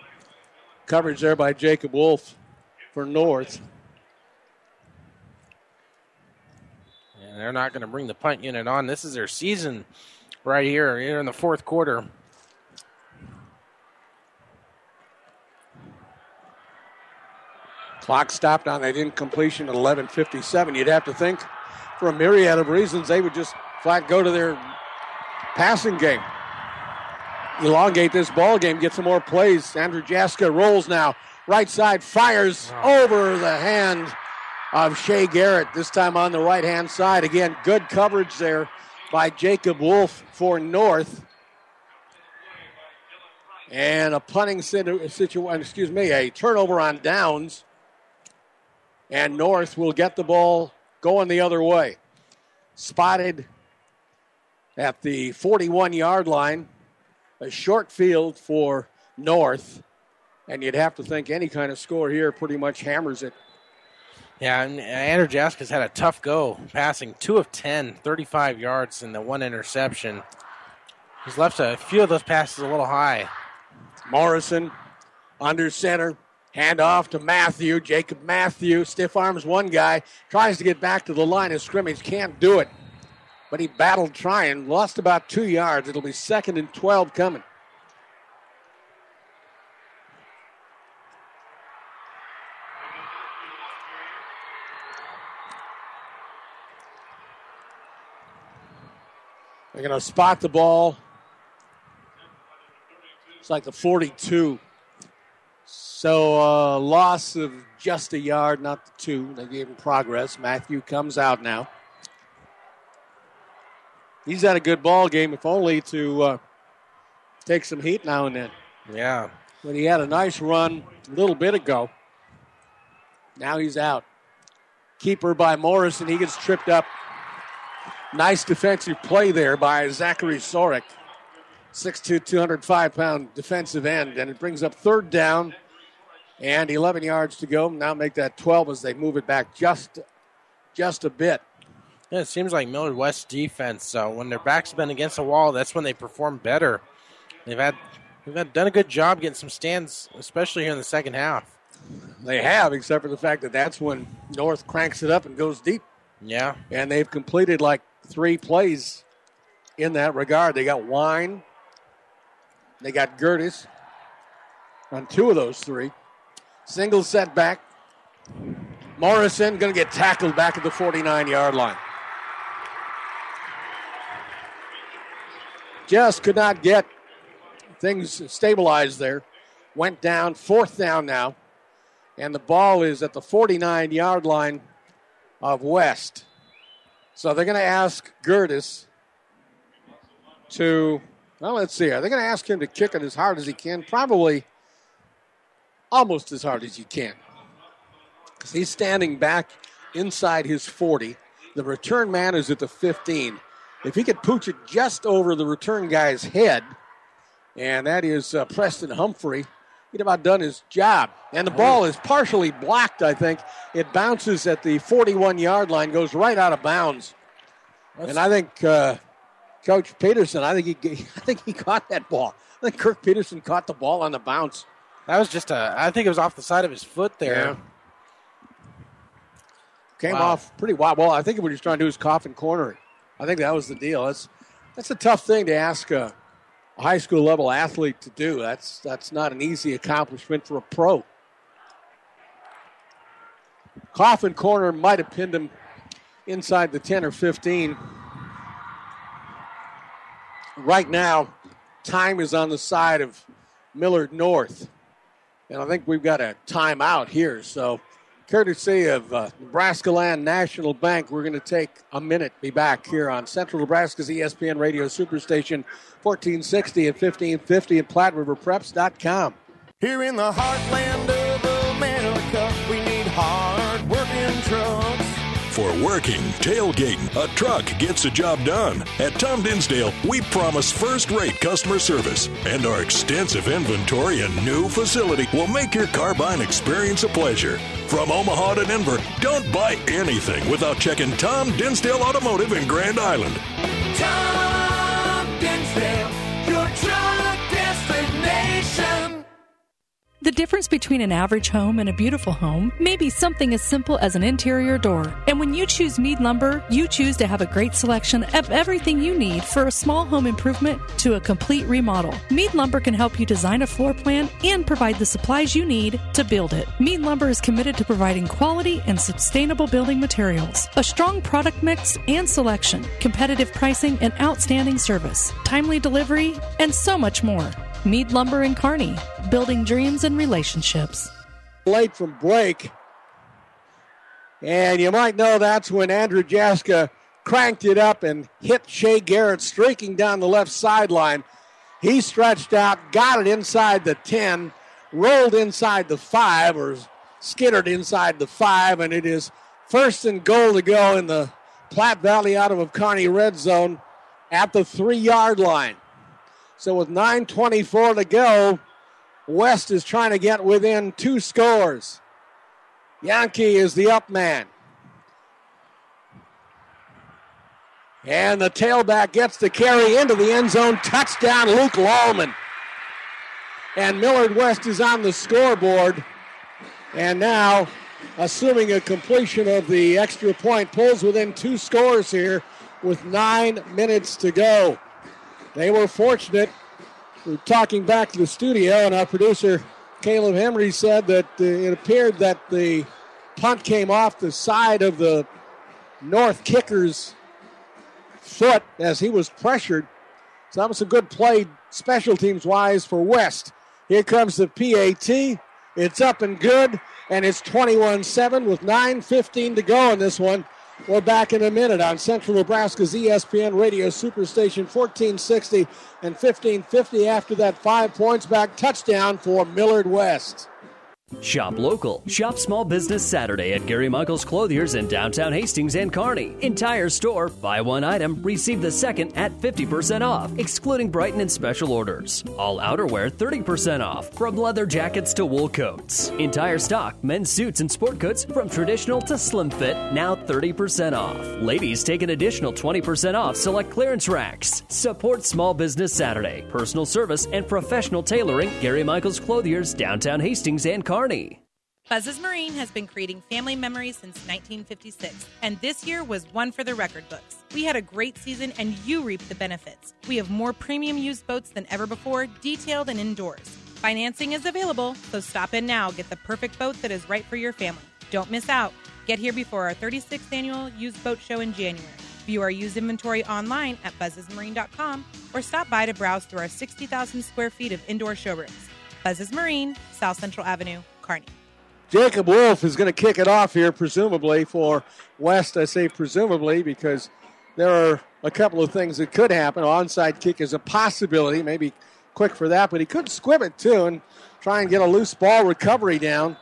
Coverage there by Jacob Wolf for North. And they're not going to bring the punt unit on. This is their season right here, here in the fourth quarter. Clock stopped on that incompletion at 11:57. You'd have to think, for a myriad of reasons, they would just flat go to their passing game, elongate this ball game, get some more plays. Andrew Jaska rolls now, right side fires over the hand of Shea Garrett. This time on the right hand side. Again, good coverage there by Jacob Wolf for North. And a punting situation, excuse me, a turnover on downs and North will get the ball going the other way. Spotted at the 41 yard line, a short field for North, and you'd have to think any kind of score here pretty much hammers it. Yeah, and Andrew Jaska's had a tough go, passing two of 10, 35 yards, and the one interception. He's left a few of those passes a little high. Morrison under center, Hand off to Matthew. Jacob Matthew, stiff arms one guy, tries to get back to the line of scrimmage, can't do it. But he battled trying, lost about two yards. It'll be second and 12 coming. They're going to spot the ball. It's like the 42. So, uh, loss of just a yard, not the two. They gave him progress. Matthew comes out now. He's had a good ball game, if only to uh, take some heat now and then. Yeah. But he had a nice run a little bit ago. Now he's out. Keeper by Morrison. He gets tripped up. Nice defensive play there by Zachary Sorek. 6'2, 205 pound defensive end. And it brings up third down and 11 yards to go. Now make that 12 as they move it back just, just a bit. Yeah, it seems like Millard West defense, uh, when their backs been against the wall, that's when they perform better. They've had they've had, done a good job getting some stands, especially here in the second half. They have, except for the fact that that's when North cranks it up and goes deep. Yeah. And they've completed like three plays in that regard. They got Wine, they got Gertis on two of those three. Single setback. Morrison going to get tackled back at the 49 yard line. Just could not get things stabilized there. Went down, fourth down now. And the ball is at the 49 yard line of West. So they're going to ask Gertis to, well, let's see. Are they going to ask him to kick it as hard as he can? Probably almost as hard as you can. Because he's standing back inside his 40. The return man is at the 15. If he could pooch it just over the return guy's head, and that is uh, Preston Humphrey, he'd about done his job. And the ball is partially blocked, I think. It bounces at the 41 yard line, goes right out of bounds. and I think uh, Coach Peterson, I think he, I think he caught that ball. I think Kirk Peterson caught the ball on the bounce. That was just a, I think it was off the side of his foot there. Yeah. Came Wow. off pretty wild. Well, I think what he was trying to do is coffin corner it. I think that was the deal. That's that's a tough thing to ask a, a high school level athlete to do. That's that's not an easy accomplishment for a pro. And corner might have pinned him inside the 10 or 15. Right now, time is on the side of Millard North. And I think we've got a timeout here. So, courtesy of uh, Nebraska Land National Bank, we're going to take a minute, be back here on Central Nebraska's ESPN Radio Superstation 1460 and 1550 at PlatteRiverPreps.com. Here in the heartland for working, tailgating, a truck gets the job done. At Tom Dinsdale, we promise first rate customer service, and our extensive inventory and new facility will make your car buying experience a pleasure. From Omaha to Denver, don't buy anything without checking Tom Dinsdale Automotive in Grand Island. Tom The difference between an average home and a beautiful home may be something as simple as an interior door. And when you choose Mead Lumber, you choose to have a great selection of everything you need for a small home improvement to a complete remodel. Mead Lumber can help you design a floor plan and provide the supplies you need to build it. Mead Lumber is committed to providing quality and sustainable building materials, a strong product mix and selection, competitive pricing and outstanding service, timely delivery, and so much more. Mead Lumber and Kearney, building dreams and relationships. Late from break. And you might know that's when Andrew Jaska cranked it up and hit Shea Garrett streaking down the left sideline. He stretched out, got it inside the 10, rolled inside the 5 or skittered inside the 5, and it is first and goal to go in the Platte Valley Auto of Kearney red zone at the three yard line. So with 9.24 to go, West is trying to get within two scores. Yankee is the up man. And the tailback gets the carry into the end zone. Touchdown, Luke Lallman. And Millard West is on the scoreboard. And now, assuming a completion of the extra point, pulls within two scores here with nine minutes to go. They were fortunate. We're talking back to the studio, and our producer, Caleb Henry, said that uh, it appeared that the punt came off the side of the North kicker's foot as he was pressured. So that was a good play, special teams wise, for West. Here comes the PAT. It's up and good, and it's 21 7 with 9.15 to go in this one. We're back in a minute on Central Nebraska's ESPN Radio Superstation 1460 and 1550 after that five points back touchdown for Millard West. Shop local. Shop small business Saturday at Gary Michaels Clothiers in downtown Hastings and Kearney. Entire store, buy one item, receive the second at 50% off, excluding Brighton and special orders. All outerwear 30% off, from leather jackets to wool coats. Entire stock, men's suits and sport coats from traditional to slim fit, now 30% off. Ladies take an additional 20% off select clearance racks. Support Small Business Saturday. Personal service and professional tailoring, Gary Michaels Clothiers, downtown Hastings and Kearney. Buzz's Marine has been creating family memories since 1956, and this year was one for the record books. We had a great season, and you reap the benefits. We have more premium used boats than ever before, detailed and indoors. Financing is available, so stop in now. Get the perfect boat that is right for your family. Don't miss out. Get here before our 36th annual used boat show in January. View our used inventory online at buzzesmarine.com or stop by to browse through our 60,000 square feet of indoor showrooms. Buzzes Marine, South Central Avenue, Kearney. Jacob Wolf is going to kick it off here, presumably for West. I say presumably because there are a couple of things that could happen. Onside kick is a possibility, maybe quick for that, but he could squib it too and try and get a loose ball recovery down.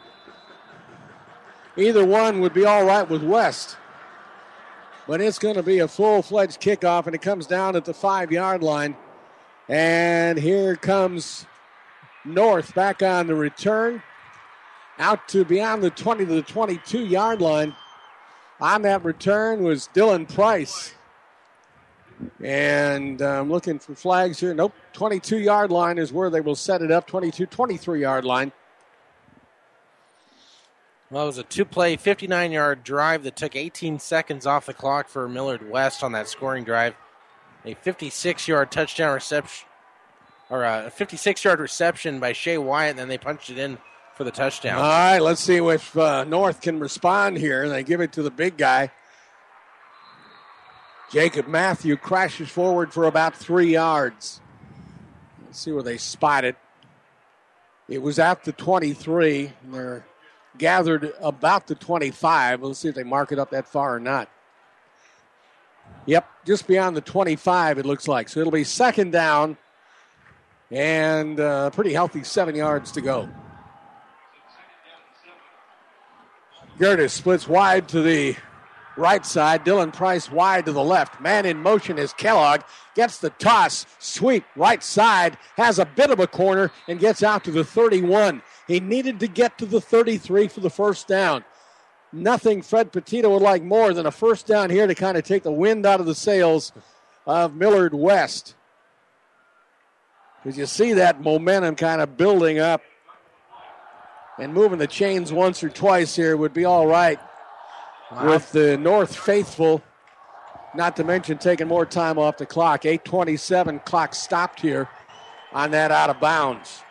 Either one would be all right with West. But it's going to be a full fledged kickoff, and it comes down at the five yard line. And here comes North back on the return. Out to beyond the 20 to the 22 yard line. On that return was Dylan Price. And I'm um, looking for flags here. Nope. 22 yard line is where they will set it up. 22, 23 yard line. Well, it was a two play, 59 yard drive that took 18 seconds off the clock for Millard West on that scoring drive. A 56 yard touchdown reception, or a 56 yard reception by Shea Wyatt, and then they punched it in for the touchdown. All right, let's see if uh, North can respond here. They give it to the big guy. Jacob Matthew crashes forward for about three yards. Let's see where they spot it. It was at the 23. They're gathered about the 25. Let's see if they mark it up that far or not. Yep, just beyond the 25, it looks like. So it'll be second down and uh, pretty healthy seven yards to go. Gertis splits wide to the right side. Dylan Price wide to the left. Man in motion is Kellogg. Gets the toss, sweep right side, has a bit of a corner, and gets out to the 31. He needed to get to the 33 for the first down. Nothing Fred Petito would like more than a first down here to kind of take the wind out of the sails of Millard West. Because you see that momentum kind of building up. And moving the chains once or twice here would be all right with the North faithful. Not to mention taking more time off the clock. 8:27 clock stopped here on that out of bounds.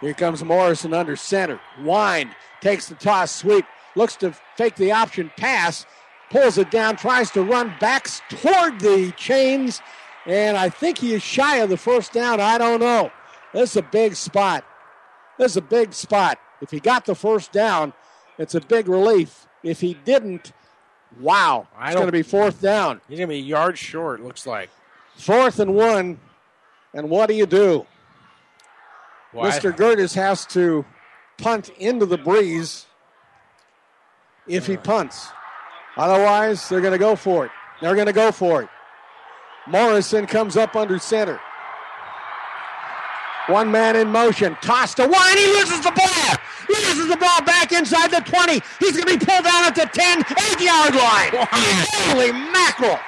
Here comes Morrison under center. Wine takes the toss sweep, looks to fake the option pass, pulls it down, tries to run backs toward the chains, and I think he is shy of the first down. I don't know. This is a big spot. This is a big spot. If he got the first down, it's a big relief. If he didn't, wow, I it's going to be fourth down. He's going to be a yard short, looks like. Fourth and one. And what do you do? Why- Mr. Gertis has to punt into the breeze if he punts. Otherwise, they're going to go for it. They're going to go for it. Morrison comes up under center. One man in motion. Tossed to one. He loses the ball. He loses the ball back inside the 20. He's going to be pulled down at the 10, 8 yard line. Holy mackerel.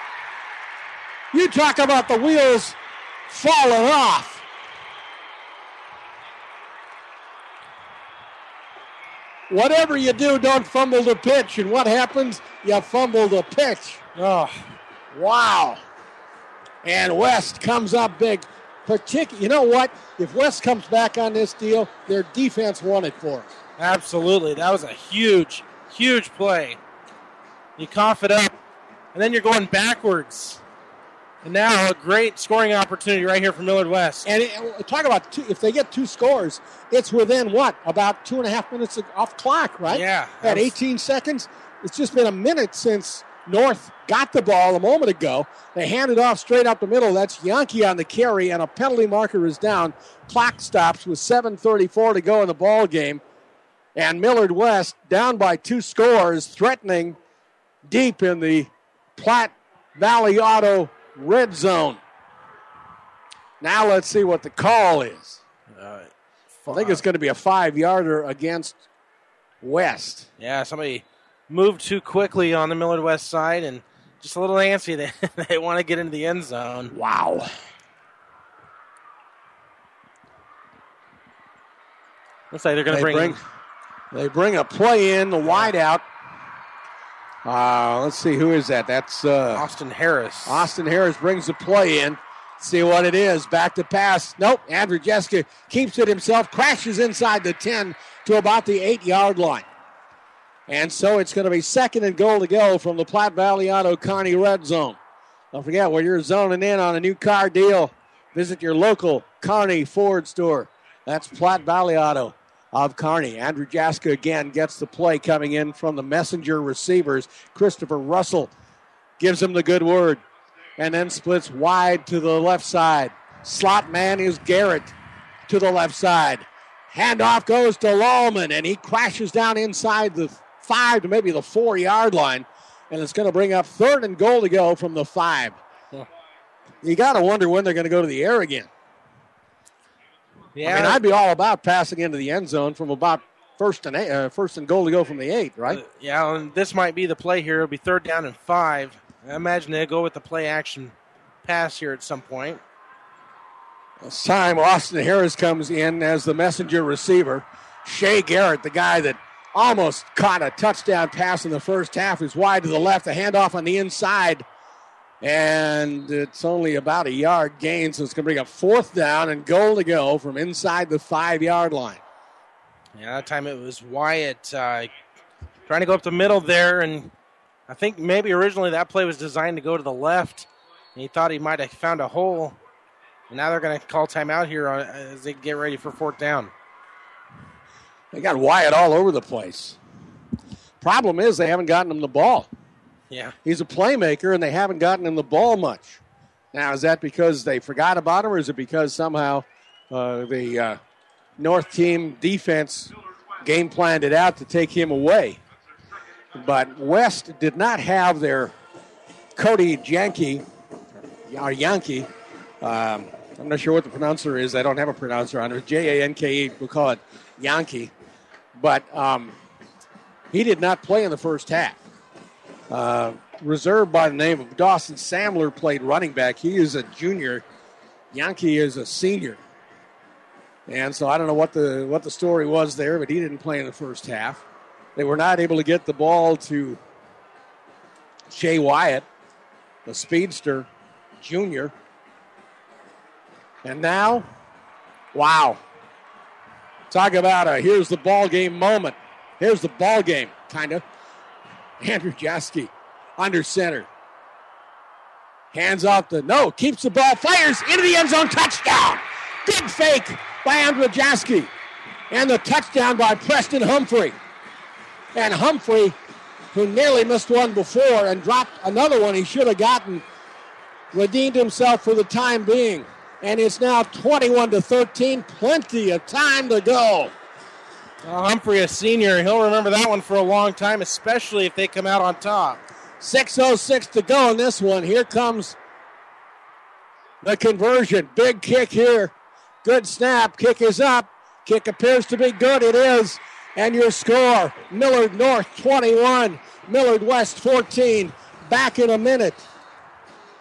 You talk about the wheels falling off. Whatever you do, don't fumble the pitch. And what happens? You fumble the pitch. Oh, wow. And West comes up big. Partic- you know what? If West comes back on this deal, their defense won it for. Absolutely. That was a huge, huge play. You cough it up, and then you're going backwards. And now a great scoring opportunity right here for Millard West. And it, talk about two, if they get two scores, it's within what? About two and a half minutes off clock, right? Yeah. At 18 seconds. It's just been a minute since North got the ball a moment ago. They hand it off straight up the middle. That's Yankee on the carry, and a penalty marker is down. Clock stops with 7.34 to go in the ball game. And Millard West down by two scores, threatening deep in the Platte Valley Auto red zone. Now let's see what the call is. I think it's going to be a five yarder against West. Yeah, somebody moved too quickly on the Millard West side and just a little antsy. They, they want to get into the end zone. Wow. Looks like they're going They to bring, bring, they bring a play in, the wide out. Uh, let's see, who is that? That's uh, Austin Harris. Austin Harris brings the play in. See what it is. Back to pass. Nope. Andrew Jaska keeps it himself, crashes inside the 10 to about the eight yard line. And so it's going to be second and goal to go from the Platte Valley Auto Kearney red zone. Don't forget, when you're zoning in on a new car deal, visit your local Kearney Ford store. That's Platte Valley Auto of Kearney. Andrew Jaska again gets the play coming in from the messenger receivers. Christopher Russell gives him the good word and then splits wide to the left side. Slot man is Garrett to the left side. Handoff goes to Lallman, and he crashes down inside the five to maybe the four yard line. And it's going to bring up third and goal to go from the five. You got to wonder when they're going to go to the air again. Yeah. I mean, I'd be all about passing into the end zone from about first and eight, uh, first and goal to go from the eight, right? Yeah, and this might be the play here. It'll be third down and five. I imagine they'll go with the play action pass here at some point. This time, Austin Harris comes in as the messenger receiver. Shea Garrett, the guy that almost caught a touchdown pass in the first half, is wide to the left. The handoff on the inside, and it's only about a yard gain, so it's going to bring a fourth down and goal to go from inside the five yard line. Yeah, that time it was Wyatt uh, trying to go up the middle there, and I think maybe originally that play was designed to go to the left, and he thought he might have found a hole. And now they're going to call timeout here as they get ready for fourth down. They got Wyatt all over the place. Problem is, they haven't gotten him the ball. Yeah. He's a playmaker, and they haven't gotten him the ball much. Now, is that because they forgot about him, or is it because somehow uh, the uh, North team defense game planned it out to take him away? But West did not have their Cody Yankee, or Yankee. Um, I'm not sure what the pronouncer is. I don't have a pronouncer on it. J A N K E. We'll call it Yankee. But um, he did not play in the first half. Uh, reserved by the name of Dawson Samler played running back. He is a junior. Yankee is a senior. And so I don't know what the what the story was there, but he didn't play in the first half. They were not able to get the ball to Shea Wyatt, the speedster junior. And now, wow. Talk about a here's the ball game moment. Here's the ball game, kind of. Andrew Jaska under center. Hands off the no, keeps the ball, fires into the end zone, touchdown. Good fake by Andrew Jaska. And the touchdown by Preston Humphrey. And Humphrey, who nearly missed one before and dropped another one he should have gotten, redeemed himself for the time being. And it's now 21 to 13. Plenty of time to go. Humphrey, a senior, he'll remember that one for a long time, especially if they come out on top. 6.06 to go in this one. Here comes the conversion. Big kick here. Good snap. Kick is up. Kick appears to be good. It is. And your score Millard North 21, Millard West 14. Back in a minute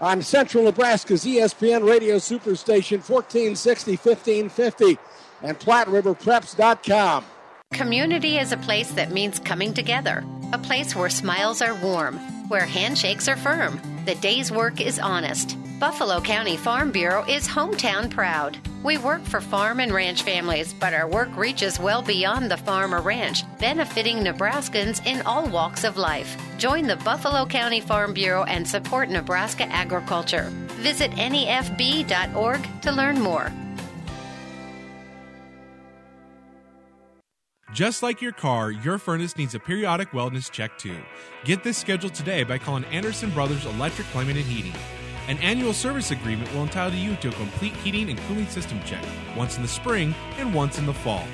on Central Nebraska's ESPN radio superstation 1460 1550 and PlatteRiverPreps.com. Community is a place that means coming together, a place where smiles are warm, where handshakes are firm, the day's work is honest. Buffalo County Farm Bureau is hometown proud. We work for farm and ranch families, but our work reaches well beyond the farm or ranch, benefiting Nebraskans in all walks of life. Join the Buffalo County Farm Bureau and support Nebraska agriculture. Visit nefb.org to learn more. Just like your car, your furnace needs a periodic wellness check too. Get this scheduled today by calling Anderson Brothers Electric Plumbing and Heating. An annual service agreement will entitle you to a complete heating and cooling system check, once in the spring and once in the fall.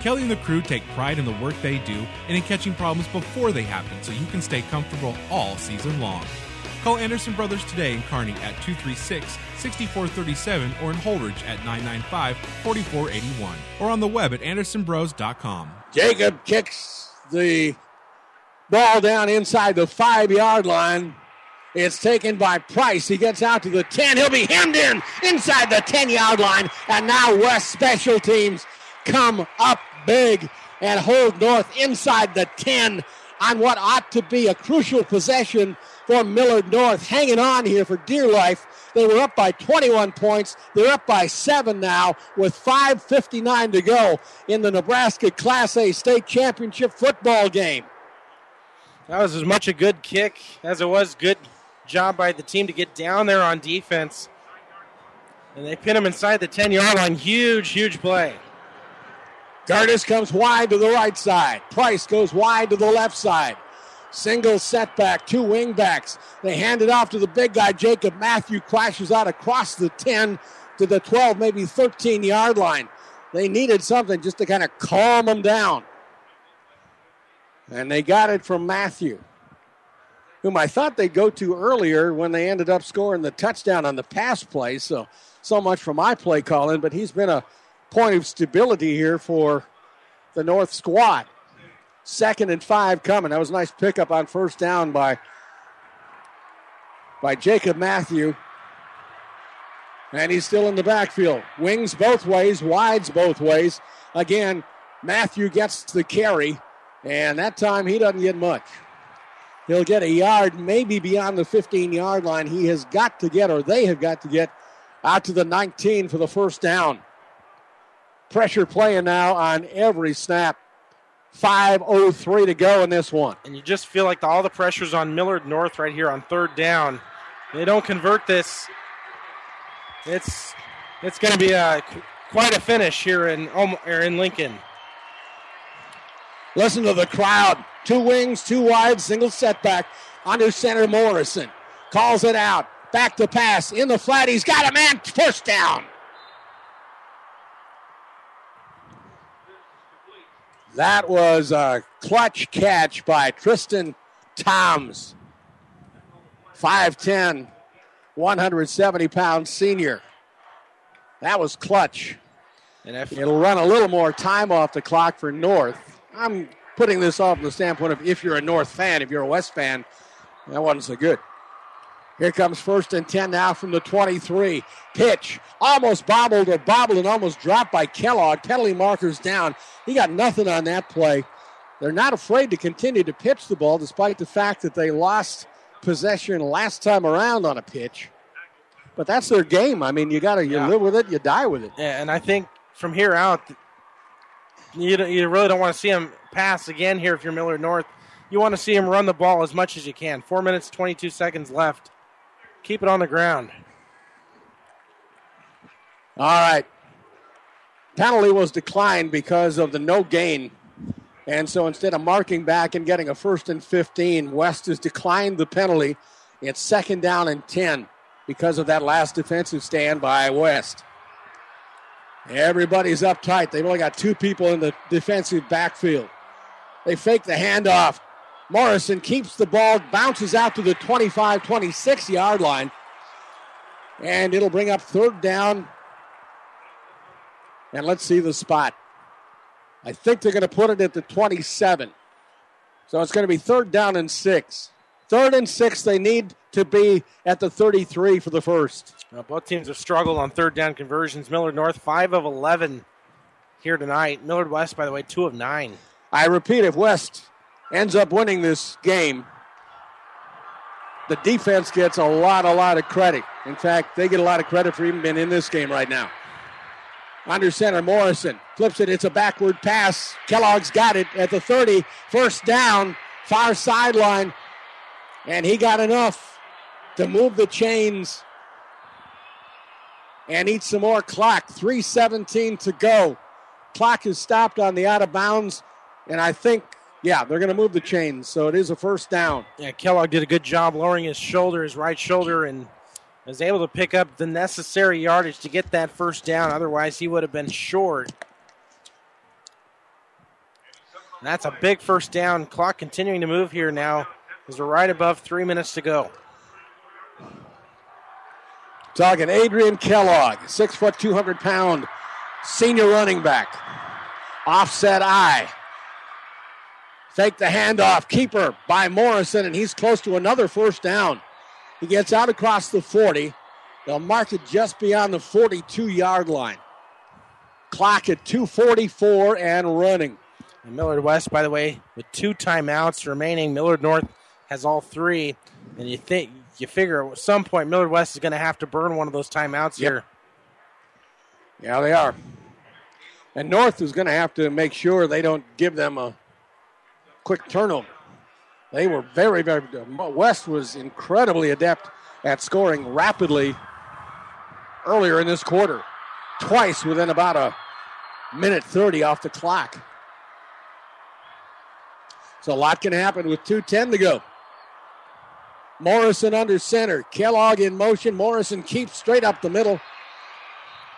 Kelly and the crew take pride in the work they do and in catching problems before they happen so you can stay comfortable all season long. Call Anderson Brothers today in Kearney at 236 6437 or in Holdrege at 995 4481 or on the web at andersonbros.com. Jacob kicks the ball down inside the five yard line. It's taken by Price. He gets out to the 10. He'll be hemmed in inside the 10 yard line. And now West Special Teams come up big and hold North inside the 10 on what ought to be a crucial possession for Millard North. Hanging on here for dear life. They were up by 21 points. They're up by seven now with 5.59 to go in the Nebraska Class A state championship football game. That was as much a good kick as it was good job by the team to get down there on defense. And they pin him inside the 10 yard line. Huge, huge play. Gertis comes wide to the right side. Price goes wide to the left side. Single setback, two wingbacks. They hand it off to the big guy, Jacob Matthew, crashes out across the 10 to the 12, maybe 13 yard line. They needed something just to kind of calm them down. And they got it from Matthew, whom I thought they'd go to earlier when they ended up scoring the touchdown on the pass play. So, so much for my play calling, but he's been a point of stability here for the North squad. Second and five coming. That was a nice pickup on first down by, by Jacob Matthew. And he's still in the backfield. Wings both ways, wides both ways. Again, Matthew gets the carry, and that time he doesn't get much. He'll get a yard, maybe beyond the 15 yard line. He has got to get, or they have got to get, out to the 19 for the first down. Pressure playing now on every snap. 5.03 to go in this one. And you just feel like the, all the pressure's on Millard North right here on third down. They don't convert this. It's it's going to be a quite a finish here in or in Lincoln. Listen to the crowd. Two wings, two wide, single setback. Under center Morrison. Calls it out. Back to pass. In the flat. He's got a man. First down. That was a clutch catch by Tristan Toms. 5'10, 170 pound senior. That was clutch. And if, It'll run a little more time off the clock for North. I'm putting this off from the standpoint of if you're a North fan, if you're a West fan, that wasn't so good. Here comes first and 10 now from the 23. Pitch almost bobbled or bobbled and almost dropped by Kellogg. Penalty markers down. He got nothing on that play. They're not afraid to continue to pitch the ball despite the fact that they lost possession last time around on a pitch. But that's their game. I mean, you got to you Yeah. live with it, you die with it. Yeah, and I think from here out, you, you really don't want to see him pass again here if you're Millard North. You want to see him run the ball as much as you can. Four minutes, 22 seconds left. Keep it on the ground. All right. Penalty was declined because of the no gain. And so instead of marking back and getting a first and 15, West has declined the penalty. It's second down and 10 because of that last defensive stand by West. Everybody's uptight. They've only got two people in the defensive backfield. They fake the handoff. Morrison keeps the ball, bounces out to the 25 26 yard line. And it'll bring up third down. And let's see the spot. I think they're going to put it at the 27. So it's going to be third down and six. Third and six, they need to be at the 33 for the first. Now, both teams have struggled on third down conversions. Millard North, 5 of 11 here tonight. Millard West, by the way, 2 of 9. I repeat, if West ends up winning this game, the defense gets a lot, a lot of credit. In fact, they get a lot of credit for even being in this game right now. Under center, Morrison flips it. It's a backward pass. Kellogg's got it at the 30. First down, far sideline. And he got enough to move the chains and eat some more clock. 3.17 to go. Clock is stopped on the out of bounds. And I think, yeah, they're going to move the chains. So it is a first down. Yeah, Kellogg did a good job lowering his shoulder, his right shoulder, and was able to pick up the necessary yardage to get that first down. Otherwise, he would have been short. And that's a big first down. Clock continuing to move here now as we're right above three minutes to go. Talking Adrian Kellogg, six foot, 200 pound senior running back. Offset I. Fake the handoff. Keeper by Morrison, and he's close to another first down. He gets out across the 40. They'll mark it just beyond the 42 yard line. Clock at 244 and running. And Millard West, by the way, with two timeouts remaining, Millard North has all three. And you think you figure at some point Millard West is going to have to burn one of those timeouts Yep. here. Yeah, they are. And North is going to have to make sure they don't give them a quick turnover. They were very, very. West was incredibly adept at scoring rapidly earlier in this quarter, twice within about a minute 30 off the clock. So a lot can happen with 2.10 to go. Morrison under center. Kellogg in motion. Morrison keeps straight up the middle.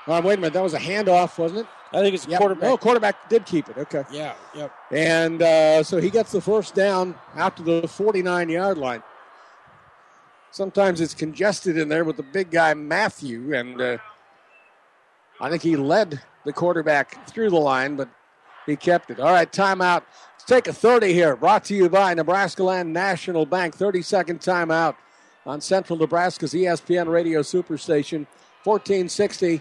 Oh, wait a minute. That was a handoff, wasn't it? I think it's Yep. quarterback. No, quarterback did keep it. Okay. Yeah, yep. And uh, so he gets the first down out to the 49 yard line. Sometimes it's congested in there with the big guy, Matthew. And uh, I think he led the quarterback through the line, but he kept it. All right, timeout. Let's take a 30 here. Brought to you by Nebraska Land National Bank. 30 second timeout on Central Nebraska's ESPN radio superstation. 1460,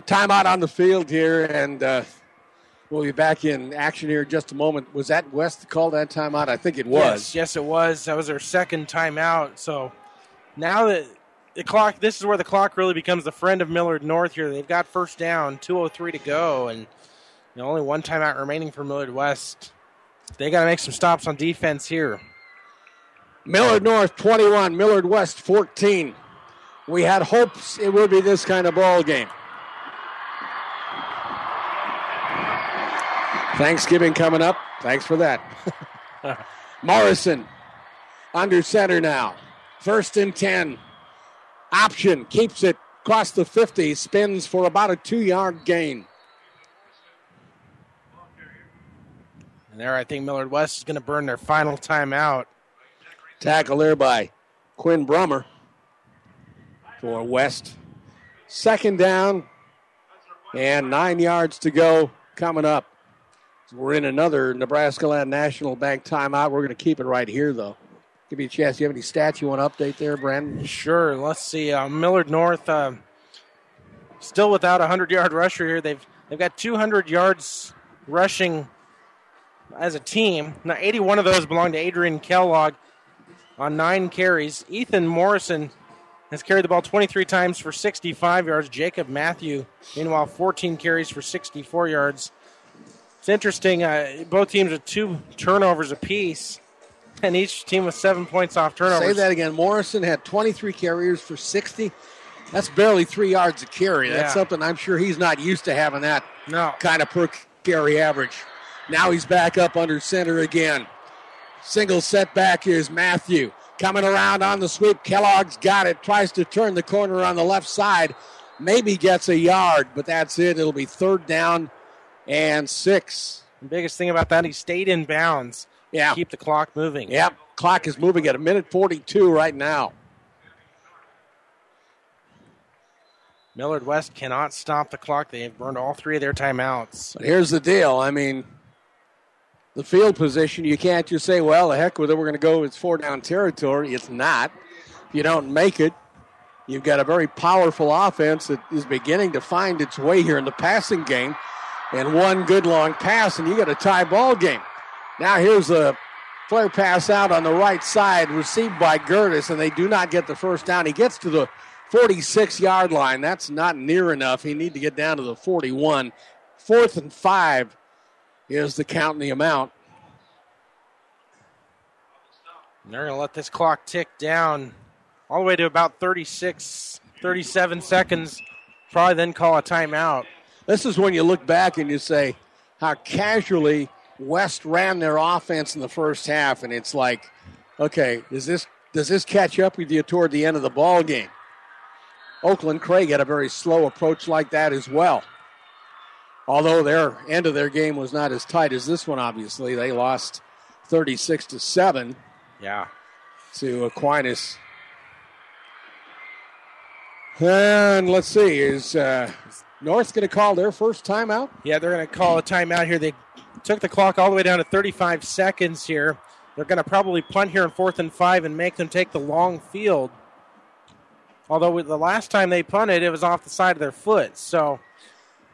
Timeout on the field here, and uh, we'll be back in action here in just a moment. Was that West that called that timeout? I think it was. Yes, yes, it was. That was their second timeout. So now that the clock, this is where the clock really becomes the friend of Millard North here. They've got first down, 2.03 to go, and you know, only one timeout remaining for Millard West. They got to make some stops on defense here. Millard North 21, Millard West 14. We had hopes it would be this kind of ball game. Thanksgiving coming up. Thanks for that. Morrison under center now. First and 10. Option keeps it across the 50, spins for about a two yard gain. And there, I think Millard West is going to burn their final timeout. Tackle there by Quinn Brummer for West. Second down and nine yards to go coming up. We're in another Nebraska Land National Bank timeout. We're going to keep it right here, though. Give you a chance. Do you have any stats you want to update there, Brandon? Sure. Let's see. Uh, Millard North uh, still without a hundred yard rusher here. They've they've got 200 yards rushing as a team. Now, 81 of those belong to Adrian Kellogg on nine carries. Ethan Morrison has carried the ball 23 times for 65 yards. Jacob Matthew, meanwhile, 14 carries for 64 yards. It's interesting. Uh, both teams with two turnovers apiece, and each team with seven points off turnovers. Say that again. Morrison had 23 carriers for 60. That's barely three yards a carry. That's Yeah. something I'm sure he's not used to having that no. kind of per carry average. Now he's back up under center again. Single setback is Matthew. Coming around on the sweep. Kellogg's got it. Tries to turn the corner on the left side. Maybe gets a yard, but that's it. It'll be third down and six. The biggest thing about that, he stayed in bounds. Yeah. Keep the clock moving. Yep. Clock is moving at a minute 42 right now. Millard West cannot stop the clock. They have burned all three of their timeouts. But here's the deal. I mean, the field position, you can't just say, well, the heck with it, we're going to go, it's four down territory. It's not. If you don't make it, you've got a very powerful offense that is beginning to find its way here in the passing game. And one good long pass, and you got a tie ball game. Now here's a flare pass out on the right side, received by Gertis, and they do not get the first down. He gets to the 46 yard line. That's not near enough. He need to get down to the 41. Fourth and five is the count and the amount. They're going to let this clock tick down all the way to about 36, 37 seconds. Probably then call a timeout. This is when you look back and you say how casually West ran their offense in the first half, and it's like, okay, does this does this catch up with you toward the end of the ball game? Oakland Craig had a very slow approach like that as well. Although their end of their game was not as tight as this one, obviously they lost 36 to seven Yeah. to Aquinas. And let's see, is uh, North going to call their first timeout? Yeah, they're going to call a timeout here. They took the clock all the way down to 35 seconds here. They're going to probably punt here in fourth and five and make them take the long field. Although with the last time they punted, it was off the side of their foot. So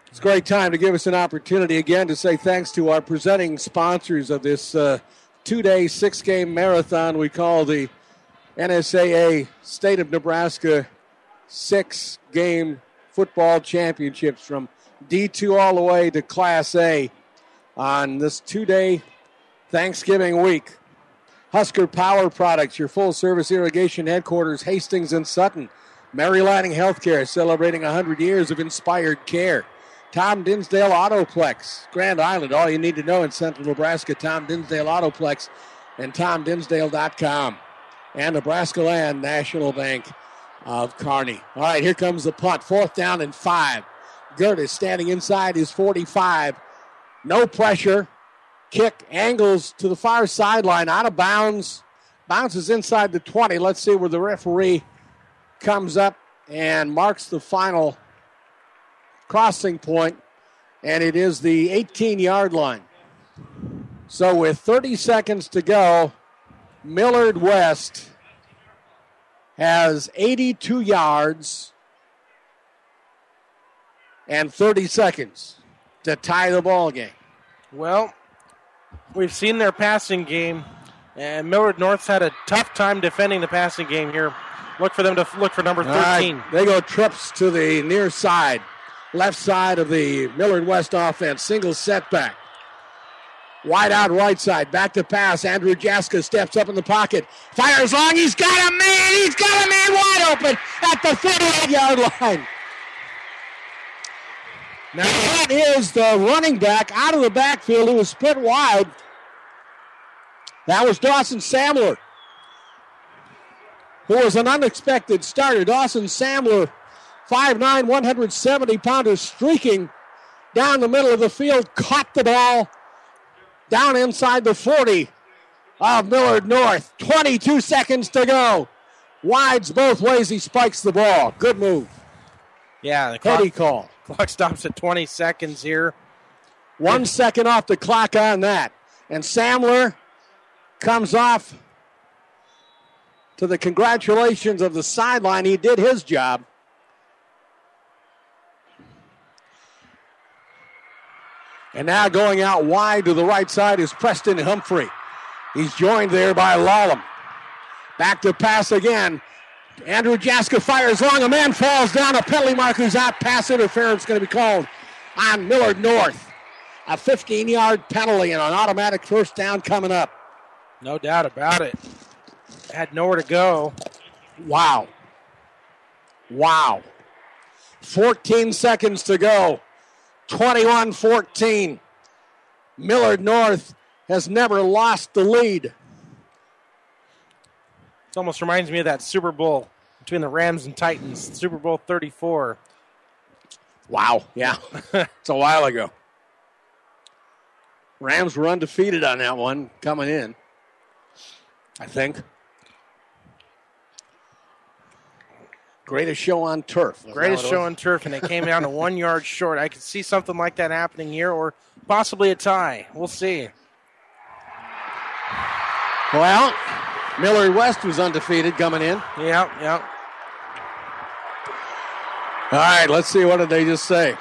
It's a great time to give us an opportunity again to say thanks to our presenting sponsors of this uh, two day, six game marathon we call the NSAA State of Nebraska six game football championships from D2 all the way to Class A on this two day Thanksgiving week. Husker Power Products, your full service irrigation headquarters, Hastings and Sutton. Mary Lanning Healthcare celebrating 100 years of inspired care. Tom Dinsdale Autoplex, Grand Island. All you need to know in central Nebraska, Tom Dinsdale Autoplex and TomDinsdale.com. And Nebraska Land National Bank of Kearney. All right, here comes the punt. Fourth down and five. Gertis standing inside his 45. No pressure. Kick angles to the far sideline, out of bounds. Bounces inside the 20. Let's see where the referee comes up and marks the final crossing point, and it is the 18 yard line. So, with 30 seconds to go, Millard West has 82 yards and 30 seconds to tie the ball game. Well, we've seen their passing game, and Millard North's had a tough time defending the passing game here. Look for them to look for number All right, 13. they go trips to the near side, left side of the Millard West offense. Single setback. Wide out right side. Back to pass. Andrew Jaska steps up in the pocket. Fires long. He's got a man. He's got a man wide open at the 38 yard line. Now that is the running back out of the backfield who was split wide. That was Dawson Samler, who was an unexpected starter. Dawson Samler, 5'9, 170 pounder, streaking down the middle of the field, caught the ball down inside the 40 of Millard North. 22 seconds to go. Wides both ways. He spikes the ball. Good move. Yeah, the clock, call. clock stops at 20 seconds here. One second off the clock on that. And Samler comes off to the congratulations of the sideline. He did his job. And now going out wide to the right side is Preston Humphrey. He's joined there by Lallman. Back to pass again. Andrew Jaska fires long. A man falls down. A penalty marker's out. Pass interference going to be called on Millard North. A 15 yard penalty and an automatic first down coming up. No doubt about it. Had nowhere to go. Wow. Wow. 14 seconds to go. 21 14. Millard North has never lost the lead. It almost reminds me of that Super Bowl between the Rams and Titans, Super Bowl 34. Wow. Yeah. it's a while ago. Rams were undefeated on that one coming in, I think. Greatest show on turf. Greatest that what it show on turf, and it came down to one yard short. I could see something like that happening here, or possibly a tie. We'll see. Well, Millard West was undefeated coming in. Yep, yep. All right, let's see. What did they just say?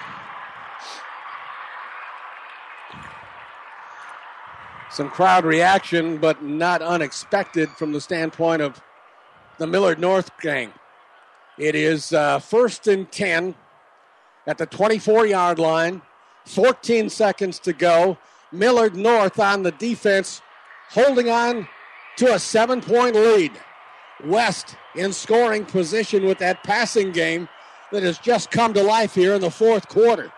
Some crowd reaction, but not unexpected from the standpoint of the Millard North gang. It is uh, first and 10 at the 24 yard line, 14 seconds to go. Millard North on the defense, holding on to a seven point lead. West in scoring position with that passing game that has just come to life here in the fourth quarter.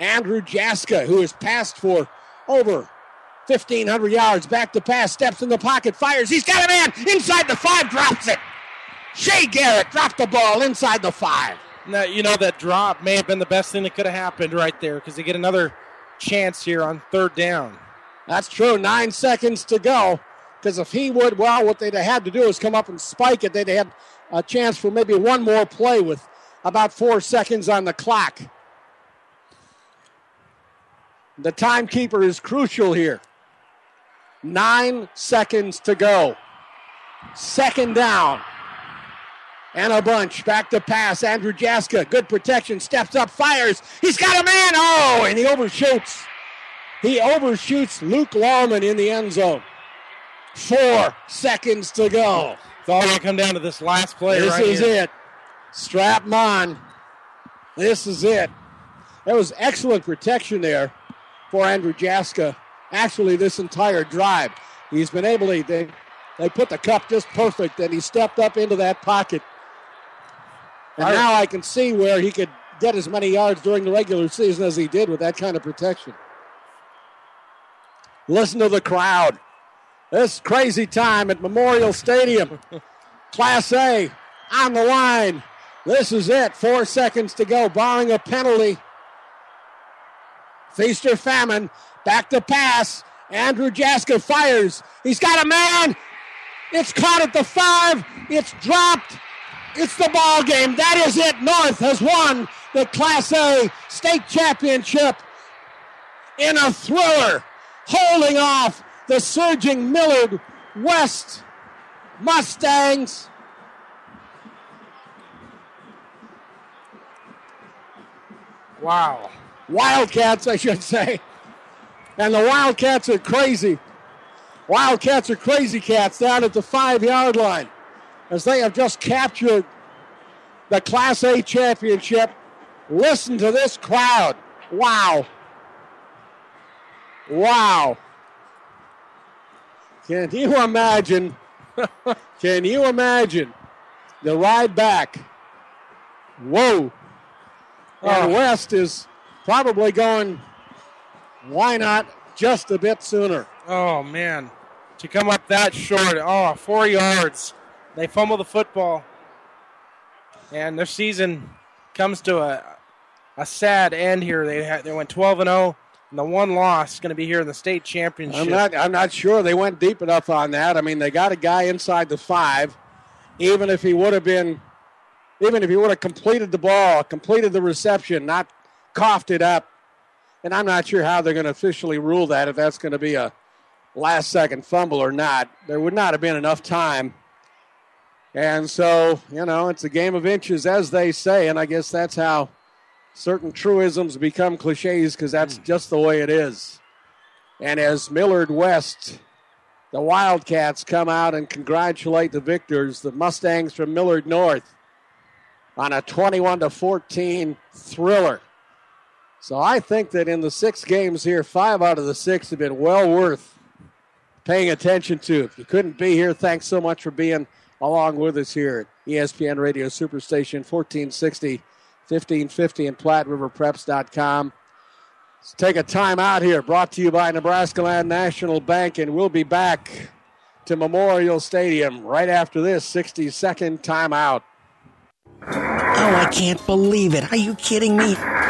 Andrew Jaska, who has passed for over 1,500 yards, back to pass, steps in the pocket, fires. He's got a man inside the five, drops it. Shea Garrett dropped the ball inside the five. Now, you know, that drop may have been the best thing that could have happened right there because they get another chance here on third down. That's true. Nine seconds to go. Because if he would, well, what they'd have had to do is come up and spike it. They'd have a chance for maybe one more play with about four seconds on the clock. The timekeeper is crucial here. Nine seconds to go. Second down. And a bunch. Back to pass. Andrew Jaska. Good protection. Steps up. Fires. He's got a man. Oh, and he overshoots. He overshoots Luke Lallman in the end zone. Four seconds to go. It's all going to come down to this last play This right is here. it. Strap on. This is it. There was excellent protection there for Andrew Jaska. Actually, this entire drive, he's been able to. They, they put the cup just perfect, and he stepped up into that pocket. And now I can see where he could get as many yards during the regular season as he did with that kind of protection. Listen to the crowd. This crazy time at Memorial Stadium. Class A on the line. This is it. Four seconds to go, barring a penalty. Feast or famine. Back to pass. Andrew Jaska fires. He's got a man. It's caught at the five. It's dropped. It's the ball game. That is it. North has won the Class A state championship in a thriller, holding off the surging Millard West Mustangs. Wow. Wildcats, I should say. And the Wildcats are crazy. Wildcats are crazy cats down at the five yard line as they have just captured the Class A championship. Listen to this crowd. Wow. Wow. Can you imagine? can you imagine the ride back? Whoa. And Oh. West is probably going, why not just a bit sooner? Oh man, to come up that short, oh, four yards. They fumble the football, and their season comes to a a sad end here. They had, they went twelve and zero, and the one loss is going to be here in the state championship. I'm not. I'm not sure they went deep enough on that. I mean, they got a guy inside the five. Even if he would have been, even if he would have completed the ball, completed the reception, not coughed it up, and I'm not sure how they're going to officially rule that if that's going to be a last second fumble or not. There would not have been enough time. And so, you know, it's a game of inches, as they say, and I guess that's how certain truisms become cliches because that's hmm. just the way it is. And as Millard West, the Wildcats come out and congratulate the victors, the Mustangs from Millard North, on a 21 to 14 thriller. So I think that in the six games here, five out of the six have been well worth paying attention to. If you couldn't be here, thanks so much for being along with us here at ESPN Radio Superstation 1460, 1550, and PlatteRiverPreps.com. Let's take a time out here, brought to you by Nebraska Land National Bank, and we'll be back to Memorial Stadium right after this 60 second timeout. Oh, I can't believe it. Are you kidding me?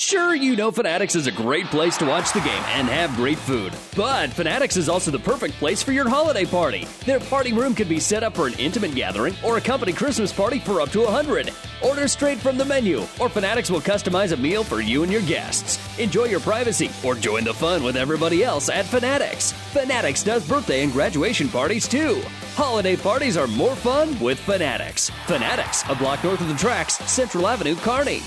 Sure, you know Fanatics is a great place to watch the game and have great food. But Fanatics is also the perfect place for your holiday party. Their party room can be set up for an intimate gathering or a company Christmas party for up to 100. Order straight from the menu, or Fanatics will customize a meal for you and your guests. Enjoy your privacy or join the fun with everybody else at Fanatics. Fanatics does birthday and graduation parties too. Holiday parties are more fun with Fanatics. Fanatics, a block north of the tracks, Central Avenue, Kearney.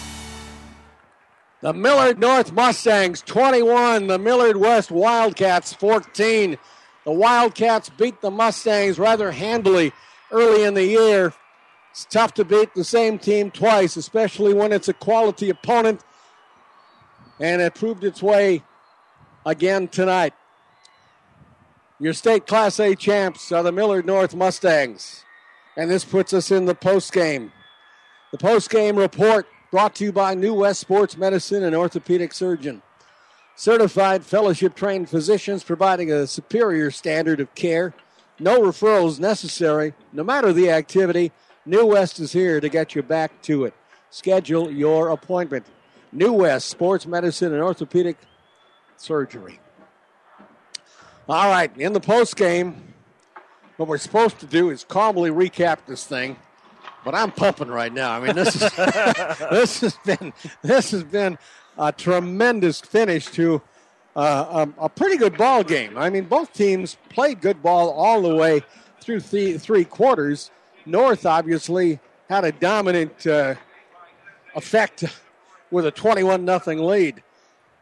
The Millard North Mustangs 21, the Millard West Wildcats 14. The Wildcats beat the Mustangs rather handily early in the year. It's tough to beat the same team twice, especially when it's a quality opponent. And it proved its way again tonight. Your state Class A champs are the Millard North Mustangs. And this puts us in the post game. The post game report brought to you by New West Sports Medicine and Orthopedic Surgeon. Certified fellowship trained physicians providing a superior standard of care. No referrals necessary. No matter the activity, New West is here to get you back to it. Schedule your appointment. New West Sports Medicine and Orthopedic Surgery. All right, in the post game, what we're supposed to do is calmly recap this thing but I'm pumping right now. I mean, this is this has been this has been a tremendous finish to uh, a, a pretty good ball game. I mean, both teams played good ball all the way through the three quarters. North obviously had a dominant uh, effect with a 21 nothing lead,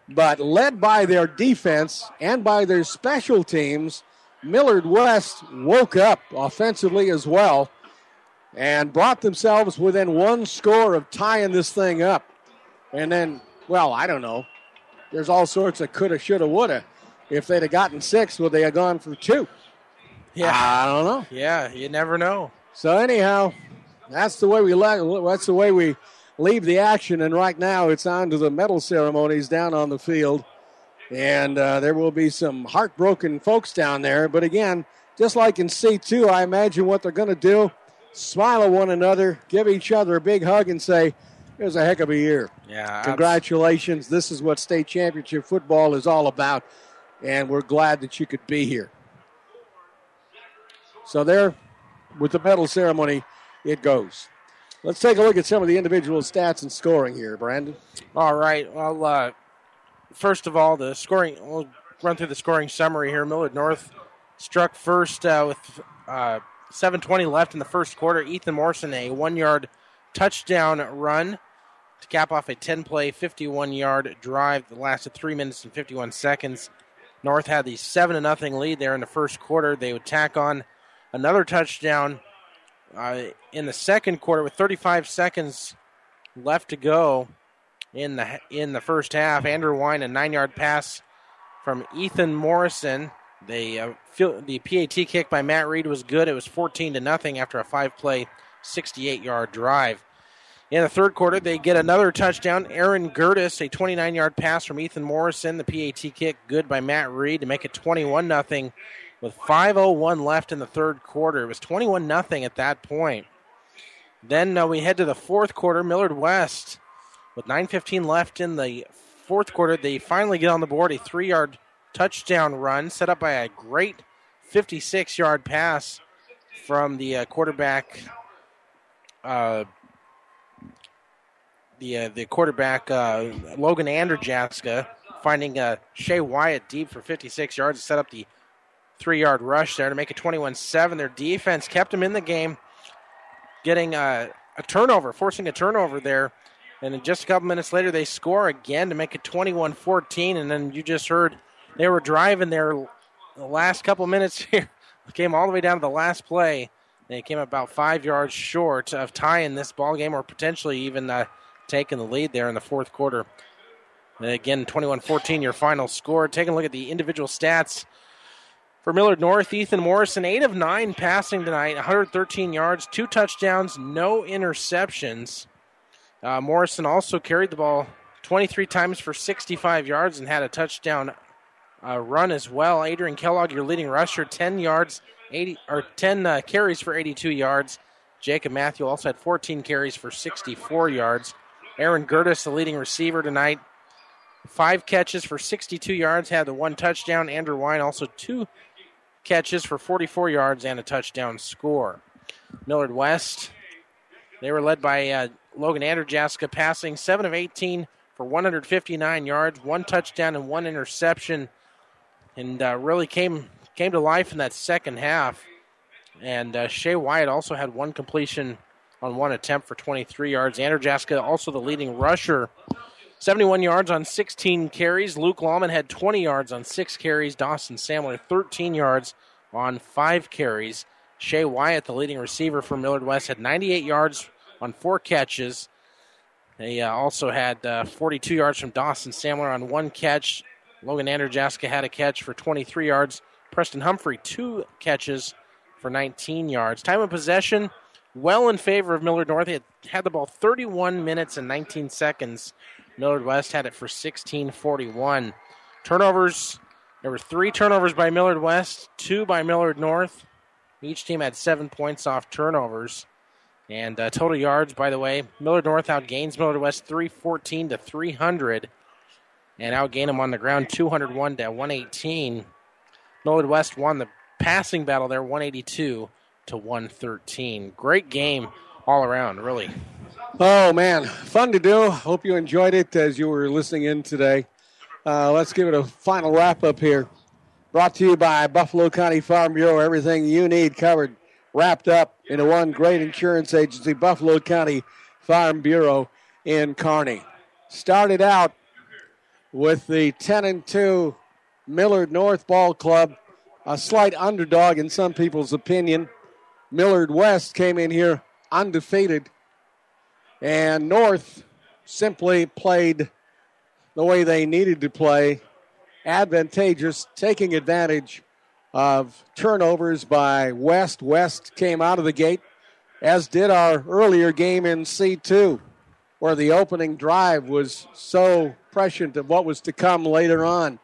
but led by their defense and by their special teams, Millard West woke up offensively as well and brought themselves within one score of tying this thing up. And then, well, I don't know. There's all sorts of coulda, shoulda, woulda. If they'd have gotten six, would they have gone for two? Yeah. I don't know. Yeah, you never know. So anyhow, that's the way we le- that's the way we leave the action. And right now, it's on to the medal ceremonies down on the field, and uh, there will be some heartbroken folks down there. But again, just like in C two, I imagine what they're going to do: smile at one another, give each other a big hug, and say, "It was a heck of a year." Yeah. Congratulations! This is what state championship football is all about, and we're glad that you could be here. So there, with the medal ceremony, it goes. Let's take a look at some of the individual stats and scoring here, Brandon. All right. Well, uh, first of all, the scoring. We'll run through the scoring summary here. Millard North struck first uh, with uh, 7:20 left in the first quarter. Ethan Morrison a one-yard touchdown run to cap off a 10-play, 51-yard drive that lasted three minutes and 51 seconds. North had the seven to nothing lead there in the first quarter. They would tack on another touchdown uh, in the second quarter with 35 seconds left to go in the in the first half. Andrew Wine a nine-yard pass from Ethan Morrison. Uh, feel, the PAT kick by Matt Reed was good. It was 14 to nothing after a five-play, 68-yard drive. In the third quarter, they get another touchdown. Aaron Gertis, a 29-yard pass from Ethan Morrison. The PAT kick good by Matt Reed to make it 21 nothing with 5:01 left in the third quarter. It was 21 nothing at that point. Then uh, we head to the fourth quarter. Millard West, with 9:15 left in the fourth quarter, they finally get on the board. A three-yard touchdown run set up by a great 56-yard pass from the uh, quarterback. Uh, the uh, the quarterback uh, Logan Anderjaska finding uh, Shea Wyatt deep for 56 yards to set up the three yard rush there to make it 21 7. Their defense kept them in the game, getting a, a turnover, forcing a turnover there. And then just a couple minutes later, they score again to make it 21 14. And then you just heard they were driving there the last couple minutes here. Came all the way down to the last play. They came about five yards short of tying this ball game, or potentially even uh, taking the lead there in the fourth quarter. And again, 21-14, your final score. Taking a look at the individual stats for Millard North. Ethan Morrison, eight of nine passing tonight, 113 yards, two touchdowns, no interceptions. Uh, Morrison also carried the ball 23 times for 65 yards and had a touchdown uh, run as well. Adrian Kellogg, your leading rusher, 10 yards, 80 or 10 uh, carries for 82 yards. Jacob Matthew also had 14 carries for 64 yards. Aaron Gertis, the leading receiver tonight, five catches for 62 yards, had the one touchdown. Andrew Wine also two catches for 44 yards and a touchdown score. Millard West, they were led by uh, Logan Anderjaska, passing 7 of 18 for 159 yards, one touchdown and one interception, and uh, really came came to life in that second half. And uh, Shea Wyatt also had one completion on one attempt for 23 yards. Anderjaska also the leading rusher 71 yards on 16 carries. Luke Lallman had 20 yards on six carries. Dawson Samler 13 yards on five carries. Shea Wyatt, the leading receiver for Millard West, had 98 yards on four catches. They uh, also had uh, 42 yards from Dawson Samler on one catch. Logan Anderjaska had a catch for 23 yards. Preston Humphrey, two catches for 19 yards. Time of possession, well in favor of Millard North. Had, had the ball 31 minutes and 19 seconds. Millard West had it for 16:41. Turnovers. There were three turnovers by Millard West, two by Millard North. Each team had seven points off turnovers. And uh, total yards, by the way, Millard North outgains Millard West 314 to 300, and outgain them on the ground 201 to 118. Millard West won the passing battle there 182 to 113. Great game all around, really. Oh man, fun to do. Hope you enjoyed it as you were listening in today. Uh, let's give it a final wrap up here. Brought to you by Buffalo County Farm Bureau. Everything you need covered, wrapped up into one great insurance agency, Buffalo County Farm Bureau in Kearney. Started out with the 10 and 2 Millard North Ball Club, a slight underdog in some people's opinion. Millard West came in here undefeated, and North simply played the way they needed to play, advantageous, taking advantage of turnovers by West. West came out of the gate, as did our earlier game in C2, where the opening drive was so prescient of what was to come later on.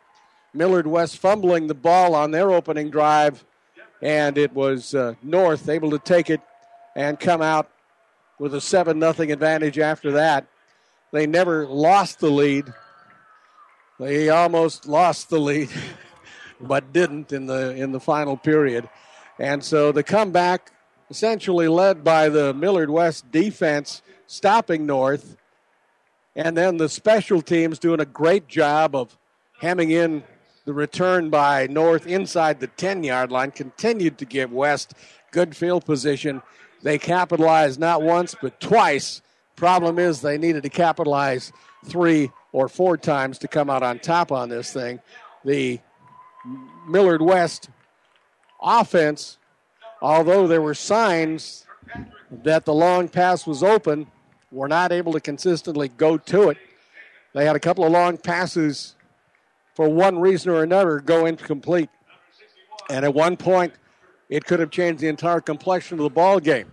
Millard West fumbling the ball on their opening drive, and it was uh, North able to take it and come out with a 7 0 advantage after that. They never lost the lead. They almost lost the lead, but didn't in the in the final period. And so the comeback essentially led by the Millard West defense stopping North. And then the special teams doing a great job of hemming in the return by North inside the 10 yard line continued to give West good field position. They capitalized not once, but twice. Problem is, they needed to capitalize three or four times to come out on top on this thing. The Millard West offense, although there were signs that the long pass was open, were not able to consistently go to it. They had a couple of long passes for one reason or another go incomplete. And at one point, it could have changed the entire complexion of the ball game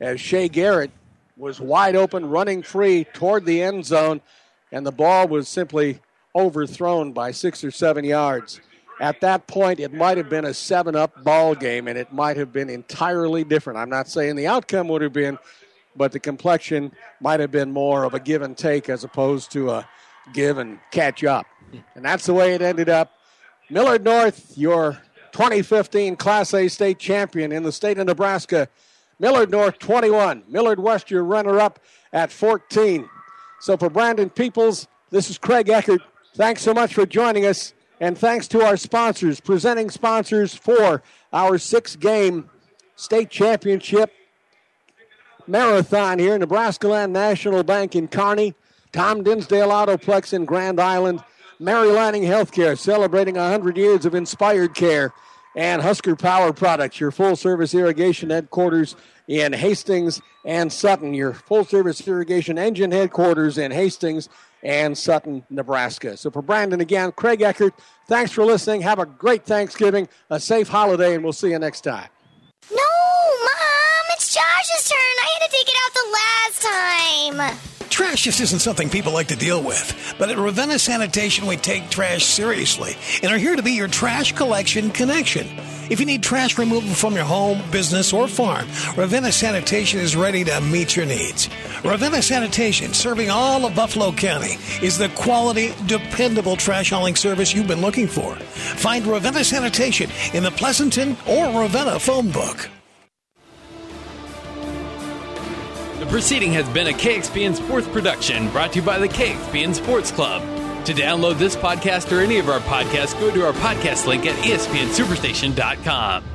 as Shea Garrett was wide open, running free toward the end zone, and the ball was simply overthrown by six or seven yards. At that point, it might have been a seven up ball game, and it might have been entirely different. I'm not saying the outcome would have been, but the complexion might have been more of a give and take as opposed to a give and catch up. And that's the way it ended up. Millard North, your 2015 Class A state champion in the state of Nebraska. Millard North 21. Millard West, your runner up at 14. So for Brandon Peoples, this is Craig Eckert. Thanks so much for joining us. And thanks to our sponsors, presenting sponsors for our six game state championship marathon here, Nebraska Land National Bank in Kearney, Tom Dinsdale Autoplex in Grand Island, Mary Lanning Healthcare celebrating 100 years of inspired care, and Husker Power Products, your full service irrigation headquarters in Hastings and Sutton, your full service irrigation engine headquarters in Hastings and Sutton, Nebraska. So for Brandon again, Craig Eckert, thanks for listening. Have a great Thanksgiving, a safe holiday, and we'll see you next time. No, Josh's turn. I had to take it out the last time. Trash just isn't something people like to deal with. But at Ravenna Sanitation, we take trash seriously and are here to be your trash collection connection. If you need trash removal from your home, business, or farm, Ravenna Sanitation is ready to meet your needs. Ravenna Sanitation, serving all of Buffalo County, is the quality, dependable trash hauling service you've been looking for. Find Ravenna Sanitation in the Pleasanton or Ravenna phone book. Proceeding has been a KXPN Sports production brought to you by the KXPN Sports Club. To download this podcast or any of our podcasts, go to our podcast link at espnsuperstation.com.